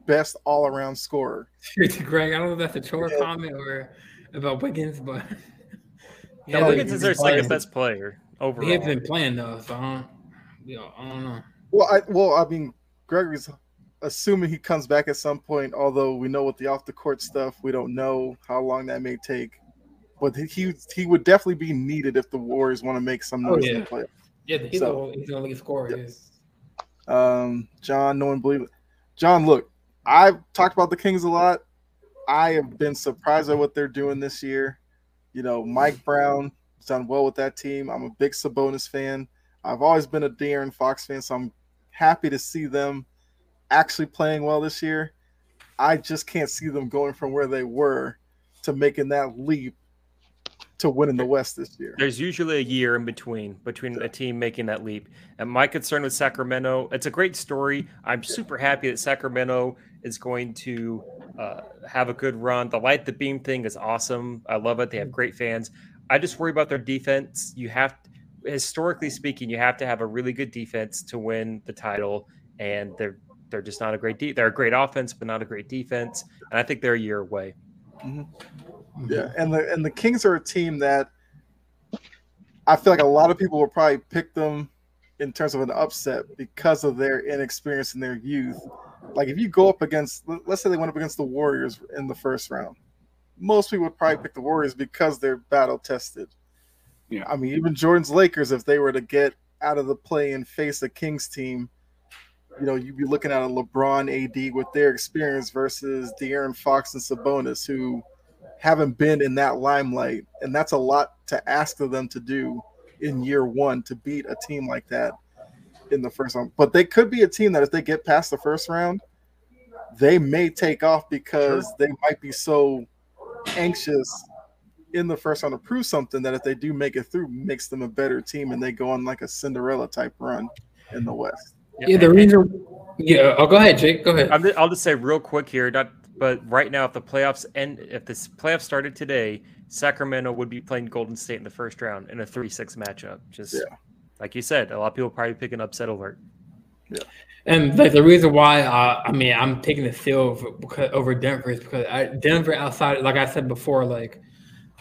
best all-around scorer. Greg, I don't know if that's a chore Yeah. comment or about Wiggins, but Yeah, Yeah, Wiggins he's is their playing. second best player overall. He hasn't been playing though, so I don't, you know, I don't know. Well, I well, I mean, Gregory's assuming he comes back at some point. Although we know with the off the court stuff, we don't know how long that may take. But he he would definitely be needed if the Warriors want to make some Oh, noise in the playoffs. Yeah, he's So- the he's the lead scorer. Yes. Um, John, no one believe it. John, look, I've talked about the Kings a lot. I have been surprised at what they're doing this year. You know, Mike Brown He's done well with that team. I'm a big Sabonis fan. I've always been a De'Aaron Fox fan, so I'm happy to see them actually playing well this year. I just can't see them going from where they were to making that leap to winning the West this year. There's usually a year in between between a team making that leap. And my concern with Sacramento, it's a great story. I'm super happy that Sacramento is going to uh, have a good run. The light the beam thing is awesome. I love it. They have great fans. I just worry about their defense. You have, historically speaking, you have to have a really good defense to win the title, and they're they're just not a great. De- they're a great offense, but not a great defense. And I think they're a year away. Mm-hmm. Yeah, mm-hmm. and the and the Kings are a team that I feel like a lot of people will probably pick them in terms of an upset because of their inexperience and their youth. Like if you go up against, let's say they went up against the Warriors in the first round, most people would probably pick the Warriors because they're battle tested. Yeah, I mean even Jordan's Lakers, if they were to get out of the play and face a Kings team, you know, you'd be looking at a LeBron AD with their experience versus De'Aaron Fox and Sabonis, who haven't been in that limelight. And that's a lot to ask of them to do in year one to beat a team like that in the first round. But they could be a team that if they get past the first round, they may take off because sure. they might be so anxious in the first round to prove something that if they do make it through, makes them a better team and they go on like a Cinderella type run in the West. Yeah, yeah the reason. Yeah, I'll go ahead, Jake. Go ahead. i will just say real quick here, not but right now, if the playoffs end, if this playoffs started today, Sacramento would be playing Golden State in the first round in a three-six matchup. Just yeah. like you said, a lot of people probably pick an upset alert. Yeah. And like the reason why, uh, I mean, I'm taking the seal over, over Denver is because I, Denver outside, like I said before, like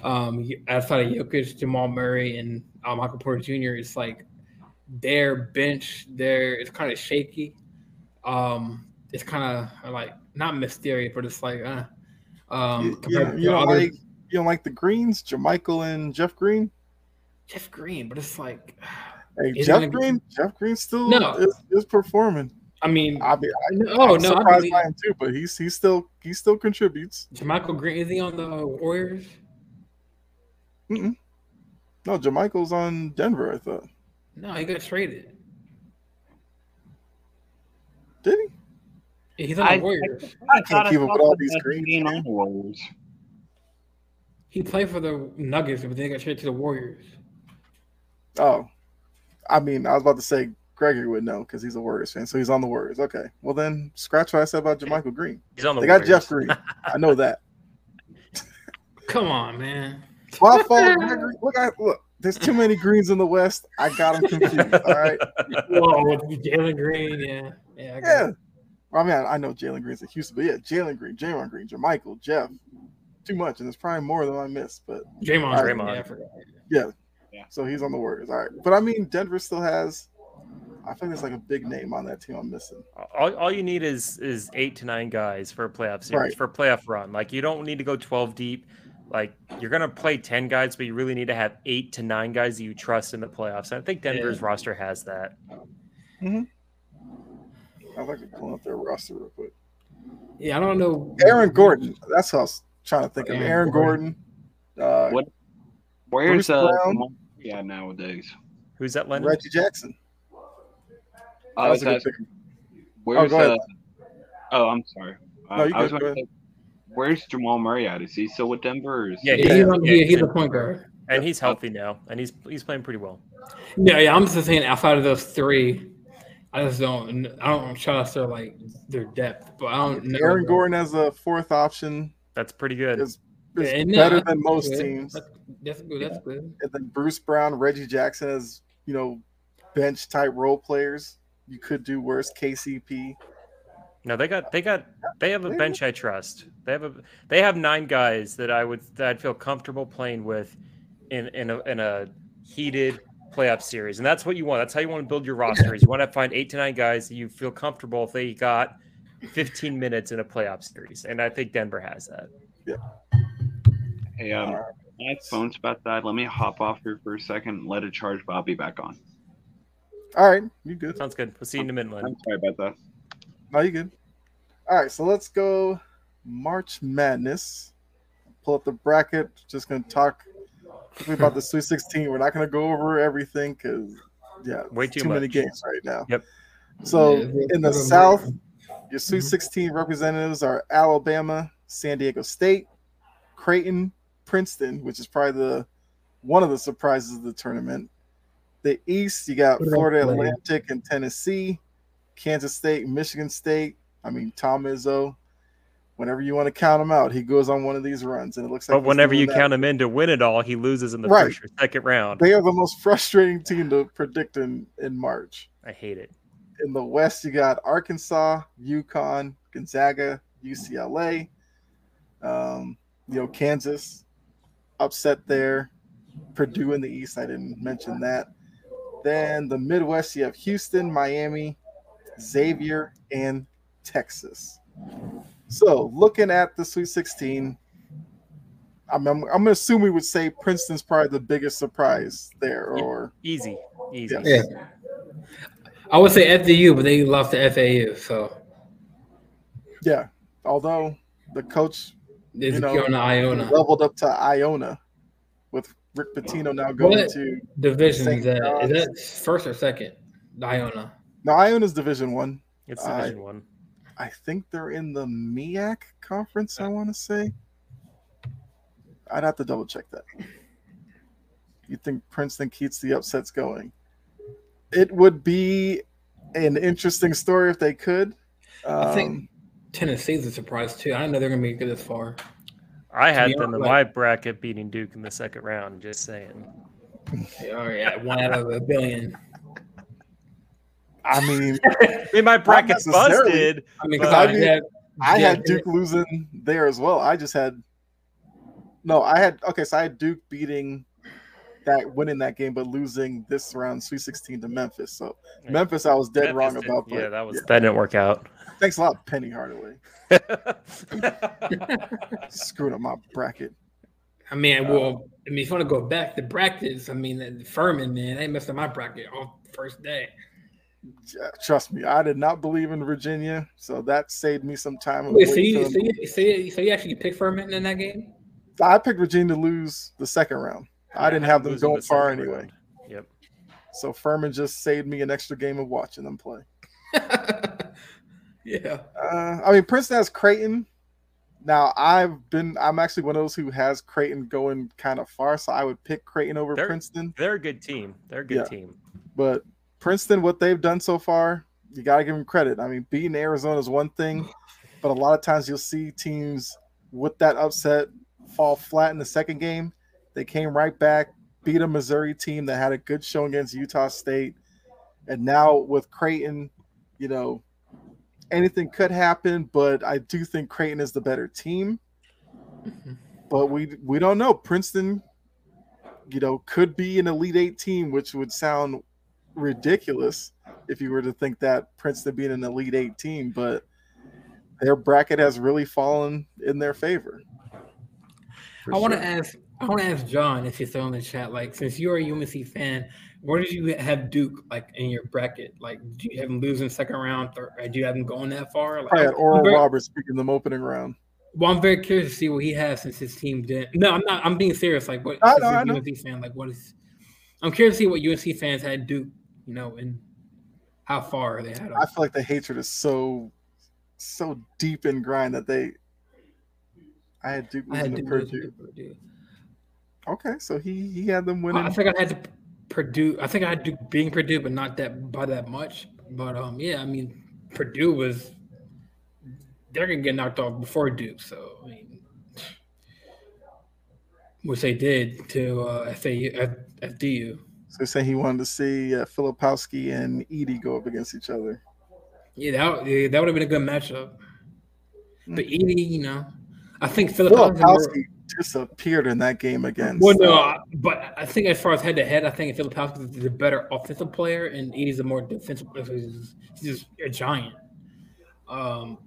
um, outside of Jokic, Jamal Murray, and uh, Michael Porter Jr., it's like their bench there is kind of shaky. Um, it's kind of like not mysterious, but it's like uh, um, you, you, you don't like you don't like the Greens, JaMychal and Jeff Green. Jeff Green, but it's like hey, Jeff Green. Be... Jeff Green still no. is, is performing. I mean, I mean, I, oh I'm no, surprised by him too, but he's he still he still contributes. JaMychal Green is he on the Warriors? Mm-mm. No, JaMychal's on Denver. I thought. No, he got traded. Did he? Yeah, he's on the I, Warriors. I, I, I can't keep up with all these screens. on the Warriors. He played for the Nuggets, but then got traded to the Warriors. Oh, I mean, I was about to say Gregory would know because he's a Warriors fan, so he's on the Warriors. Okay, well then, scratch what I said about JaMychal Green. He's on the. They Warriors. got Jeff Green. I know that. Come on, man. My fault, Gregory. Look, I, look. There's too many greens in the West. I got them confused. All right. Whoa, Jalen Green, yeah, yeah. yeah. Well, I mean, I, I know Jalen Green's a Houston, but yeah, Jalen Green, Draymond Green, JaMychal, Jeff, too much, and there's probably more than I missed. But Draymond, right, Draymond, yeah, yeah, So he's on the Warriors. All right, but I mean, Denver still has. I think there's like a big name on that team I'm missing. All, all you need is is eight to nine guys for a playoff series right. for a playoff run. Like you don't need to go 12 deep. Like you're gonna play 10 guys, but you really need to have eight to nine guys that you trust in the playoffs. And I think Denver's yeah. roster has that. Mm-hmm. I'd like to pull up their roster real quick. Yeah, I don't know. Aaron Gordon. That's what I was trying to think of. Aaron Gordon. Gordon. Uh, what? Where's uh? Brown, yeah, nowadays. Who's that? Lennon? Reggie Jackson. I was asking, where's oh, uh? Oh, I'm sorry. Uh, no, you I was go say, where's Jamal Murray at? Is he still with Denver? is yeah, yeah, he's, he's a point guard, and he's healthy now, and he's he's playing pretty well. Yeah, yeah. I'm just saying, outside of those three, I just don't. I don't trust their like their depth, but I don't. Know Aaron Gordon as a fourth option. That's pretty good. Is, is yeah, uh, better than most good. teams. That's, that's good. That's good. And then Bruce Brown, Reggie Jackson as you know bench type role players. You could do worse. KCP. No, they got they got they have a bench I trust. They have a they have nine guys that I would that I'd feel comfortable playing with in in a in a heated playoff series, and that's what you want. That's how you want to build your rosters. You want to find eight to nine guys that you feel comfortable if they got 15 minutes in a playoff series, and I think Denver has that. Yeah. Hey, um, my phone's about that. Let me hop off here for a second. and Let it charge. But I'll be back on. All right, you good? Sounds good. We'll see you in a minute. I'm sorry about that. No, you good. All right, so let's go March Madness. Pull up the bracket. Just gonna talk quickly about the Sweet 16. We're not going to go over everything because, yeah, Way too too many games right now. Yep. So Yeah, in the South, right. your Sweet Mhm. 16 representatives are Alabama, San Diego State, Creighton, Princeton, which is probably the one of the surprises of the tournament. The East, you got Florida Florida? Atlantic and Tennessee, Kansas State, Michigan State. I mean, Tom Izzo. Whenever you want to count him out, he goes on one of these runs, and it looks like. But whenever you that. count him in to win it all, he loses in the Right. first or second round. they are the most frustrating team to predict in in March. I hate it. in the West, you got Arkansas, UConn, Gonzaga, UCLA, um, you know, Kansas, upset there. Purdue in the East, I didn't mention that. Then the Midwest, you have Houston, Miami, Xavier, and Texas. So looking at the Sweet 16, I'm, I'm, I'm going to assume we would say Princeton's probably the biggest surprise there, or Easy, easy. Yes. Yeah. I would say FDU, but they lost to FAU, so yeah. Although the coach is You just know, Iona leveled up to Iona with Rick Pitino now going What? to division. Is that, that first or second? Iona. no Iona's Division One. It's I- Division One. I. think they're in the MIAC conference. I want to say. I'd have to double check that. You think Princeton keeps the upsets going? It would be an interesting story if they could. Um, I think Tennessee's a surprise too. I didn't know they're gonna be good this far. I had be them in my bracket beating Duke in the second round. Just saying. They are yeah, one out of a billion. I mean, I mean, my bracket's busted. I mean, But 'cause I I mean, had, I yeah, had Duke losing there as well. I just had no. I had okay. So I had Duke beating that, winning that game, but losing this round, Sweet Sixteen to Memphis. So Yeah. Memphis, I was dead Memphis wrong did- about. But yeah, that was yeah. that didn't work out. Thanks a lot, Penny Hardaway, Screwed up my bracket. I mean, uh, well, I mean, if you want to go back to brackets, I mean, the Furman man, they messed up my bracket on first day. Yeah, Trust me, I did not believe in Virginia, so that saved me some time. Wait, so you, so you, so you, so you actually picked Furman in that game? I picked Virginia to lose the second round. I didn't have them going the far second anyway. round. Yep. So Furman just saved me an extra game of watching them play. yeah. Uh, I mean, Princeton has Creighton. Now, I've been, I'm actually one of those who has Creighton going kind of far, so I would pick Creighton over They're- Princeton. They're a good team. They're a good Yeah. team. But Princeton, what they've done so far, you got to give them credit. I mean, beating Arizona is one thing, but a lot of times you'll see teams with that upset fall flat in the second game. They came right back, beat a Missouri team that had a good show against Utah State. And now with Creighton, you know, anything could happen, but I do think Creighton is the better team. Mm-hmm. But we we don't know. Princeton, you know, could be an Elite Eight team, which would sound ridiculous if you were to think that Princeton being an Elite Eight team, but their bracket has really fallen in their favor. I want to sure. ask. I want to ask John if he's still in the chat. Like, since you're a UNC fan, where did you have Duke like in your bracket? Like, do you have him losing second round? Or uh, do you have him going that far? Like, I had Oral very- Roberts speaking them opening round. Well, I'm very curious to see what he has since his team didn't. No, I'm not. I'm being serious. Like, what? I know, I know. UNC fan. Like, what is? I'm curious to see what UNC fans had Duke. You know, and how far they had. I feel like the hatred is so so deep in grind that they I had Duke I had Duke. Purdue. Purdue. Okay, so he he had them winning. I think I had to Purdue. I think I had Duke being Purdue, but not that by that much. But um, yeah, I mean, Purdue was they're gonna get knocked off before Duke. So I mean, which they did to uh, FAU, F- FDU. So saying he wanted to see uh, Filipowski and Edey go up against each other. Yeah, that yeah, that would have been a good matchup. Hmm. But Edey, you know, I think Filipowski. Filipowski disappeared in that game against. Well, no, uh, but I think as far as head to head, I think Filipowski is the better offensive player, and Edey's a more defensive. player. He's he's just a giant. Um,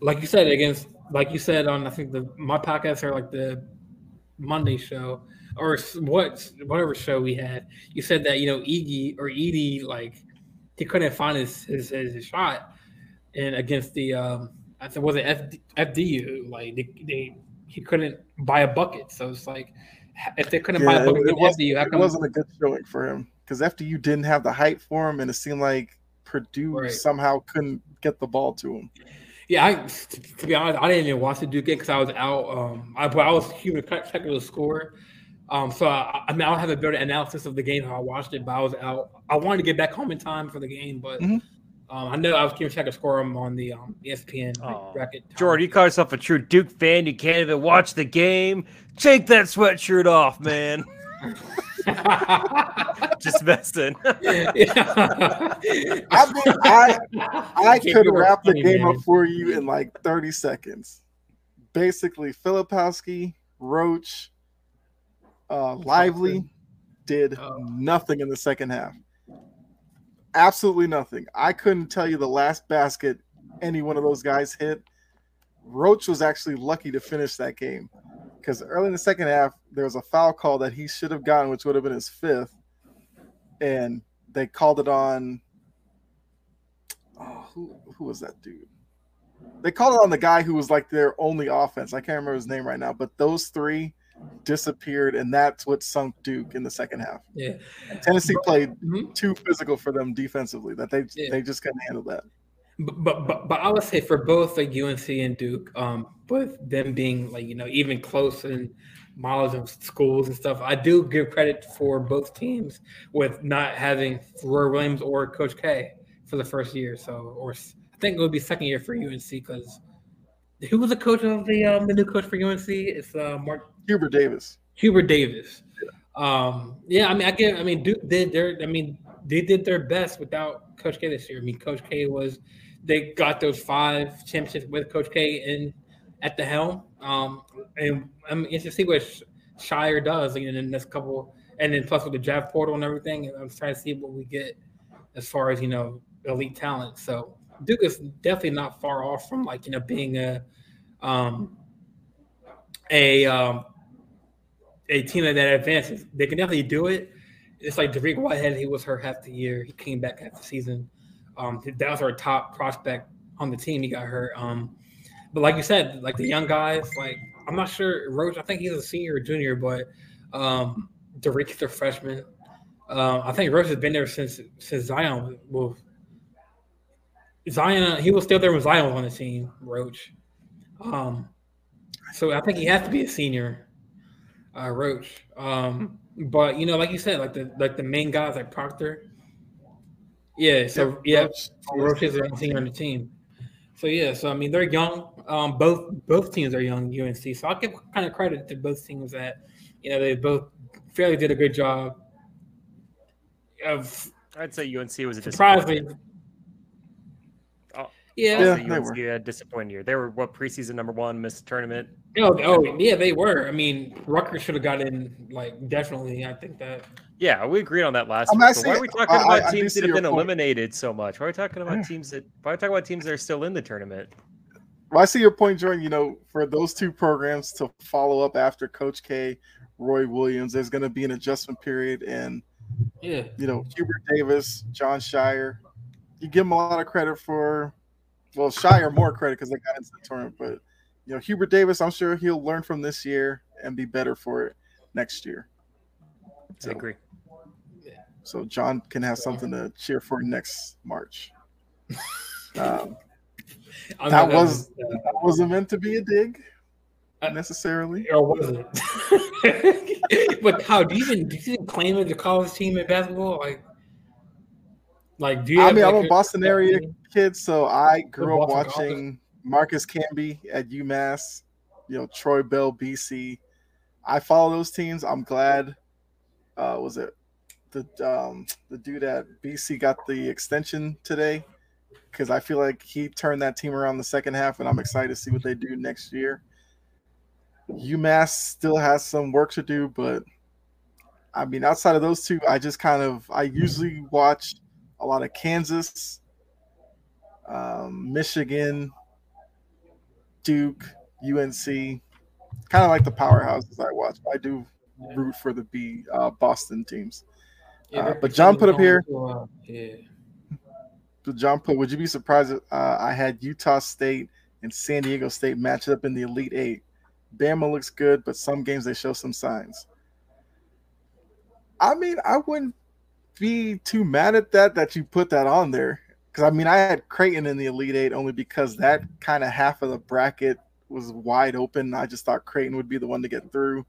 like you said against, like you said on I think the my podcast or like the Monday show or what whatever show we had, you said that you know Iggy or Edey like he couldn't find his his, his shot, and against the um I think was it FD, FDU like they, they he couldn't buy a bucket, so it's like if they couldn't buy a bucket, it, wasn't, FDU, it wasn't a good showing for him because FDU didn't have the height for him, and it seemed like Purdue Right. somehow couldn't get the ball to him. Yeah, I, to, be honest, I didn't even watch the Duke game because I was out. Um, I, but I was human the score. Um, so I, I mean, I don't have a better analysis of the game how I watched it, but I was out. I wanted to get back home in time for the game, but Mhm. um, I know I was keeping track of score on the um, ESPN Aw. bracket. Jordan, you call yourself a true Duke fan. You can't even watch the game. Take that sweatshirt off, man. Just messing. yeah. I mean, I I could wrap the funny, game man. up for you in like 30 seconds. Basically, Filipowski, Roach, uh, Lively did Oh. nothing in the second half. Absolutely nothing. I couldn't tell you the last basket any one of those guys hit. Roach was actually lucky to finish that game because early in the second half, there was a foul call that he should have gotten, which would have been his fifth. And they called it on oh, who who was that dude? They called it on the guy who was like their only offense. I can't remember his name right now, but those three disappeared, and that's what sunk Duke in the second half. yeah. Tennessee played Mhm. too physical for them defensively that they Yeah. they just couldn't handle that. But, but but I would say for both like UNC and Duke, um, with them being like you know even close in miles of schools and stuff, I do give credit for both teams with not having Roy Williams or Coach K for the first year. So or I think it would be second year for UNC because who was the coach of the um, the new coach for UNC? It's uh, Mark Hubert Davis. Hubert Davis. Um, yeah, I mean, I get. I mean, Duke did their. I mean, they did their best without Coach K this year. I mean, Coach K was. They got those five championships with Coach K in at the helm. Um, and I'm interested to see what Scheyer does like, in the next couple, and then plus with the draft portal and everything. I'm trying to see what we get as far as you know elite talent. So Duke is definitely not far off from like you know being a um, a um, a team that advances. They can definitely do it. It's like Dariq Whitehead, he was hurt half the year. He came back half the season. Um, that was our top prospect on the team. He got hurt. Um, but like you said, like the young guys, like I'm not sure Roach. I think he's a senior or junior, but um, Dariq is a freshman. Um, I think Roach has been there since since Zion. Well, Zion, he was still there when Zion was on the team. Roach. Um, so I think he has to be a senior uh, Roach. Um, but you know, like you said, like the like the main guys like Proctor. Yeah, so yeah, Roach- Roach is a senior on the team. So yeah, so I mean they're young. Um, both both teams are young. UNC, so I'll give kind of credit to both teams that you know they both fairly did a good job of I'd say UNC was a surprisingly. Disappointment. Yeah. Yeah, Also, they were. had a disappointing year. They were what preseason number one, missed the tournament. Oh, oh, yeah, they were. I mean, Rutgers should have got in. Like, definitely. I think that. Yeah, we agreed on that last I'm week. not But why are we talking I- about I- I teams see that have been point. eliminated so much? Why are we talking about teams that? Why are we talking about teams that are still in the tournament? Well, I see your point, Jordan. You know, for those two programs to follow up after Coach K, Roy Williams, there's going to be an adjustment period, and Yeah. you know, Hubert Davis, Jon Scheyer, you give them a lot of credit for, well, Scheyer more credit because they got into the tournament, but you know, Hubert Davis, I'm sure he'll learn from this year and be better for it next year. I So, agree. so John can have something to cheer for next March. Um, I that was that wasn't meant to be a dig Uh, necessarily. Or was it? but how do you even do you even claim it a college team in basketball? Like, like do you? I mean, like, I'm a Boston area kid, so I grew up Boston watching Marcus Camby at UMass, you know, Troy Bell, BC. I follow those teams. I'm glad. Uh, was it the um, the dude at BC got the extension today? Because I feel like he turned that team around the second half, and I'm excited to see what they do next year. UMass still has some work to do, but I mean, outside of those two, I just kind of I usually watch a lot of Kansas, um, Michigan, Duke, UNC, kind of like the powerhouses I watch. I do root for the B uh, Boston teams. Yeah, Uh, but John put up here- uh, yeah. John put, would you be surprised if uh, I had Utah State and San Diego State match up in the Elite Eight? Bama looks good, but some games they show some signs. I mean, I wouldn't be too mad at that that you put that on there because I mean, I had Creighton in the Elite Eight only because that kind of half of the bracket was wide open. I just thought Creighton would be the one to get through.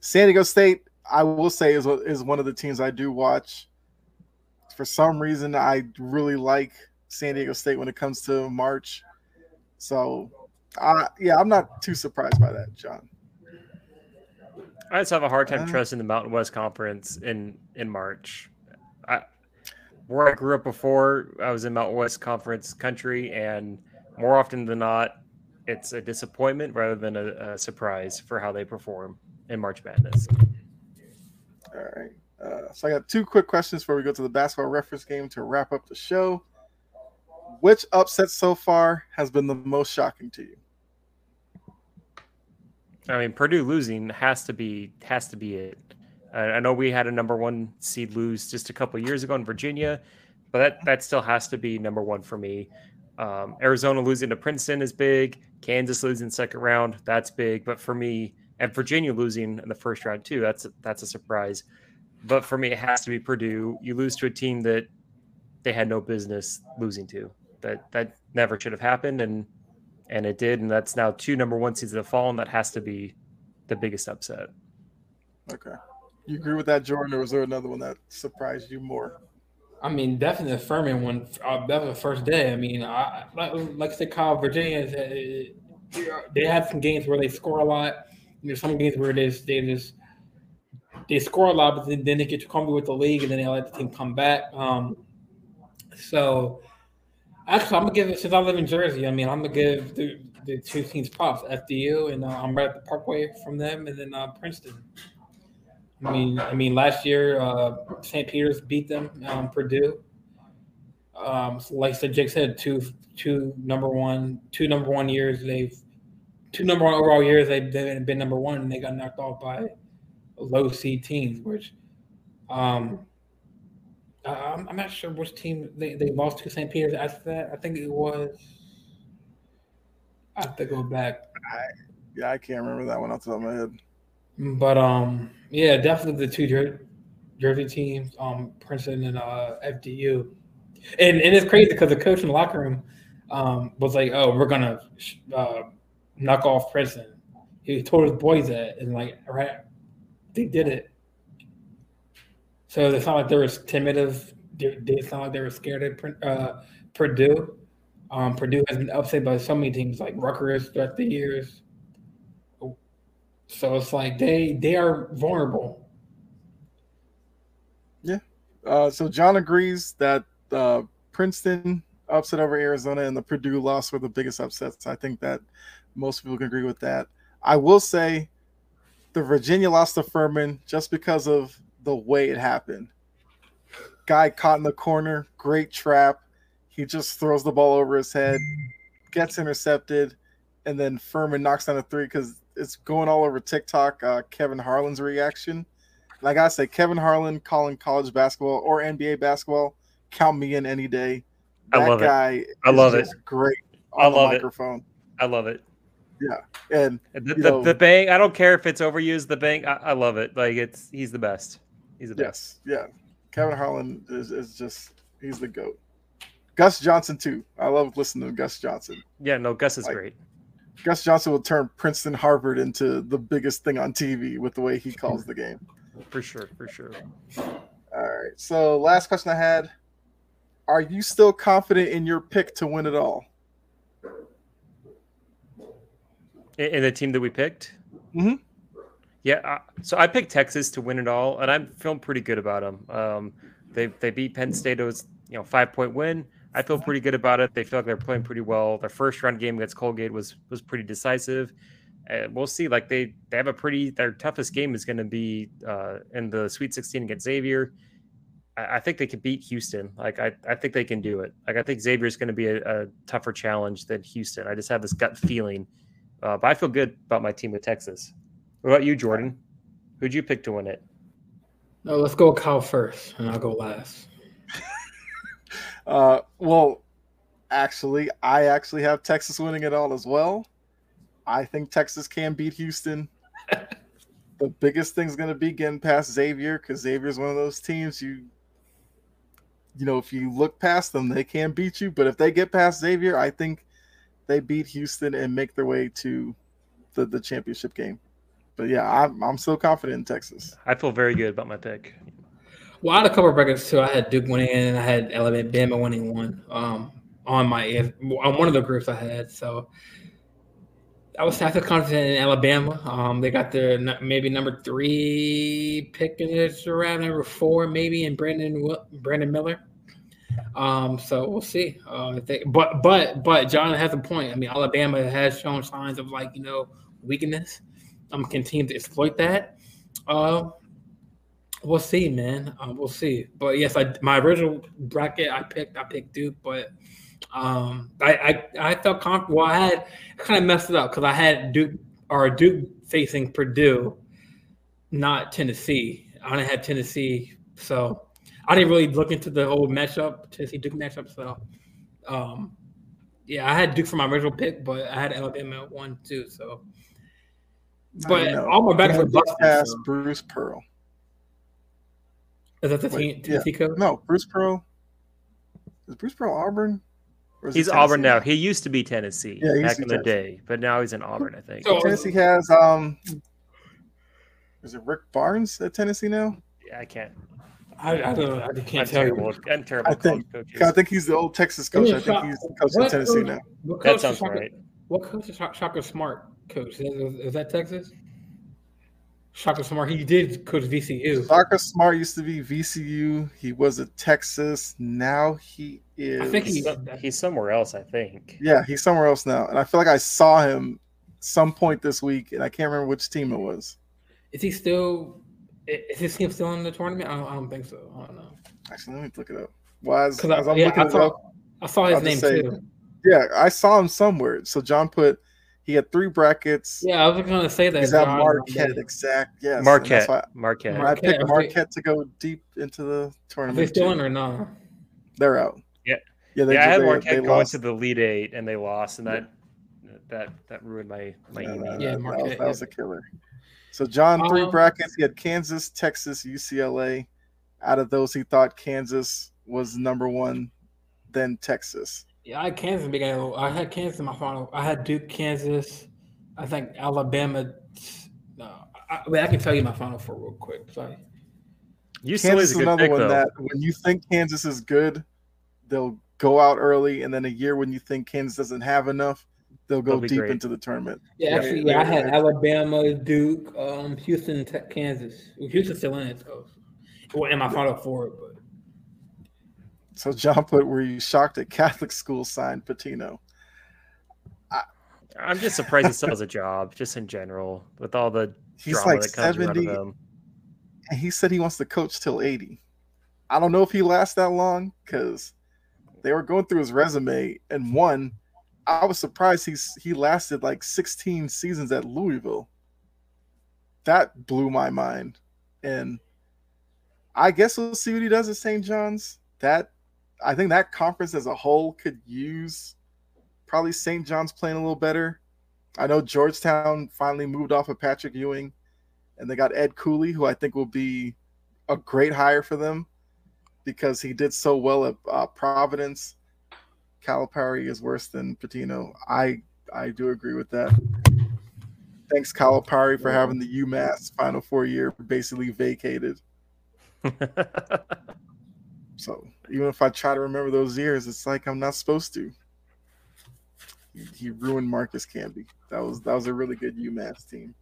San Diego State, I will say, is is one of the teams I do watch. For some reason, I really like San Diego State when it comes to March. So, uh, yeah, I'm not too surprised by that, John. I just have a hard time uh, trusting the Mountain West Conference in in March. Where I grew up before, I was in Mountain West Conference country, and more often than not, it's a disappointment rather than a, a surprise for how they perform in March Madness. All right. Uh, so I got two quick questions before we go to the basketball reference game to wrap up the show. Which upset so far has been the most shocking to you? I mean, Purdue losing has to be has to be it. I know we had a number one seed lose just a couple years ago in Virginia, but that that still has to be number one for me. Um, Arizona losing to Princeton is big. Kansas losing second round, that's big. But for me, and Virginia losing in the first round too, that's that's a surprise. But for me, it has to be Purdue. You lose to a team that they had no business losing to. That that never should have happened, and and it did. And that's now two number one seeds that have fallen. That has to be the biggest upset. Okay. You agree with that, Jordan, or was there another one that surprised you more? I mean, definitely the Furman one. Uh, that was the first day. I mean, I, like I said, Kyle, Virginia, uh, they have some games where they score a lot. There's some games where they just, they just they score a lot, but then, then they get too comfortable with the league, and then they let the team come back. Um, so actually, I'm gonna give it since I live in Jersey. I mean, I'm gonna give the, the two teams props, FDU, and uh, I'm right at the Parkway from them, and then uh, Princeton. I mean, I mean, last year uh, St. Peter's beat them, um, Purdue. Um, so like said, Jake said, two two number one, two number one years. They've two number one overall years. They've, they've been number one, and they got knocked off by low seed teams. Which, um, I'm, I'm not sure which team they, they lost to St. Peter's after that. I think it was. I have to go back. I, yeah, I can't remember that one off the top of my head. But um, yeah, definitely the two Jer- Jersey teams, um, Princeton and uh, FDU, and and it's crazy because the coach in the locker room um was like, "Oh, we're gonna uh, knock off Princeton." He told his boys that, and like, right, they did it. So it's not like they were timid of. It's not like they were scared of uh, Purdue. Um, Purdue has been upset by so many teams like Rutgers throughout the years. So it's like they they are vulnerable. Yeah. Uh, so John agrees that uh, Princeton upset over Arizona and the Purdue loss were the biggest upsets. I think that most people can agree with that. I will say the Virginia lost to Furman just because of the way it happened. Guy caught in the corner, great trap. He just throws the ball over his head, gets intercepted, and then Furman knocks down a three because it's going all over TikTok. Uh, Kevin Harlan's reaction. Like I say, Kevin Harlan calling college basketball or NBA basketball, count me in any day. That I love guy it. I love it. Great on I love the microphone. It. I love it. Yeah, and the, the, the, bang. I don't care if it's overused. The bang. I, I, love it. Like it's he's the best. He's the best. Yes, yeah. Kevin Harlan is, is just he's the goat. Gus Johnson too. I love listening to Gus Johnson. Yeah, no, Gus is like, great. Gus Johnson will turn Princeton Harvard into the biggest thing on TV with the way he calls the game. For sure, for sure. All right. So last question I had. Are you still confident in your pick to win it all? In the team that we picked? Mm-hmm. Yeah. So I picked Texas to win it all, and I'm feeling pretty good about them. Um, they they beat Penn State. It was you know five point win. I feel pretty good about it. They feel like they're playing pretty well. Their first round game against Colgate was was pretty decisive. Uh, we'll see. Like they they have a pretty their toughest game is going to be uh, in the Sweet 16 against Xavier. I, I, think they can beat Houston. Like I I think they can do it. Like I think Xavier is going to be a, a, tougher challenge than Houston. I just have this gut feeling. Uh, but I feel good about my team with Texas. What about you, Jordan? Who'd you pick to win it? No, let's go Kyle first, and I'll go last. Uh, well, actually, I actually have Texas winning it all as well. I think Texas can beat Houston. the biggest thing's going to be getting past Xavier because Xavier's one of those teams you, you know, if you look past them, they can't beat you. But if they get past Xavier, I think they beat Houston and make their way to the, the championship game. But yeah, I'm I'm so confident in Texas. I feel very good about my pick. Well, I had a couple of brackets too. I had Duke winning, and I had Alabama winning one. Um, on my on one of the groups I had. So I was half confident in Alabama. Um, they got their maybe number three pick in this around number four, maybe in Brandon Brandon Miller. Um, so we'll see. Uh, they, but but but John has a point. I mean, Alabama has shown signs of like you know weakness. I'm um, continue to exploit that. Uh, we'll see, man. Uh, we'll see. But yes, I my original bracket I picked I picked Duke, but um, I, I I felt comfortable. Well, I had kind of messed it up because I had Duke or Duke facing Purdue, not Tennessee. I only had Tennessee, so I didn't really look into the whole matchup, Tennessee Duke matchup. So, um, yeah, I had Duke for my original pick, but I had Alabama at one too. So, but all my backs were busted. Past so. Bruce Pearl. Is that the Wait, Tennessee yeah. coach? No, Bruce Pearl. Is Bruce Pearl Auburn? He's Auburn now. He used to be Tennessee yeah, back in the day, but now he's in Auburn, I think. So Tennessee has um is it Rick Barnes at Tennessee now? Yeah, I can't. I, I don't. I can't I'm tell terrible, you. I'm terrible. I think. I think he's the old Texas coach. I think he's the coach at Tennessee now. That sounds right. What coach is Shaka Smart coach? Is, is that Texas? Shaka Smart. He did coach VCU. Shaka Smart used to be VCU. He was at Texas. Now he is. I think he's, he's somewhere else. I think. Yeah, he's somewhere else now. And I feel like I saw him some point this week, and I can't remember which team it was. Is he still? Is his team still in the tournament? I don't, I don't think so. I don't know. Actually, let me look it up. Well, as, as I, yeah, I saw, up, I saw his name say, too. Yeah, I saw him somewhere. So John put he had three brackets. Yeah, I was going to say that. Is that. He's at Marquette, exact. Yes, Marquette. Marquette. I picked Marquette to go deep into the tournament. Are they still in or not? They're out. Yeah, yeah. They, yeah, I had they, Marquette they going to the lead eight, and they lost, and that yeah. that that ruined my my yeah, that, yeah, Marquette, that was, that was a killer. So John, three um, brackets. He had Kansas, Texas, UCLA. Out of those, he thought Kansas was number one, then Texas. Yeah, I had Kansas big. I had Kansas in my final. I had Duke, Kansas. I think Alabama. No, I, I, mean, I can tell you my final four real quick. Sorry. Kansas is another pick, one though. that when you think Kansas is good, they'll go out early, and then a year when you think Kansas doesn't have enough, they'll go deep great. into the tournament. Yeah, actually, yeah, I had Alabama, Duke, um, Houston, Kansas. Houston still in it, so well, in my final four, but so John put, "Were you shocked at Catholic school signed Pitino. I, am just surprised he still has a job, just in general, with all the he's drama like that comes 70, around him. And he said he wants to coach till 80. I don't know if he lasts that long because they were going through his resume, and one, I was surprised he's he lasted like 16 seasons at Louisville. That blew my mind, and I guess we'll see what he does at St. John's. That I think that conference as a whole could use probably St. John's playing a little better. I know Georgetown finally moved off of Patrick Ewing, and they got Ed Cooley, who I think will be a great hire for them because he did so well at uh, Providence. Calipari is worse than Pitino. I I do agree with that. Thanks Calipari for having the UMass Final Four year basically vacated. so even if I try to remember those years, it's like I'm not supposed to. He, he ruined Marcus Camby. That was that was a really good UMass team.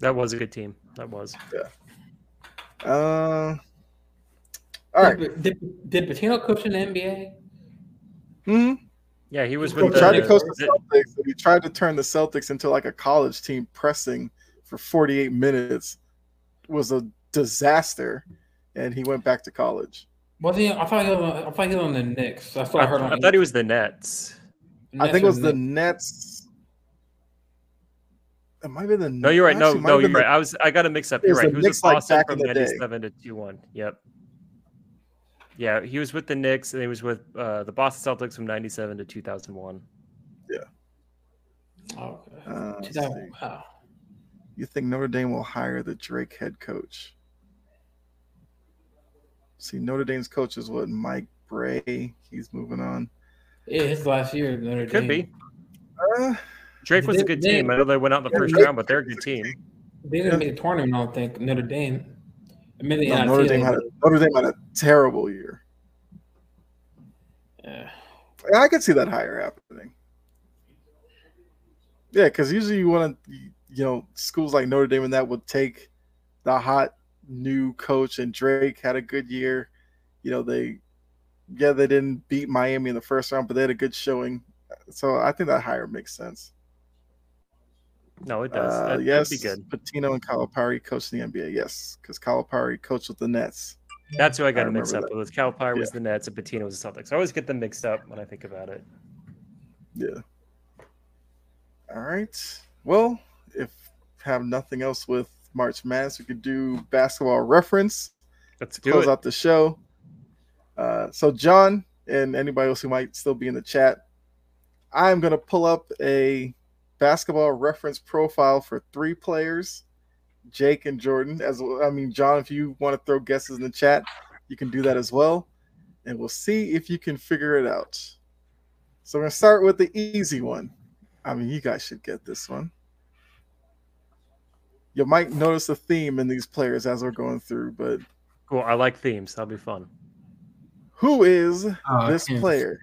That was a good team. That was. Yeah. Uh. All right. Did, did, did Pitino coach in the NBA? Hmm. Yeah, he was he tried to coach the Celtics. He tried to turn the Celtics into like a college team, pressing for 48 minutes. Was a disaster, and he went back to college. Was he? I thought he was. On, I thought he was on the Knicks. That's what I, I heard. I thought he was the Nets. Nets I think it was the Nets. It might be the. No, you're right. No, no, you're right. I was. I got a mix up. You're right. He was with Boston like from '97 to two one. Yep. Yeah, he was with the Knicks, and he was with uh, the Boston Celtics from '97 to 2001. Yeah. Oh, okay. Uh, wow. you think Notre Dame will hire the Drake head coach? See, Notre Dame's coach is what Mike Brey. He's moving on. Yeah, his last year. Notre Could Dame. be. Uh, Drake was a good they- team. I know they went out in the Yeah, first Drake- round, but they're a good team. They didn't make the tournament. I don't think Notre Dame. I mean, the no, Notre Dame they had a. Notre Dame had a terrible year. Yeah. Yeah, I could see that hire happening. Yeah, because usually you want to, you know, schools like Notre Dame and that would take the hot new coach, and Drake had a good year. You know, they, yeah, they didn't beat Miami in the first round, but they had a good showing. So I think that hire makes sense. No, it does. Uh, yes, be good. Pitino and Calipari coached the NBA. Yes, because Calipari coached with the Nets. That's who I got I to mix up that. with. Calipari was the Nets and Pitino was the Celtics. I always get them mixed up when I think about it. Yeah. All right. Well, if have nothing else with March Madness, we could do basketball reference Let's to do close it. out the show. Uh, so, John and anybody else who might still be in the chat, I'm going to pull up a basketball reference profile for three players, Jake and Jordan. As well, I mean, John, if you want to throw guesses in the chat, you can do that as well, and we'll see if you can figure it out. So, we're going to start with the easy one. I mean, you guys should get this one. You might notice a theme in these players as we're going through, but Cool. I like themes. That'll be fun. who is Oh, this player?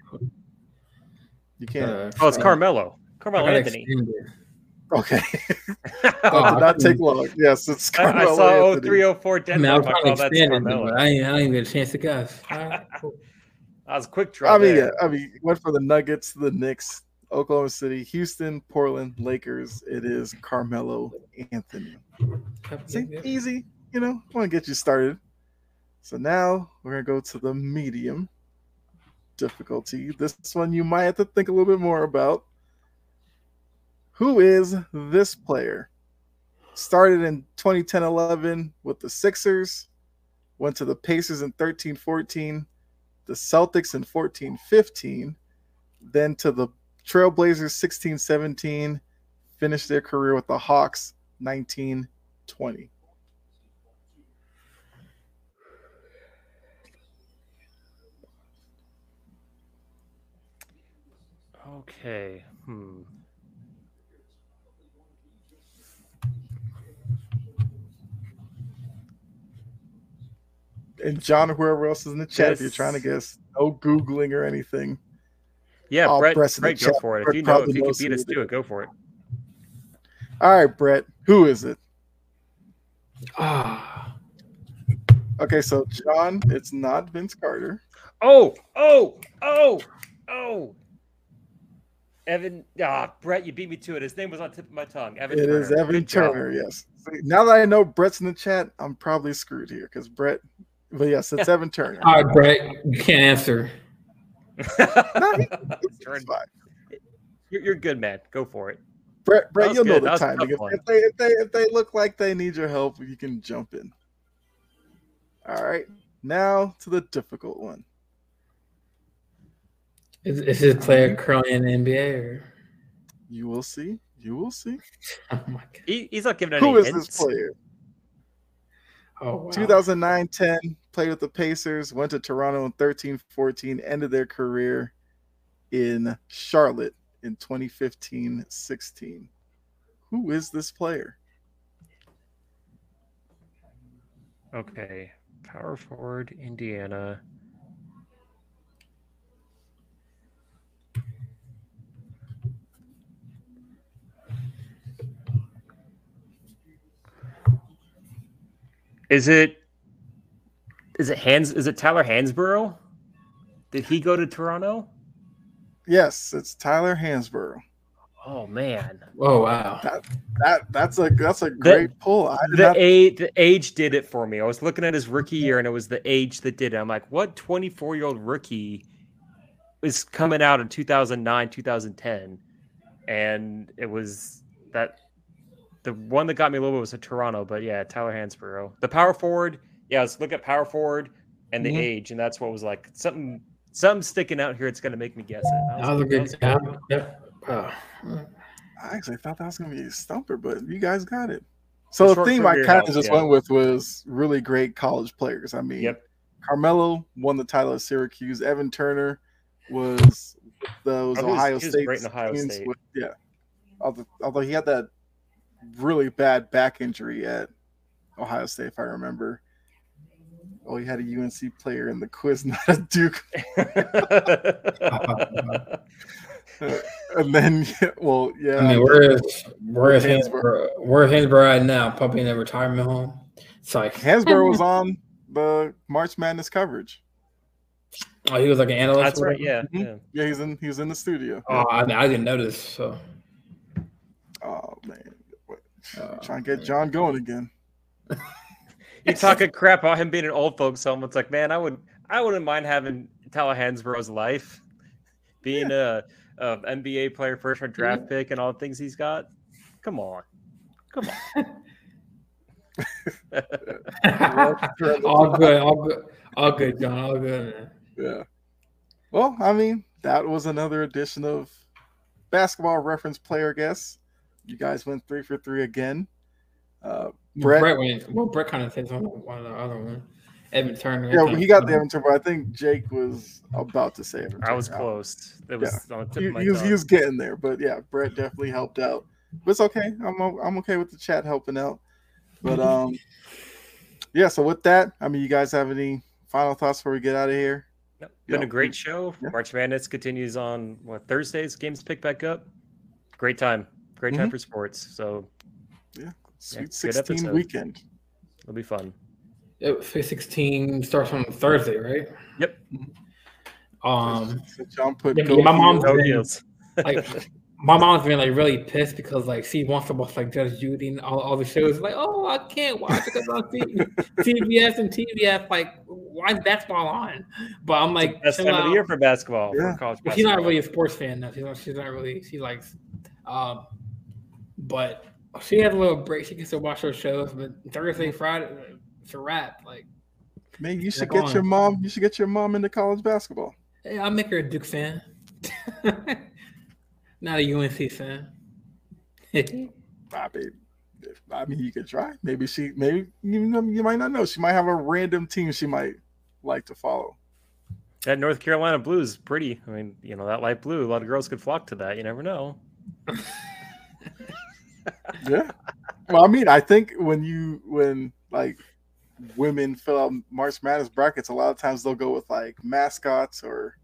You can't. Uh, Oh, it's Uh, Carmelo. Carmelo Anthony. extended. okay. Oh, that did not take long. Yes, it's I, I saw Anthony. 0304 I mean, I was I'm like, trying oh, to that's it, Carmelo. but I ain't, I ain't get a chance to guess. All right, cool. That was a quick draw. I mean, there. yeah. I mean, went for the Nuggets, the Knicks, Oklahoma City, Houston, Portland, Lakers. It is Carmelo Anthony. See, easy. You know, want to get you started. So now we're gonna go to the medium difficulty. This one you might have to think a little bit more about. Who is this player? Started in 2010-11 with the Sixers, went to the Pacers in 13-14, the Celtics in 14-15, then to the Trailblazers 16-17, finished their career with the Hawks 19-20. Okay. Hmm. and John or whoever else is in the chat, if you're trying to guess, no googling or anything. Yeah, Oh, Brett, Brett's Brett, go chat. for it. If you know, if you can beat us it to it, go for it. All right, Brett, who is it? Ah, Okay, so John, it's not Vince Carter. Oh, oh, oh, oh. Evan, ah, Brett, you beat me to it. His name was on the tip of my tongue. Evan It Turner. is Evan Good job. Turner. Yes. See, Now that I know Brett's in the chat, I'm probably screwed here because Brett. But yes, it's Evan Turner. all right, Brett, you can't answer. No, he- It's Turn- fine. you're, you're good, man. Go for it. Brett, Brett, you'll know the That timing. If, if they if they if they look like they need your help, you can jump in. All right. Now to the difficult one. Is, is this player currently in the NBA or? You will see. You will see. Oh my god! He, he's not giving any Who is hints. this player? Oh wow. 2009 10, played with the Pacers, went to Toronto in 13 14, ended their career in Charlotte in 2015 16. Who is this player? Okay. Power forward, Indiana. Is it is it Hans is it Tyler Hansbrough? Did he go to Toronto? Yes, it's Tyler Hansbrough. Oh man. Oh wow. That that's a that's a great pull. I The not, age, the age did it for me. I was looking at his rookie year, and it was the age that did it. I'm like, what 24 year old rookie is coming out in 2009, 2010, and it was that the one that got me a little bit was a Toronto, but yeah, Tyler Hansbrough, the power forward. Yeah, let's look at power forward and the Mhm. age, and that's what was like something something sticking out here. It's gonna make me guess it. That was a good that job. Yep. Wow. I actually thought that was gonna be a stumper, but you guys got it. So The the theme I kind of just yeah. went with was really great college players. I mean, Yep. Carmelo won the title at Syracuse. Evan Turner was those Oh, Ohio he was State. great in Ohio State. with- yeah. Although, although he had that really bad back injury at Ohio State, if I remember. Oh, he had a UNC player in the quiz, not a Duke. And then, well, yeah. I mean, where's where's Hansbrough. Hansbrough? Where's Hansbrough right now? Probably in a retirement home. It's like, Hansbrough was on the March Madness coverage. oh, he was like an analyst. That's right. whatever? Yeah. Mhm. yeah. Yeah, he's in. He was in the studio. Oh, I, I didn't notice. So Oh man, what, uh, trying to get John going again. You talking crap about him being an old folks home. It's like, man, I would, I wouldn't mind having Tyler Hansbrough's life, being a, a NBA player, first round draft pick, and all the things he's got. Come on, come on. all good, all good, all good, John, all good. Man. Yeah. Well, I mean, that was another edition of basketball reference player guess. You guys went three for three again. Uh, Brett- Brett, went. Well, Brett kind of said on one of the other one. Evan Turner. yeah, he got the Everton, but I think Jake was about to say Everton. I was close. It was on the tip He, of my he was, he was getting there, but yeah, Brett definitely helped out. But it's okay. I'm o- I'm okay with the chat helping out. But um, yeah. So with that, I mean, you guys have any final thoughts before we get out of here? Yep. Been Yeah. a great show. Yeah. March Madness continues on what Thursdays. Games pick back up. Great time. Great time Mhm. for sports. So Sweet good 16 episode. weekend. it'll be fun. It, Sweet 16 starts on Thursday, right? Yep. Um, So John put Yeah, go my mom- Heels. No Yeah. deals. like my mom's been like really pissed because like she wants to watch like Judge Judy and all, all the shows. Like, oh, I can't watch it because on C- CBS and TBS. Like, why is basketball on? But I'm like, Best chill time of the year for basketball. Yeah. For college But she's not really a sports fan though. She's not, she's not really. She likes, um, but she has a little break. She gets to watch her shows. But Thursday, Friday, it's a wrap. Like, Man, you should Back get your mom. You should get your mom into college basketball. hey, I'll make her a Duke fan. not a UNC fan. I mean, I mean, you could try. Maybe she, maybe you know, you might not know. She might have a random team she might like to follow. That North Carolina blue is pretty. I mean, you know, that light blue, a lot of girls could flock to that. You never know. Yeah. well, I mean, I think when you when like women fill out March Madness brackets, a lot of times they'll go with like mascots or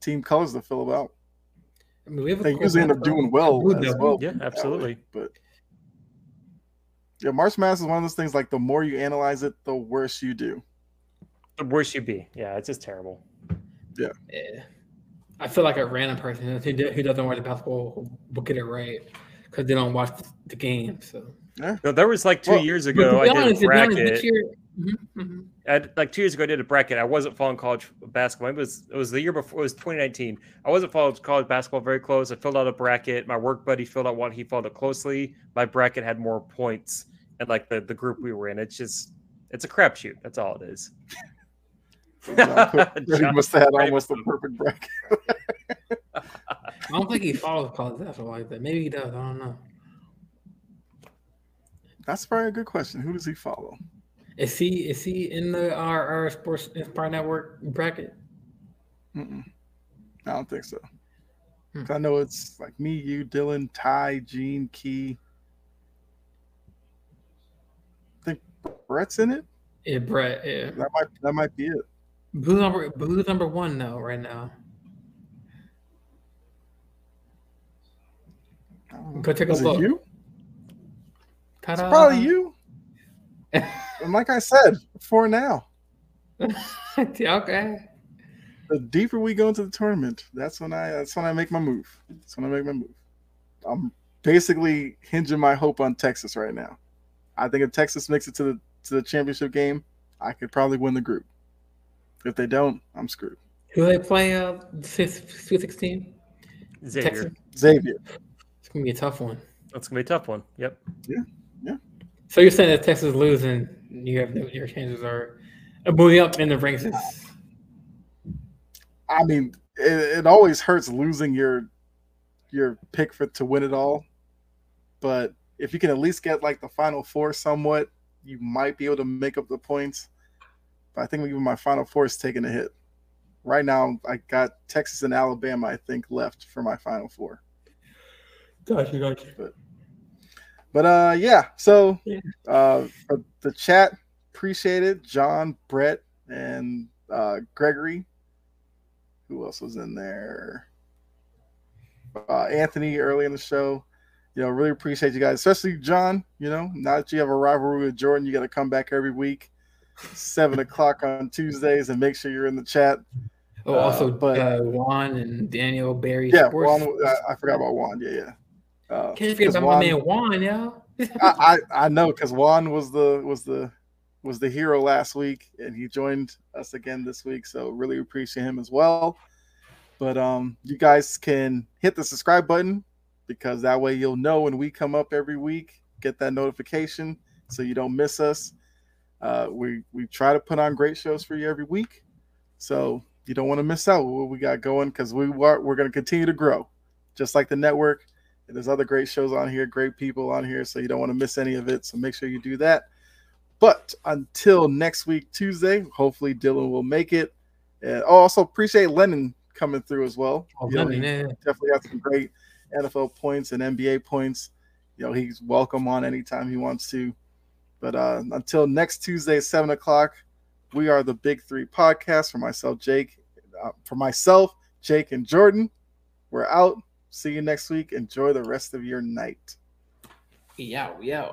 team colors to fill them out. I mean, we have a They cool usually end up doing well as Devil. well. Yeah, that way. absolutely. But yeah, March Madness is one of those things. Like the more you analyze it, the worse you do. The worst you be. Yeah, it's just terrible. Yeah. Eh. I feel like a random person who, do- who doesn't watch the basketball will get it right because they don't watch the game. So No, there was like two Well, years ago. I be did honest, a to honest, bracket. this year, Mhm, mhm. I, like two years ago, I did a bracket. I wasn't following college basketball. It was it was the year before. It was 2019. I wasn't following college basketball very close. I filled out a bracket. My work buddy filled out one. He followed it closely. My bracket had more points, and like the the group we were in, it's just it's a crapshoot. That's all it is. So John he must have had almost the perfect bracket. I don't think he follows college basketball like that. Maybe he does. I don't know. That's probably a good question. Who does he follow? Is he is he in the our, our Sports Inspire Network bracket? Mm-mm. I don't think so. Hmm. I know it's like me, you, Dylan, Ty, Gene, Key. I think Brett's in it. Yeah, Brett. Yeah, That might that might be it. blue number blue number one though right now. I don't know. Go take a Is it look. you? It's Ta-da. probably you. And like I said, for now, okay. the deeper we go into the tournament, that's when I that's when I make my move. That's when I make my move. I'm basically hinging my hope on Texas right now. I think if Texas makes it to the to the championship game, I could probably win the group. If they don't, I'm screwed. Who they play? Uh, Sweet Sixteen. Xavier. Texas. Xavier. It's gonna be a tough one. That's gonna be a tough one. Yep. Yeah. Yeah. So you're saying that Texas losing, you have no, your chances are moving up in the ranks. is- I mean, it, it always hurts losing your your pick for to win it all, but if you can at least get like the final four somewhat, you might be able to make up the points. But I think even my final four is taking a hit. Right now, I got Texas and Alabama, I think, left for my final four. Gotcha, gotcha. But, but uh, yeah. So Yeah. uh, the chat, appreciate it. John, Brett, and uh, Gregory. Who else was in there? Uh, Anthony early in the show. You know, really appreciate you guys, especially John. You know, now that you have a rivalry with Jordan, you got to come back every week, seven o'clock on Tuesdays, and make sure you're in the chat. Oh, Uh, also, but- uh, Juan and Daniel Barry. Yeah, Sports. Juan, I, I forgot about Juan. Yeah, yeah. Uh, Can't forget about Juan- my man Juan, yo. I, I I know because Juan was the was the was the hero last week, and he joined us again this week. So really appreciate him as well. But um, you guys can hit the subscribe button because that way you'll know when we come up every week. Get that notification so you don't miss us. Uh, we we try to put on great shows for you every week, so you don't want to miss out what we got going because we are we're going to continue to grow, just like the network. There's other great shows on here, great people on here, so you don't want to miss any of it. So make sure you do that. But until next week, Tuesday, hopefully Dylan will make it. And oh, also appreciate Lennon coming through as well. Oh, You know, Lennon, yeah. definitely got some great NFL points and NBA points. You know, he's welcome on anytime he wants to. But uh, until next Tuesday, seven o'clock, we are the Big Three podcast. For myself, Jake, uh, for myself, Jake, and Jordan. We're out. See you next week. Enjoy the rest of your night. Yeah, yeah.